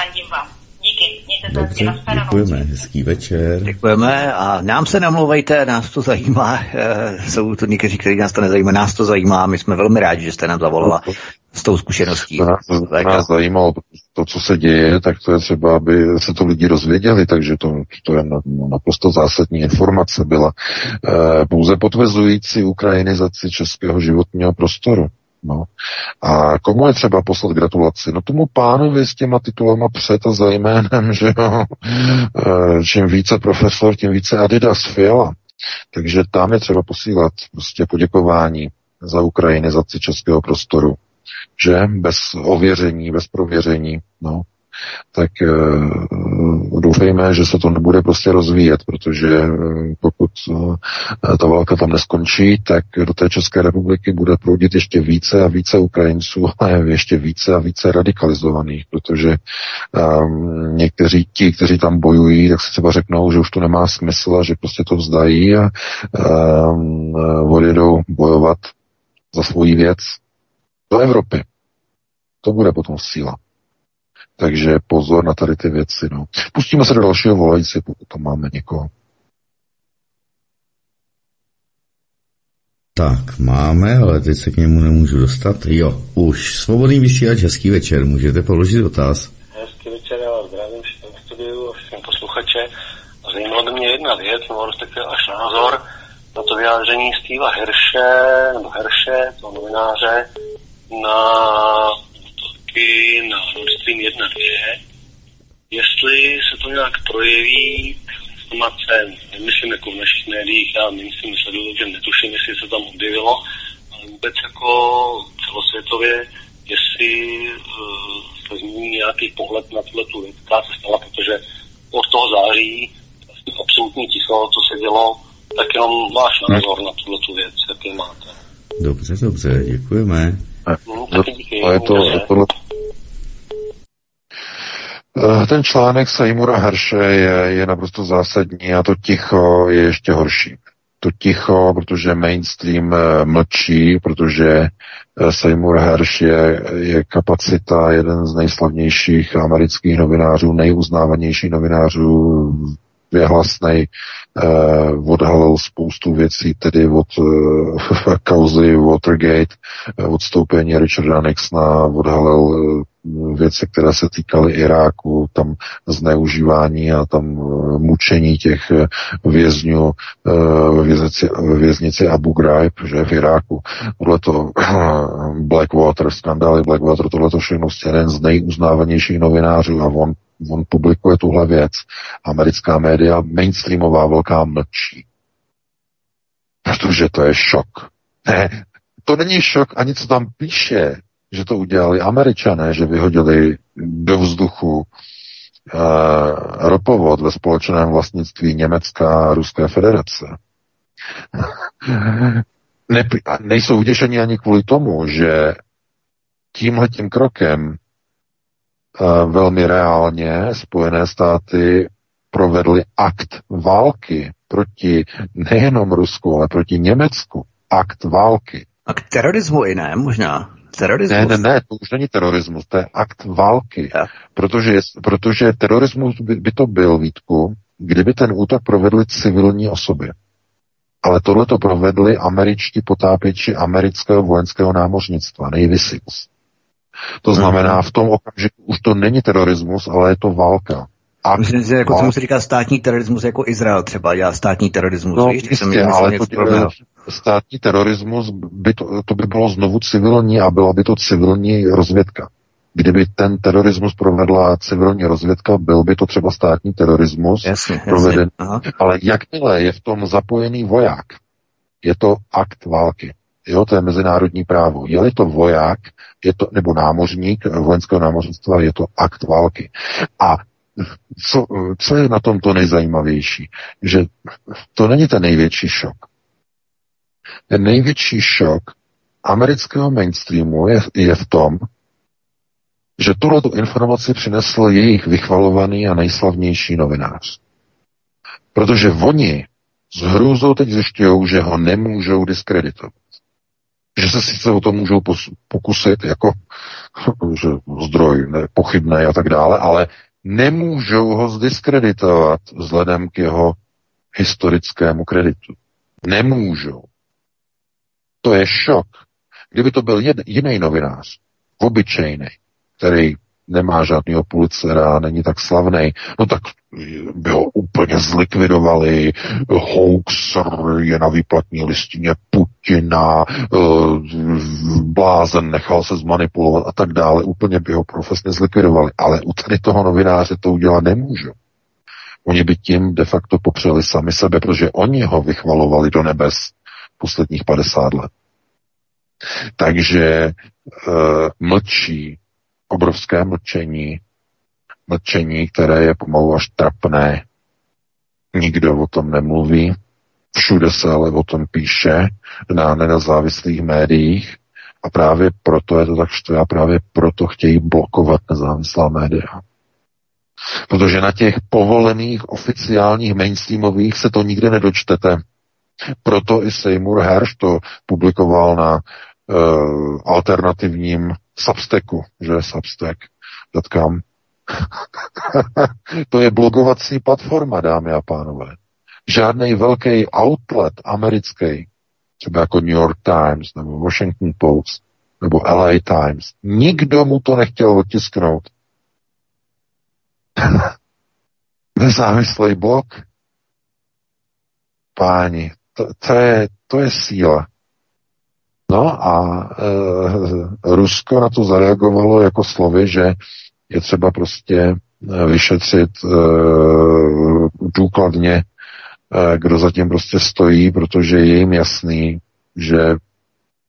fandím vám. Díky, mějte se Dobře, děkujeme, hezký večer. Děkujeme a nám se namlouvejte, nás to zajímá. E, jsou to někteří, kteří nás to nezajímá, nás to zajímá. My jsme velmi rádi, že jste nám zavolala s tou zkušeností. To nás, nás zajímalo, to, co se děje, tak to je třeba, aby se to lidi rozvěděli, takže to, to je naprosto zásadní informace byla. E, pouze potvrzující ukrajinizaci českého životního prostoru. No. A komu je třeba poslat gratulaci? No tomu pánovi s těma titulama před a za jménem, že jo. E, čím více profesor, tím více Adidas Fiala. Takže tam je třeba posílat prostě poděkování za ukrajinizaci českého prostoru. Že? Bez ověření, bez prověření. No tak uh, doufejme, že se to nebude prostě rozvíjet, protože uh, pokud uh, ta válka tam neskončí, tak do té České republiky bude proudit ještě více a více Ukrajinců, ale ještě více a více radikalizovaných, protože um, někteří ti, kteří tam bojují, tak si třeba řeknou, že už to nemá smysl a že prostě to vzdají a um, odjedou bojovat za svoji věc do Evropy. To bude potom síla. Takže pozor na tady ty věci. No. Pustíme se do dalšího volající, pokud tam máme někoho. Tak, máme, ale teď se k němu nemůžu dostat. Jo, už. Svobodný vysílač, hezký večer, můžete položit dotaz. Hezký večer, já vás zdravím všem studiu a všem posluchače. Zajímala by mě jedna věc, nebo respektive až názor na to vyjádření Steva Herše, nebo Herše, toho novináře, na útoky na Nord Stream 1 2, jestli se to nějak projeví informace, nemyslím jako v našich médiích, já myslím, sleduju, že netuším, jestli se tam objevilo, ale vůbec jako celosvětově, jestli uh, se zmíní nějaký pohled na tuhle tu věc, která se stala, protože od toho září vlastně absolutní ticho, co se dělo, tak jenom váš názor na tuhle tu věc, jaký máte. Dobře, dobře, děkujeme. No. A je to, je to Eh, ten článek Seymoura Herše je, je naprosto zásadní a to ticho je ještě horší. To ticho, protože mainstream eh, mlčí, protože eh, Seymour Hersh je, je kapacita, jeden z nejslavnějších amerických novinářů, nejuznávanějších novinářů, věhlasnej, eh, odhalil spoustu věcí, tedy od eh, kauzy Watergate, eh, odstoupení Richarda Nixona, odhalil eh, věci, které se týkaly Iráku, tam zneužívání a tam eh, mučení těch eh, vězňů ve věznici, věznici Abu Ghraib, že v Iráku. Tohleto Blackwater, skandály Blackwater, tohleto všechno jeden z nejuznávanějších novinářů a on, on publikuje tuhle věc. Americká média, mainstreamová velká mlčí. Protože to je šok. Ne, to není šok ani co tam píše že to udělali američané, že vyhodili do vzduchu uh, ropovod ve společném vlastnictví Německa a Ruské federace. ne, nejsou uděšení ani kvůli tomu, že tímhletím krokem velmi reálně Spojené státy provedly akt války proti nejenom Rusku, ale proti Německu. Akt války. Akt terorismu i ne, možná terorismus? Ne, ne, ne, to už není terorismus, to je akt války. Ja. Protože, protože terorismus by, by to byl, Vítku, kdyby ten útok provedli civilní osoby. Ale tohle to provedli američtí potápěči amerického vojenského námořnictva, Navy Seals. To znamená, v tom okamžiku už to není terorismus, ale je to válka. A Myslím, že jako, co se říká státní terorismus, jako Izrael třeba dělá státní terorismus. No, víš, jistě, myslím, ale to, státní terorismus, by to, to by bylo znovu civilní a byla by to civilní rozvědka. Kdyby ten terorismus provedla civilní rozvědka, byl by to třeba státní terorismus jasně, proveden. Jasně. Ale jakmile je v tom zapojený voják, je to akt války. Jo, to je mezinárodní právo. Je-li to voják, je to, nebo námořník vojenského námořnictva, je to akt války. A co, co je na tom to nejzajímavější? Že to není ten největší šok. Ten největší šok amerického mainstreamu je, je v tom, že tuhle informaci přinesl jejich vychvalovaný a nejslavnější novinář. Protože oni s hrůzou teď zjišťují, že ho nemůžou diskreditovat. Že se sice o to můžou pokusit jako že zdroj pochybný a tak dále, ale nemůžou ho zdiskreditovat vzhledem k jeho historickému kreditu. Nemůžou. To je šok. Kdyby to byl jiný novinář, obyčejný, který nemá žádného pulicera, není tak slavný, no tak by ho úplně zlikvidovali, hoaxer je na výplatní listině Putina, eh, blázen nechal se zmanipulovat a tak dále, úplně by ho profesně zlikvidovali. Ale u tady toho novináře to udělat nemůžu. Oni by tím de facto popřeli sami sebe, protože oni ho vychvalovali do nebes posledních 50 let. Takže uh, mlčí, obrovské mlčení, mlčení, které je pomalu až trapné. Nikdo o tom nemluví, všude se ale o tom píše na nezávislých médiích a právě proto je to tak štve a právě proto chtějí blokovat nezávislá média. Protože na těch povolených oficiálních mainstreamových se to nikdy nedočtete. Proto i Seymour Hersh to publikoval na uh, alternativním Substacku, že Substack.com. to je blogovací platforma, dámy a pánové. Žádný velký outlet americký, třeba jako New York Times, nebo Washington Post, nebo LA Times, nikdo mu to nechtěl otisknout. Nezávislý blog. Páni, to, to, je, to je síla. No a e, Rusko na to zareagovalo jako slovy, že je třeba prostě e, vyšetřit e, důkladně, e, kdo zatím prostě stojí, protože je jim jasný, že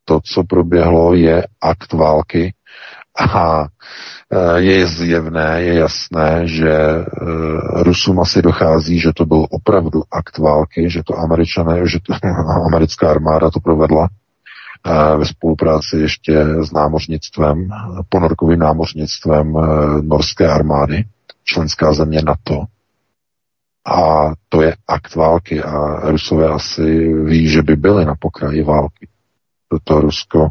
to, co proběhlo, je akt války. A je zjevné, je jasné, že Rusům asi dochází, že to byl opravdu akt války, že to američané, že to americká armáda to provedla ve spolupráci ještě s námořnictvem, ponorkovým námořnictvem e, norské armády, členská země NATO. A to je akt války a Rusové asi ví, že by byli na pokraji války. Proto Rusko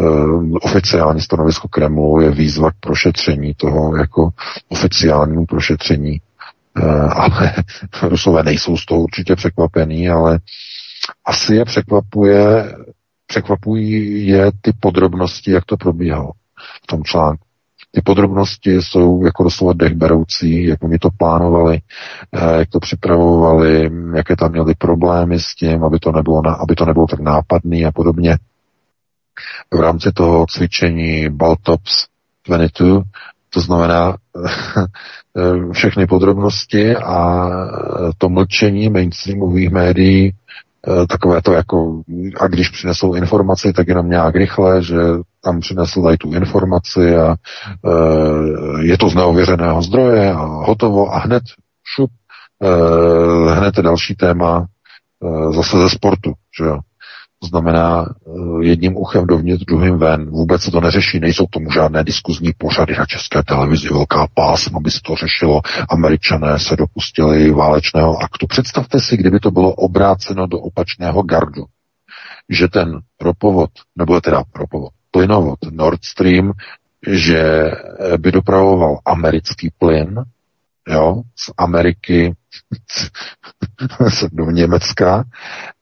Uh, oficiální stanovisko Kremlu je výzva k prošetření toho jako oficiálnímu prošetření. Ale Rusové nejsou z toho určitě překvapení, ale asi je překvapuje překvapují je ty podrobnosti, jak to probíhalo v tom článku. Ty podrobnosti jsou jako doslova dechberoucí, jak oni to plánovali, eh, jak to připravovali, jaké tam měli problémy s tím, aby to nebylo, aby to nebylo tak nápadný a podobně. V rámci toho cvičení Baltops 22, to znamená eh, všechny podrobnosti a to mlčení mainstreamových médií Eh, takové to jako, a když přinesou informaci, tak jenom nějak rychle, že tam přinesl dají tu informaci a e, je to z neověřeného zdroje a hotovo a hned šup, e, hned další téma e, zase ze sportu, že jo. To znamená eh, jedním uchem dovnitř, druhým ven. Vůbec se to neřeší, nejsou tomu žádné diskuzní pořady na české televizi, velká pásma, aby se to řešilo. Američané se dopustili válečného aktu. Představte si, kdyby to bylo obráceno do opačného gardu, že ten ropovod, nebo teda ropovod, plynovod Nord Stream, že by dopravoval americký plyn, jo, z Ameriky do Německa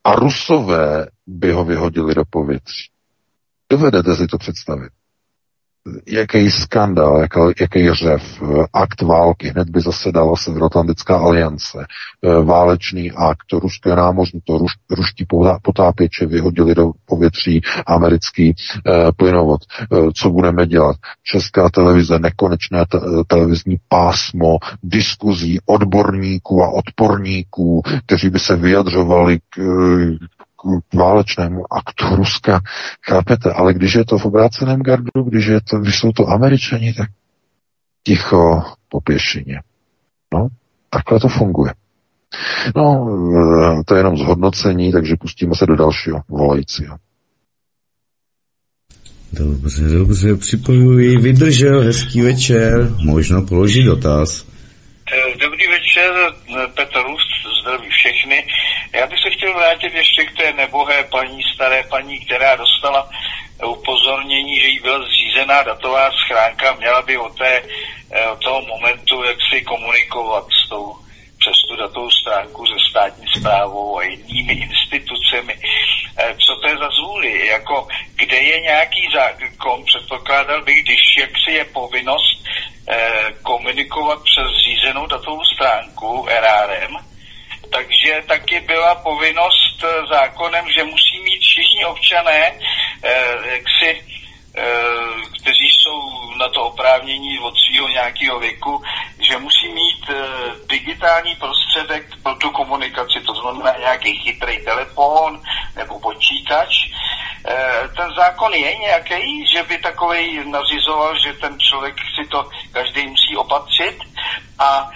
a Rusové by ho vyhodili do povětří. Dovedete si to představit? Jaký skandál, jaký, řev, akt války, hned by zasedala Severoatlantická aliance, válečný akt, ruské námořní, to ruš, ruští potápěče vyhodili do povětří americký eh, plynovod. Eh, co budeme dělat? Česká televize, nekonečné te, televizní pásmo, diskuzí odborníků a odporníků, kteří by se vyjadřovali k válečnému aktu Ruska, chápete? Ale když je to v obráceném gardu, když, je to, když jsou to američani, tak ticho po pěšině. No, takhle to funguje. No, eh, to je jenom zhodnocení, takže pustíme se do dalšího volajícího. Dobře, dobře, připojuji, vydržel, hezký večer, možno položit dotaz. Eh, dobrý večer, Petr Rust, zdraví všechny. Já bych se chtěl vrátit ještě k té nebohé paní, staré paní, která dostala upozornění, že jí byla zřízená datová schránka, měla by od, té, eh, od toho momentu, jak si komunikovat s tou přes tu datovou stránku se státní zprávou a jinými institucemi. Eh, co to je za zvůli? Jako, kde je nějaký zákon? Předpokládal bych, když jaksi je povinnost eh, komunikovat přes řízenou datovou stránku RRM, takže taky byla povinnost eh, zákonem, že musí mít všichni občané eh, jaksi Eh, kteří jsou na to oprávnění od svého nějakého věku, že musí mít digitální prostředek pro tu komunikaci, to znamená nějaký chytrý telefon nebo počítač. Ten zákon je nějaký, že by takový nařizoval, že ten člověk si to každý musí opatřit a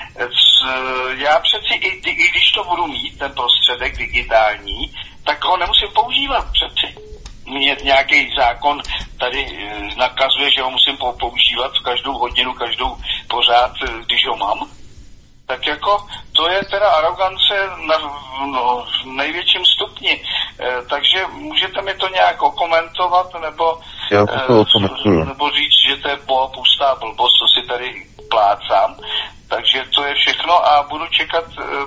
já přeci, i, i když to budu mít, ten prostředek digitální, tak ho nemusím používat přeci mě nějaký zákon tady eh, nakazuje, že ho musím používat každou hodinu, každou pořád, eh, když ho mám, tak jako to je teda arogance na no, největším stupni. E, takže můžete mi to nějak okomentovat, nebo, Já to e, nebo říct, že to je boha pustá blbost, co si tady plácám. Takže to je všechno a budu čekat,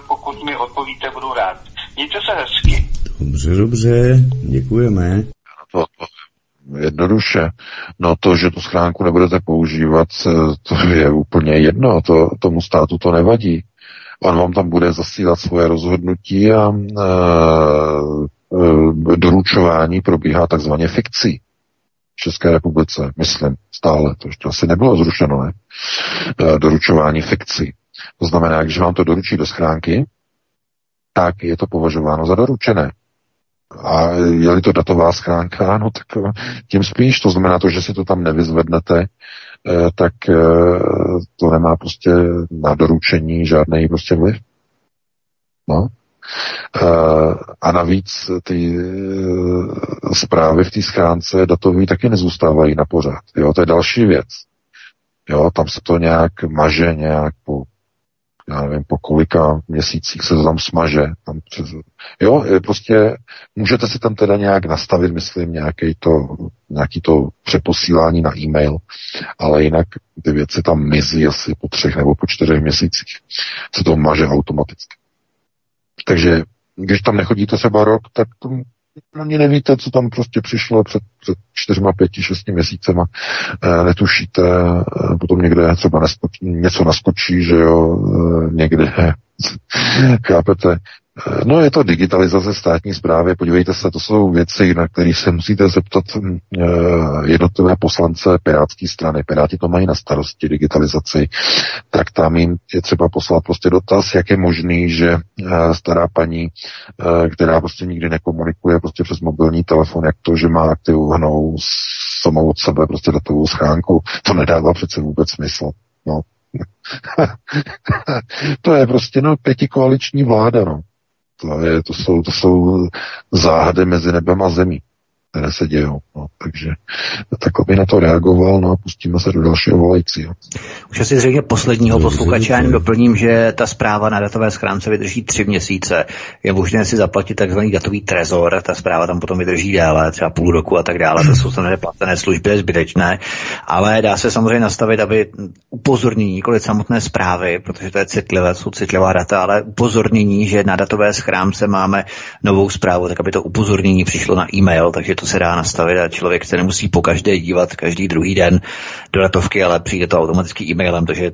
pokud mi odpovíte, budu rád. Mějte se hezky. Dobře, dobře, děkujeme to, to jednoduše. No to, že tu schránku nebudete používat, eh, to je úplně jedno, to, tomu státu to nevadí. On vám tam bude zasílat svoje rozhodnutí a e, e, doručování probíhá takzvaně fikcí. České republice, myslím, stále, to ještě asi nebylo zrušeno, ne? E, doručování fikcí. To znamená, když vám to doručí do schránky, tak je to považováno za doručené. A je-li to datová schránka, no tak eh, tím spíš, to znamená to, že si to tam nevyzvednete, eh, tak eh, to nemá prostě na doručení žádný prostě vliv. No. A navíc ty zprávy v té schránce datové taky nezůstávají na pořád. Jo, to je další věc. Jo, tam se to nějak maže nějak po já nevím, po kolika měsících se to tam smaže. Tam přes, jo, prostě můžete si tam teda nějak nastavit, myslím, nějaký to, nějaký to přeposílání na e-mail, ale jinak ty věci tam mizí asi po třech nebo po čtyřech měsících. Se to maže automaticky. Takže když tam nechodíte třeba rok, tak to ani nevíte, co tam prostě přišlo před, před čtyřma, pěti, šesti měsícema, e, netušíte, e, potom někde třeba něco naskočí, že jo, e, někde, chápete, No je to digitalizace státní zprávy, podívejte se, to jsou věci, na které se musíte zeptat hm, jednotlivé poslance Pirátské strany. Piráti to mají na starosti digitalizaci, tak tam jim je třeba poslat prostě dotaz, jak je možný, že stará paní, která prostě nikdy nekomunikuje prostě přes mobilní telefon, jak to, že má aktivovanou samou od sebe prostě datovou schránku, to nedává přece vůbec smysl. No. to je prostě no pětikoaliční vláda, no. To, je, to, jsou, to jsou záhady mezi nebem a zemí, které se dějou. No, takže takhle by na to reagoval, no a pustíme se do dalšího volajícího. Už asi zřejmě posledního posluchače, já doplním, že ta zpráva na datové schránce vydrží tři měsíce. Je možné si zaplatit takzvaný datový trezor, ta zpráva tam potom vydrží déle, třeba půl roku a tak dále, to jsou samozřejmě placené služby, zbytečné, ale dá se samozřejmě nastavit, aby upozornění, nikoli samotné zprávy, protože to je citlivé, jsou citlivá data, ale upozornění, že na datové schránce máme novou zprávu, tak aby to upozornění přišlo na e-mail, takže to se dá nastavit a člověk se nemusí po každé dívat každý druhý den do datovky, ale přijde to automaticky e-mailem, takže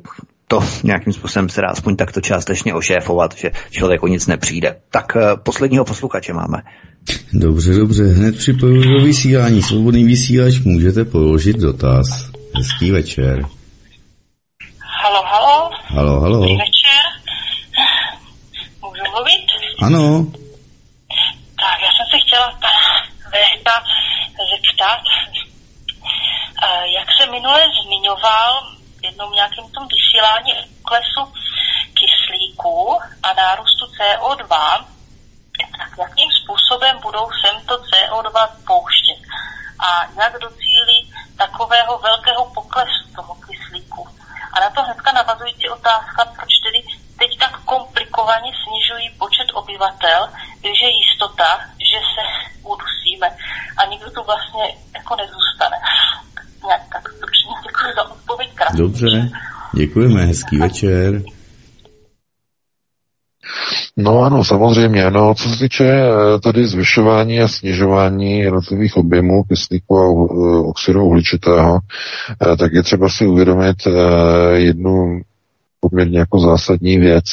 to nějakým způsobem se dá aspoň takto částečně ošéfovat, že člověk o nic nepřijde. Tak eh, posledního posluchače máme. Dobře, dobře, hned připojuji do vysílání. Svobodný vysílač, můžete položit dotaz. Hezký večer. Halo, halo. Halo, halo. Dobrý večer. Můžu mluvit? Ano. Tak, já jsem se chtěla pana Vehta zeptat, eh, jak se minule zmiňoval v jednom nějakém tom vysílání klesu kyslíku a nárůstu CO2, tak jakým způsobem budou sem to CO2 pouštět a jak docílí takového velkého poklesu toho kyslíku. A na to hnedka navazující otázka, proč tedy teď tak komplikovaně snižují počet obyvatel, když je jistota, že se udusíme a nikdo tu vlastně jako nezůstane. Nějak děkuji za odpověď krátce. Dobře, děkujeme, hezký večer. No ano, samozřejmě. No, co se týče eh, tady zvyšování a snižování jednotlivých objemů kyslíku a uh, oxidu uhličitého, uh, tak je třeba si uvědomit jednu poměrně jako zásadní věc,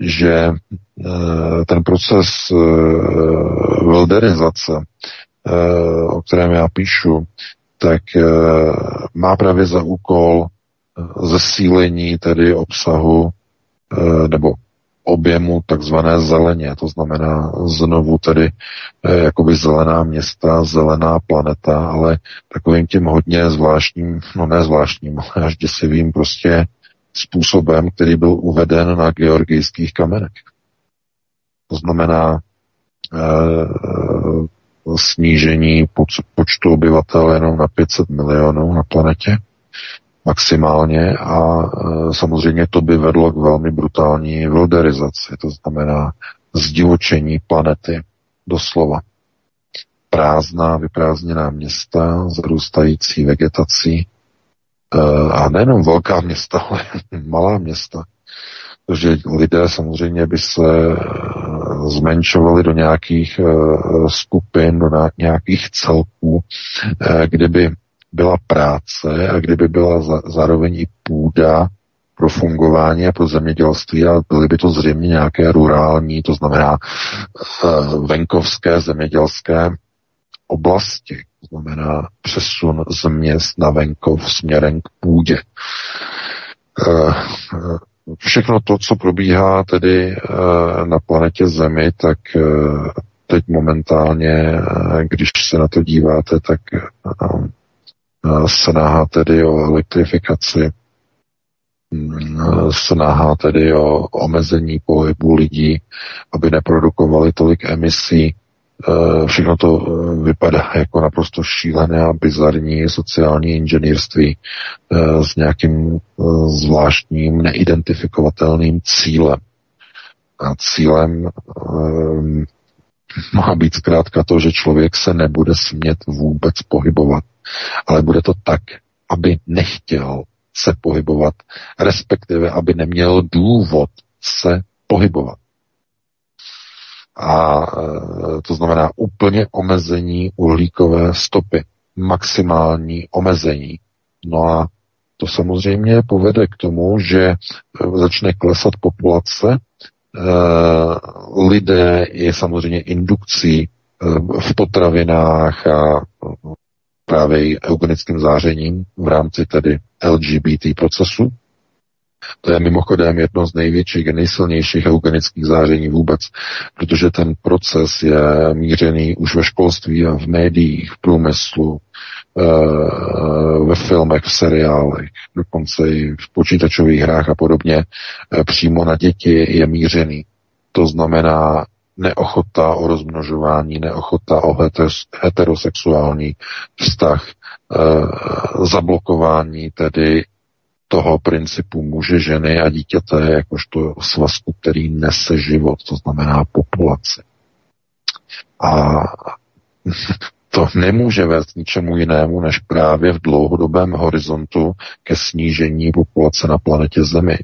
že ten proces wilderizace, o kterém já píšu, tak má právě za úkol zesílení tedy obsahu nebo objemu takzvané zeleně, to znamená znovu tedy eh, jakoby zelená města, zelená planeta, ale takovým tím hodně zvláštním, no ne zvláštním, ale až děsivým prostě způsobem, který byl uveden na georgijských kamenech. To znamená eh, snížení počtu obyvatel jenom na 500 milionů na planetě, maximálně a e, samozřejmě to by vedlo k velmi brutální wilderizaci, to znamená zdivočení planety doslova. Prázdná, vyprázdněná města, zarůstající vegetací e, a nejenom velká města, ale malá města. Takže lidé samozřejmě by se e, zmenšovali do nějakých skupin, do nějakých celků, kde by byla práce a kdyby byla zároveň i půda pro fungování a pro zemědělství a byly by to zřejmě nějaké rurální, to znamená venkovské zemědělské oblasti, to znamená přesun z měst na venkov směrem k půdě. Všechno to, co probíhá tedy uh, na planetě Zemi, tak uh, teď momentálně, když se na to díváte, tak snaha tedy o elektrifikaci, snaha tedy o omezení pohybu lidí, aby neprodukovali tolik emisí. E, všechno to e, vypadá jako naprosto šílené a bizarní sociální inženýrství e, s nějakým zvláštním neidentifikovatelným cílem. A cílem má být zkrátka to, že člověk se nebude smět vůbec pohybovat ale bude to tak, aby nechtěl se pohybovat, respektive aby neměl důvod se pohybovat. A e, to znamená úplně omezení uhlíkové stopy, maximální omezení. No a to samozřejmě povede k tomu, že e, začne klesat populace, e, lidé je samozřejmě indukcí v potravinách a právě eugenickým zářením v rámci tedy LGBT procesu. To je mimochodem jedno z největších a nejsilnějších eugenických záření vůbec, protože ten proces je mířený už ve školství a v médiích, v průmyslu, eh, ve filmech, v seriálech, dokonce i v počítačových hrách a podobně, eh, přímo na děti je mířený. To znamená neochota o rozmnožování, neochota o heterosexuální vztah, e, zablokování tedy toho principu muže, ženy a dítěte jakožto svazku, který nese život, to znamená populaci. A to nemůže vést ničemu jinému, než právě v dlouhodobém horizontu ke snížení populace na planetě Zemi.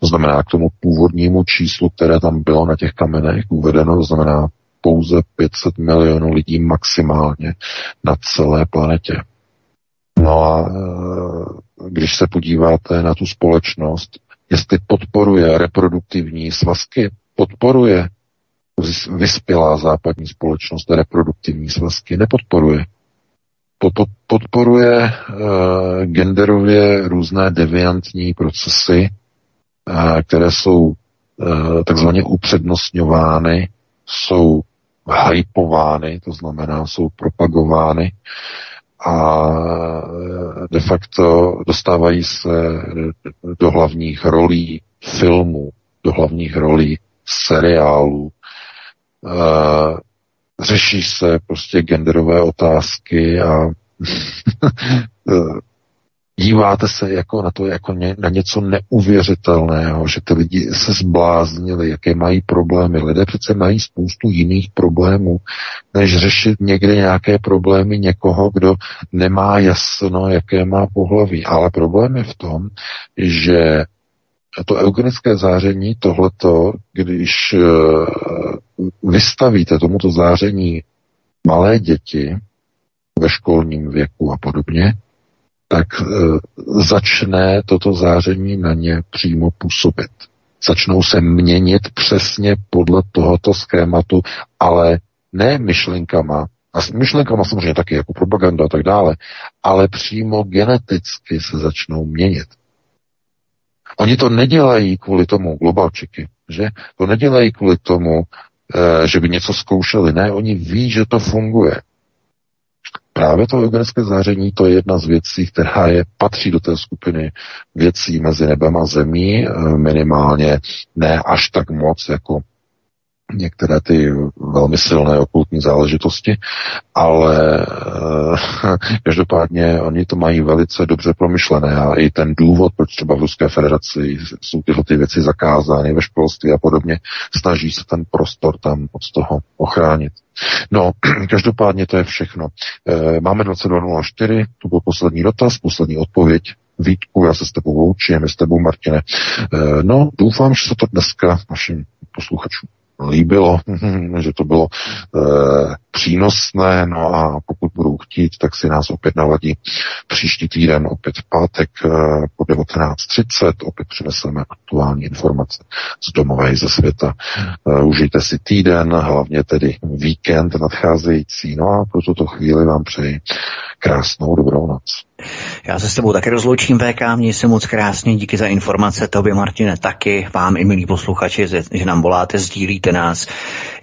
To znamená k tomu původnímu číslu, které tam bylo na těch kamenech uvedeno, to znamená pouze 500 milionů lidí maximálně na celé planetě. No a eh, když se podíváte na tu společnost, jestli podporuje reproduktivní svazky, podporuje vyspělá západní společnost reproduktivní svazky, nepodporuje. Podporuje uh, genderově různé deviantní procesy, uh, které jsou uh, takzvaně upřednostňovány, jsou hypovány, to znamená, jsou propagovány a de facto dostávají se do hlavních rolí filmů, do hlavních rolí seriálů. Řeší se prostě genderové otázky a díváte se jako na to jako ně, na něco neuvěřitelného, že ty lidi se zbláznili, jaké mají problémy. Lidé přece mají spoustu jiných problémů, než řešit někde nějaké problémy někoho, kdo nemá jasno, jaké má pohlaví. Ale problém je v tom, že to eugenické záření, tohleto, když eh, vystavíte tomuto záření malé děti ve školním věku a podobně, tak e, začne toto záření na ně přímo působit. Začnou se měnit přesně podle tohoto schématu, ale ne myšlenkama, a s myšlenkama samozřejmě taky jako propaganda a tak dále, ale přímo geneticky se začnou měnit. Oni to nedělají kvůli tomu, globalčiky, že? To nedělají kvůli tomu, e, že by něco zkoušeli. Ne, oni ví, že to funguje. Právě to eugenické záření to je jedna z věcí, která je, patří do té skupiny věcí mezi nebem a zemí, eh, minimálně ne až tak moc jako některé ty velmi silné okultní záležitosti, ale e, každopádně oni to mají velice dobře promyšlené a i ten důvod, proč třeba v Ruské federaci jsou tyhle ty věci zakázány ve školství a podobně, snaží se ten prostor tam od toho ochránit. No, každopádně to je všechno. E, máme 22.04, to byl poslední dotaz, poslední odpověď. Vítku, já se s tebou loučím, s tebou, Martine. E, no, doufám, že se to dneska našim posluchačům líbilo, že to bylo e, přínosné, no a pokud budou chtít, tak si nás opět naladí příští týden, opět v pátek e, po 19.30, opět přineseme aktuální informace z domové i ze světa. E, užijte si týden, hlavně tedy víkend nadcházející, no a pro tuto chvíli vám přeji krásnou dobrou noc. Já se s tebou taky rozloučím, VK, měj se moc krásně, díky za informace, tobě Martine taky, vám i milí posluchači, že nám voláte, sdílíte nás.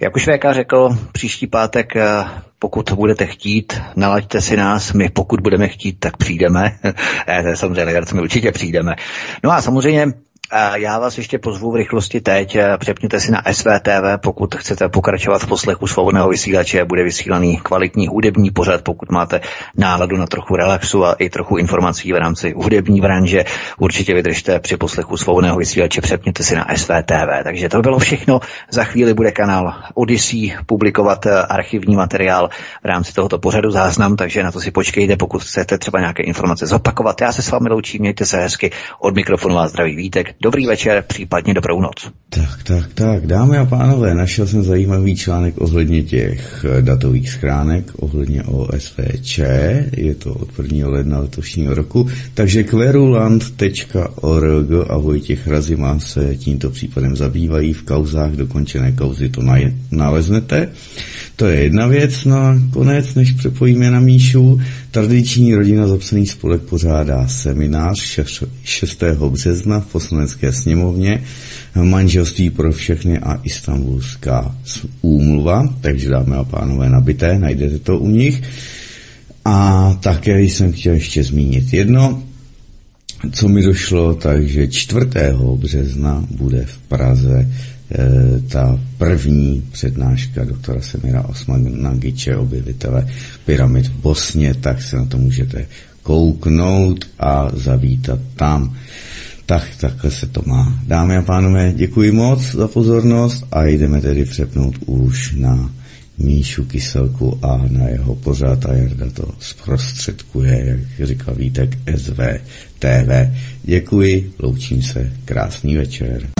Jak už VK řekl, příští pátek eh, pokud budete chtít, nalaďte si nás, my pokud budeme chtít, tak přijdeme. to je samozřejmě my určitě přijdeme. No a samozřejmě já vás ještě pozvu v rychlosti teď. Přepněte si na SVTV, pokud chcete pokračovat v poslechu svobodného vysílače. Bude vysílaný kvalitní hudební pořad, pokud máte náladu na trochu relaxu a i trochu informací v rámci hudební branže. Určitě vydržte při poslechu svobodného vysílače, přepněte si na SVTV. Takže to bylo všechno. Za chvíli bude kanál Odyssey publikovat eh, archivní materiál v rámci tohoto pořadu záznam, takže na to si počkejte, pokud chcete třeba nějaké informace zopakovat. Já se s vámi loučím, mějte se hezky. Od mikrofonu vás zdraví Vítek dobrý večer, případně dobrou noc. Tak, tak, tak, dámy a pánové, našel jsem zajímavý článek ohledně těch eh, datových schránek, ohledně OSVČ, je to od 1. ledna letošního roku, takže querulant.org a Vojtěch Razima se tímto případem zabývají v kauzách, dokončené kauzy to naleznete. To je jedna věc, no a konec, než přepojíme na Míšu. Tradiční rodina zapsaný spolek pořádá seminář 6. března v poslanecké sněmovně manželství pro všechny a istambulská úmluva, takže dáme a pánové nabité, najdete to u nich. A také jsem chtěl ještě zmínit jedno, co mi došlo, takže 4. března bude v Praze ta první přednáška doktora Semira Osmanagiče, objevitele pyramid v Bosně, tak se na to můžete kouknout a zavítat tam. Tak, takhle se to má. Dámy a pánové, děkuji moc za pozornost a jdeme tedy přepnout už na Míšu Kyselku a na jeho pořád a Jarda to zprostředkuje, jak říkal Vítek, TV. Děkuji, loučím se, krásný večer.